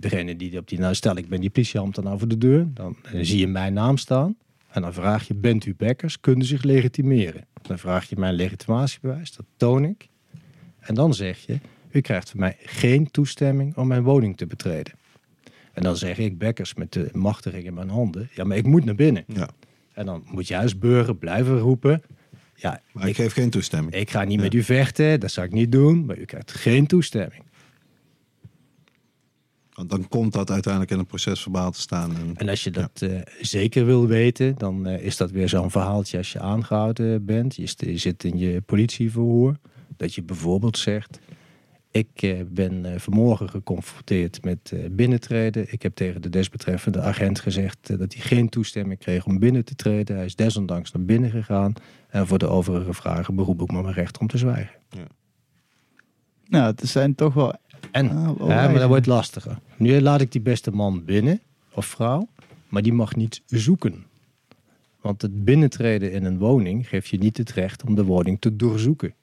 Degene die op die... Nou, stel ik ben die politieambtenaar voor de deur. Dan, zie je mijn naam staan. En dan vraag je, bent u Bekkers? Kunt u zich legitimeren? Dan vraag je mijn legitimatiebewijs. Dat toon ik. En dan zeg je, u krijgt van mij geen toestemming om mijn woning te betreden. En dan zeg ik, Bekkers, met de machtiging in mijn handen. Ja, maar ik moet naar binnen. Ja. En dan moet jij als burger blijven roepen. Ja, Maar ik ik, geef geen toestemming. ik ga niet Ja. met u vechten. Dat zou ik niet doen. Maar u krijgt geen toestemming. Want dan komt dat uiteindelijk in een procesverbaal te staan. En, En als je dat eh, zeker wil weten, dan eh, is dat weer zo'n verhaaltje als je aangehouden bent. Je, zit in je politieverhoor. Dat je bijvoorbeeld zegt, Ik eh, ben eh, vanmorgen geconfronteerd met eh, binnentreden. Ik heb tegen de desbetreffende agent gezegd dat hij geen toestemming kreeg om binnen te treden. Hij is desondanks naar binnen gegaan. En voor de overige vragen beroep ik me mijn recht om te zwijgen. Nou, het zijn toch wel... En, Ah, maar dat wordt lastiger. Nu laat ik die beste man binnen, of vrouw, maar die mag niet zoeken. Want het binnentreden in een woning geeft je niet het recht om de woning te doorzoeken.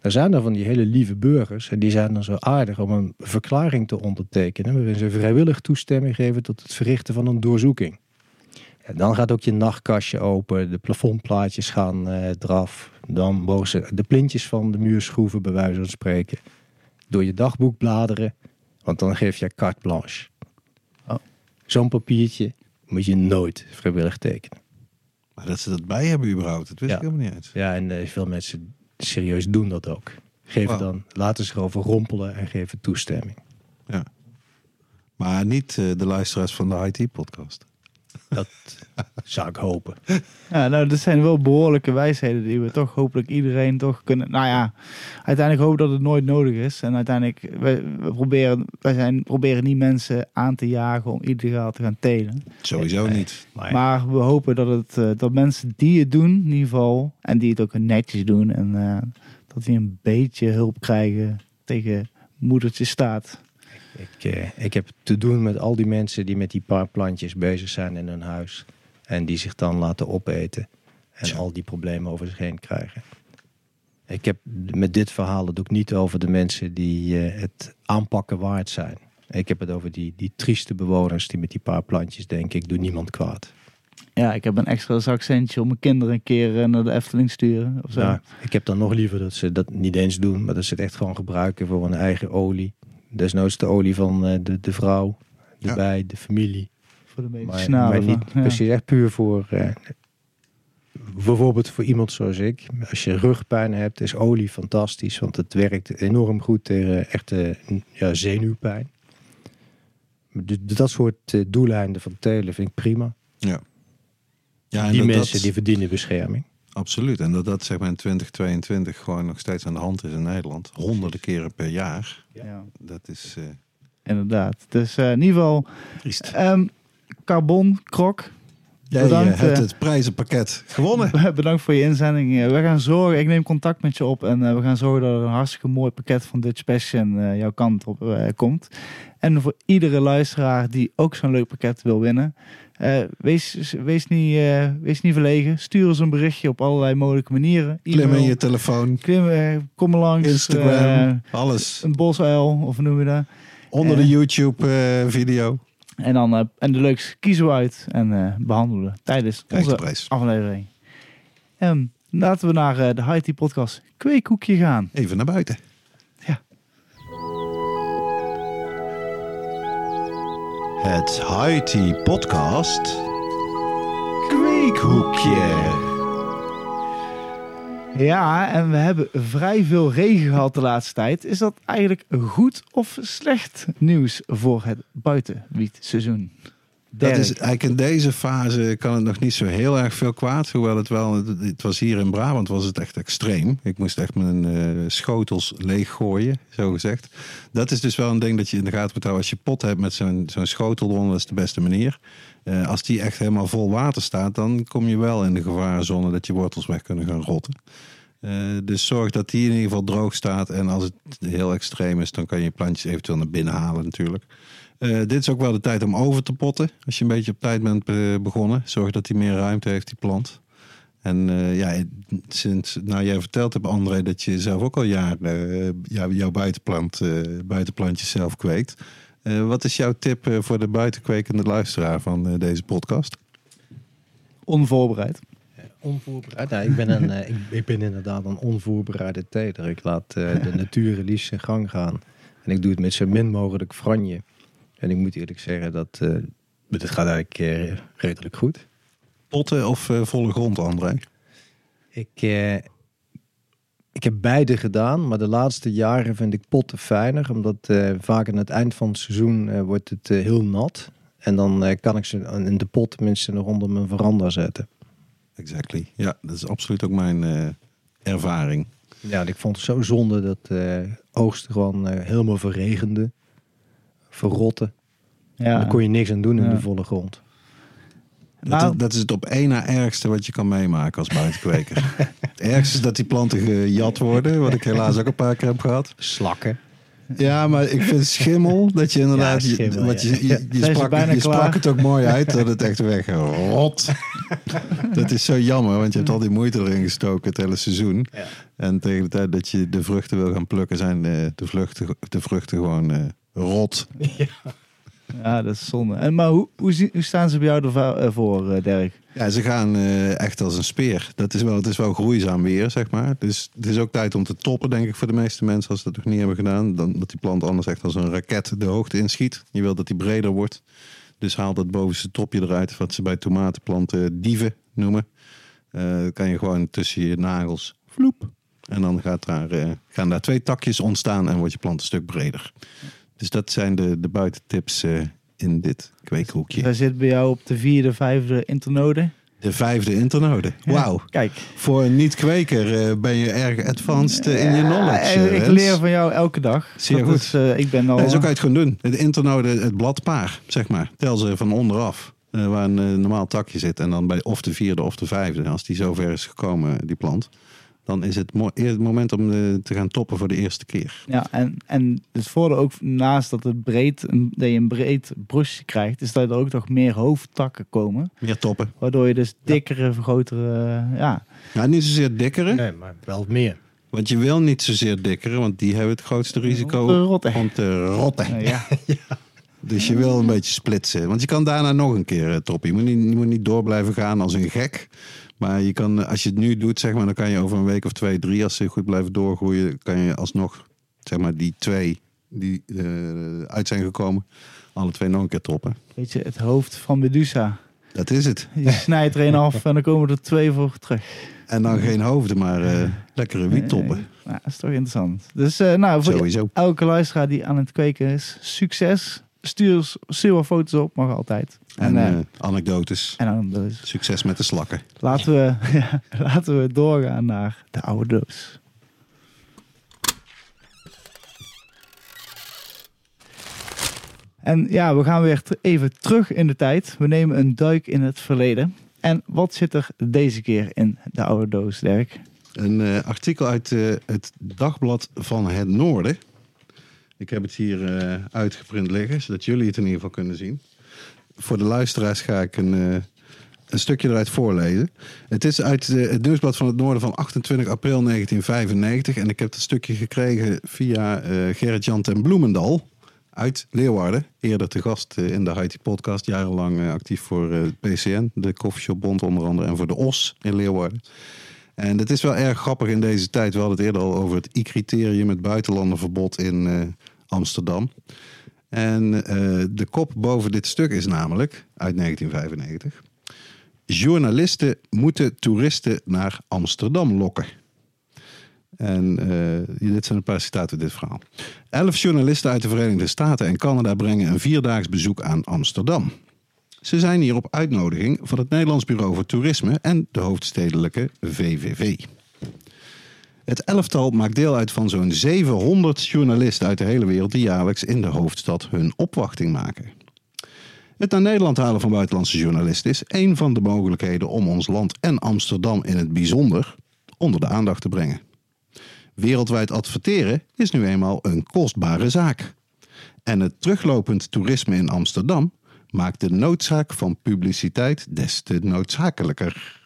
Er zijn er van die hele lieve burgers en die zijn dan zo aardig om een verklaring te ondertekenen waarin ze vrijwillig toestemming geven tot het verrichten van een doorzoeking. En dan gaat ook je nachtkastje open, de plafondplaatjes gaan eh, eraf, dan mogen ze de plintjes van de muur schroeven bij wijze van spreken door je dagboek bladeren, want dan geef je carte blanche. Oh. Zo'n papiertje moet je nooit vrijwillig tekenen. Maar dat ze dat bij hebben überhaupt, dat wist Ja. ik helemaal niet uit. Ja, en eh, veel mensen serieus doen dat ook. Geven Wauw. dan, laten ze erover rompelen en geven toestemming. Maar niet eh, de luisteraars van de IT-podcast. Dat zou ik hopen. Ja, nou, dat zijn wel behoorlijke wijsheden die we toch hopelijk iedereen toch kunnen... Nou ja, uiteindelijk hoop ik dat het nooit nodig is. En uiteindelijk, we, we proberen, wij zijn, proberen niet mensen aan te jagen om illegaal te gaan telen. Sowieso Nee. niet. Maar, Maar we hopen dat, het, eh, dat mensen die het doen, in ieder geval, en die het ook netjes doen, en eh, dat die een beetje hulp krijgen tegen moedertje staat. Ik, eh, ik heb te doen met al die mensen die met die paar plantjes bezig zijn in hun huis. En die zich dan laten opeten. En Tja. al die problemen over zich heen krijgen. Ik heb met dit verhaal het ook niet over de mensen die eh, het aanpakken waard zijn. Ik heb het over die, die trieste bewoners die met die paar plantjes denken, ik doe niemand kwaad. Ja, ik heb een extra zakcentje om mijn kinderen een keer eh, naar de Efteling te sturen. Of zo. Ja, ik heb dan nog liever dat ze dat niet eens doen, maar dat ze het echt gewoon gebruiken voor hun eigen olie. Desnoods de olie van eh, de, de vrouw, de Ja. bij, de familie. Voor de Maar, medicinale. maar niet ja. precies echt puur voor... eh, bijvoorbeeld voor iemand zoals ik. Als je rugpijn hebt, is olie fantastisch. Want het werkt enorm goed tegen echte ja, zenuwpijn. Dus dat soort eh, doeleinden van telen vind ik prima. Ja. Ja, en die dat, mensen dat- die verdienen bescherming. Absoluut. En dat dat zeg maar in 2022 gewoon nog steeds aan de hand is in Nederland. Honderden keren per jaar. Ja, Dat is eh inderdaad. Dus eh, in ieder geval, ehm, carbon, krok. Jij bedankt, eh, hebt eh. het prijzenpakket gewonnen. Bedankt voor je inzending. We gaan zorgen, ik neem contact met je op en we gaan zorgen dat er een hartstikke mooi pakket van Dutch Passion eh, jouw kant op eh, komt. En voor iedere luisteraar die ook zo'n leuk pakket wil winnen, eh, wees, wees, niet, eh, wees niet verlegen. Stuur ons een berichtje op allerlei mogelijke manieren. Klim in je telefoon, klim, eh, kom langs. Instagram, alles. een bosuil, of noem je dat? Onder de. YouTube-video. En, dan, en de leukste kiezen we uit en eh, behandelen tijdens onze prijs. aflevering. En laten we naar de High Podcast Kweekhoekje gaan. Even naar buiten. Het Haiti Podcast. Kweekhoekje. Ja, en we hebben vrij veel regen gehad de laatste tijd. Is dat eigenlijk goed of slecht nieuws voor het buitenwietseizoen? Dat is eigenlijk in deze fase kan het nog niet zo heel erg veel kwaad. Hoewel het wel, het, was hier in Brabant was het echt extreem. Ik moest echt mijn eh, schotels leeggooien, zo gezegd. Dat is dus wel een ding dat je in de gaten moet houden. Als je pot hebt met zo'n zo'n schotel, dat is de beste manier. Eh, als die echt helemaal vol water staat, dan kom je wel in de gevarenzone dat je wortels weg kunnen gaan rotten. Eh, dus zorg dat die in ieder geval droog staat. En als het heel extreem is, dan kan je plantjes eventueel naar binnen halen natuurlijk. Eh, dit is ook wel de tijd om over te potten. Als je een beetje op tijd bent eh, begonnen. Zorg dat hij meer ruimte heeft, die plant. En eh, ja, sinds nou, jij verteld hebt, André, dat je zelf ook al jaren eh, jou- jouw buitenplant, eh, buitenplantjes zelf kweekt. Eh, wat is jouw tip eh, voor de buitenkwekende luisteraar van eh, deze podcast? Onvoorbereid. Onvoorbereid? Nou, ik, ben een, ik, ik ben inderdaad een onvoorbereide teler. Ik laat eh, de natuur liefst zijn gang gaan. En ik doe het met zo min mogelijk franje. En ik moet eerlijk zeggen dat eh het gaat eigenlijk eh, redelijk goed. Potten of eh, volle grond, André? Ik, ik heb beide gedaan, maar de laatste jaren vind ik potten fijner. Omdat vaak aan het eind van het seizoen wordt het heel nat. En dan kan ik ze in de pot tenminste nog onder mijn veranda zetten. Exactly. Ja, dat is absoluut ook mijn ervaring. Ja, ik vond het zo zonde dat oogsten gewoon helemaal verregende, verrotten. Ja. Daar kon je niks aan doen in Ja. de volle grond. Dat, Nou, is, dat is het op één na ergste wat je kan meemaken als buitenkweker. het ergste is dat die planten gejat worden, wat ik helaas ook een paar keer heb gehad. Slakken. Ja, maar ik vind schimmel dat je inderdaad. Ja, je- schimmel, wat je, ja. je, sprak, je het ook mooi uit dat het echt wegrot. dat is zo jammer, want je hebt al die moeite erin gestoken het hele seizoen. Ja. En tegen de tijd dat je de vruchten wil gaan plukken, zijn de, de, vluchten, de vruchten gewoon eh, rot. ja, dat is zonde. En, maar hoe, hoe, hoe staan ze bij jou ervoor, eh Dirk? Ja, ze gaan eh, echt als een speer. Dat is wel, het is wel groeizaam weer, zeg maar. Dus het is ook tijd om te toppen, denk ik, voor de meeste mensen als ze dat nog niet hebben gedaan. Dan, dat die plant anders echt als een raket de hoogte inschiet. Je wilt dat die breder wordt. Dus haal dat bovenste topje eruit, wat ze bij tomatenplanten dieven noemen. Eh, dan kan je gewoon tussen je nagels vloep. En dan gaat daar, eh, gaan daar twee takjes ontstaan en wordt je plant een stuk breder. Dus dat zijn de, de buitentips eh, in dit kweekhoekje. Hij zit bij jou op de vierde, vijfde internode. De vijfde internode. Wauw. Kijk. Voor een niet-kweker eh, ben je erg advanced eh, in je knowledge. Ik leer van jou elke dag. Zeer Dat goed. Is, ik ben al... Zo kan je het gewoon doen. Het internode, het bladpaar, zeg maar. Tel ze van onderaf. waar een normaal takje zit. En dan bij of de vierde of de vijfde. Als die zover is gekomen, die plant. Dan is het het moment om eh, te gaan toppen voor de eerste keer. Ja, en, en het voordeel ook naast dat, het breed, een- dat je een breed brusje krijgt, is dat er ook nog meer hoofdtakken komen. Meer toppen. Waardoor je dus dikkere, grotere, eh, ja. Ja, niet zozeer dikkere. Nee, maar wel meer. Want je wil niet zozeer dikkere. Want die hebben het grootste risico Om te rotten. om te rotten. Eh, ja. Dus je wil een beetje splitsen. Want je kan daarna nog een keer eh, toppen. Je moet niet, je moet niet door blijven gaan als een gek. Maar je kan, eh, als je het nu doet, zeg maar, dan kan je over een week of twee, drie, als ze goed blijven doorgroeien, kan je alsnog, zeg maar, die twee die eh, uit zijn gekomen, alle twee nog een keer toppen. Weet je, het hoofd van Medusa. Dat is het. Je snijdt er een af en dan komen er twee voor terug. En dan geen hoofden, maar eh, lekkere wiettoppen. Nou, dat is toch interessant. Dus nou, voor Sowieso. elke luisteraar die aan het kweken is, succes. Stuur, stuur wat foto's op, mag altijd. En En, eh, anekdotes. en dus, Succes met de slakken. laten, we, ja, laten we doorgaan naar de oude doos. En ja, we gaan weer even terug in de tijd. We nemen een duik in het verleden. En wat zit er deze keer in de oude doos, Dirk? Een eh, artikel uit eh, het Dagblad van het Noorden. Ik heb het hier uitgeprint liggen, zodat jullie het in ieder geval kunnen zien. Voor de luisteraars ga ik een, eh, een stukje eruit voorlezen. Het is uit eh, het Nieuwsblad van het Noorden van 28 april 1995. En ik heb het stukje gekregen via eh Gerrit-Jan ten Bloemendal uit Leeuwarden. Eerder te gast in de Haiti-podcast. Jarenlang eh, actief voor PCN, de Coffeeshopbond onder andere. En voor de OS in Leeuwarden. En het is wel erg grappig in deze tijd. We hadden het eerder al over het I-criterium, het buitenlandenverbod in Amsterdam. En eh, de kop boven dit stuk is namelijk uit 1995. Journalisten moeten toeristen naar Amsterdam lokken. En eh, dit zijn een paar citaten uit dit verhaal. Elf journalisten uit de Verenigde Staten en Canada brengen een vierdaags bezoek aan Amsterdam. Ze zijn hier op uitnodiging van het Nederlands Bureau voor Toerisme en de hoofdstedelijke VVV. Het elftal maakt deel uit van zo'n 700 journalisten uit de hele wereld die jaarlijks in de hoofdstad hun opwachting maken. Het naar Nederland halen van buitenlandse journalisten is één van de mogelijkheden om ons land en Amsterdam in het bijzonder onder de aandacht te brengen. Wereldwijd adverteren is nu eenmaal een kostbare zaak. En het teruglopend toerisme in Amsterdam maakt de noodzaak van publiciteit des te noodzakelijker.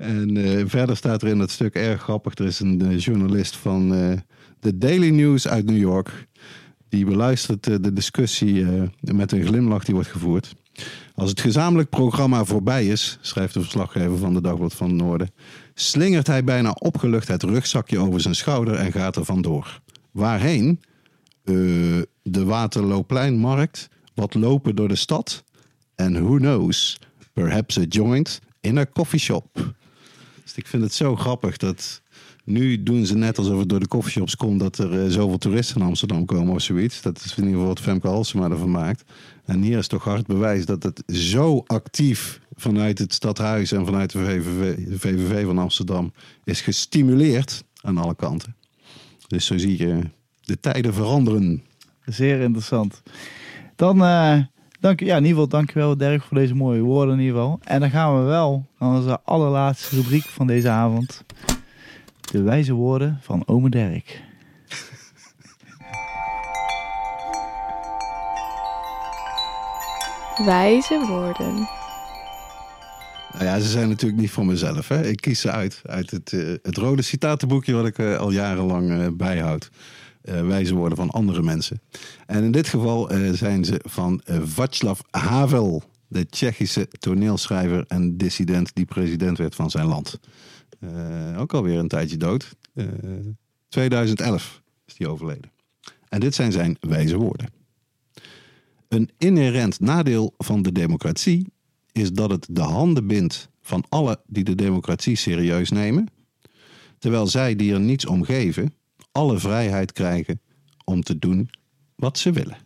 En eh, verder staat er in dat stuk erg grappig. Er is een eh, journalist van eh, de Daily News uit New York. Die beluistert de discussie met een glimlach die wordt gevoerd. Als het gezamenlijk programma voorbij is, schrijft de verslaggever van de Dagblad van Noorden, slingert hij bijna opgelucht het rugzakje over zijn schouder en gaat er vandoor. Waarheen? De Waterloopleinmarkt, wat lopen door de stad en who knows, perhaps a joint in a coffee shop. Dus ik vind het zo grappig dat nu doen ze net alsof het door de coffeeshops komt dat er eh, zoveel toeristen in Amsterdam komen of zoiets. Dat is in ieder geval wat Femke Halsema ervan maakt. En hier is toch hard bewijs dat het zo actief vanuit het stadhuis en vanuit de VVV, de VVV van Amsterdam is gestimuleerd aan alle kanten. Dus zo zie je de tijden veranderen. Zeer interessant. Dan, eh, dank, ja, in ieder geval dankjewel Dirk voor deze mooie woorden in ieder geval. En dan gaan we wel naar onze allerlaatste rubriek van deze avond. De wijze woorden van ome Dirk. Wijze woorden. Nou ja, ze zijn natuurlijk niet voor mezelf. Hè. Ik kies ze uit. Uit het, eh, het rode citatenboekje wat ik eh, al jarenlang eh, bijhoud. Eh, wijze woorden van andere mensen. En in dit geval eh, zijn ze van eh, Václav Havel. De Tsjechische toneelschrijver en dissident die president werd van zijn land. Ook alweer een tijdje dood. Eh, 2011 is hij overleden. En dit zijn zijn wijze woorden. Een inherent nadeel van de democratie is dat het de handen bindt van alle die de democratie serieus nemen, terwijl zij die er niets om geven, alle vrijheid krijgen om te doen wat ze willen.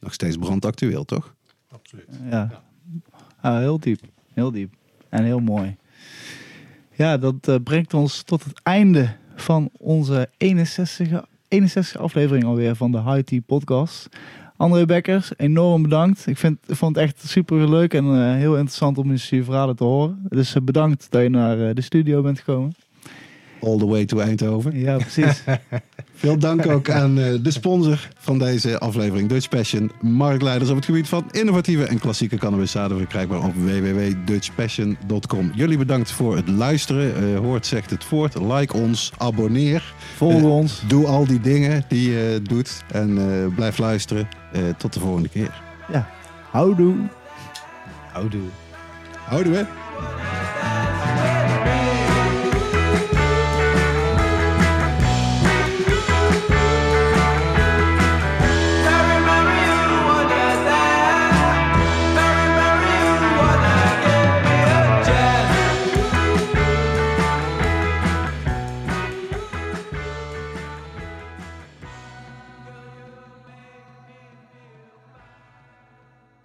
Nog steeds brandactueel, toch? Ja, Ah, heel diep. Heel diep. En heel mooi. Ja, dat eh, brengt ons tot het einde van onze 61, 61 aflevering alweer van de High Tea Podcast. André Bekkers, enorm bedankt. Ik, vind, vond het echt super leuk en eh, heel interessant om eens je verhalen te horen. Dus eh, bedankt dat je naar eh, de studio bent gekomen. All the way to Eindhoven. Ja, precies. Veel dank ook aan eh, de sponsor van deze aflevering, Dutch Passion. Marktleiders op het gebied van innovatieve en klassieke cannabiszaden verkrijgbaar op www.dutchpassion.com. Jullie bedankt voor het luisteren. Eh, hoort zegt het voort. Like ons, abonneer. Volg Eh, ons. Doe al die dingen die je doet en blijf luisteren. Tot de volgende keer. Houdoe. Houdoe. Houdoe hè.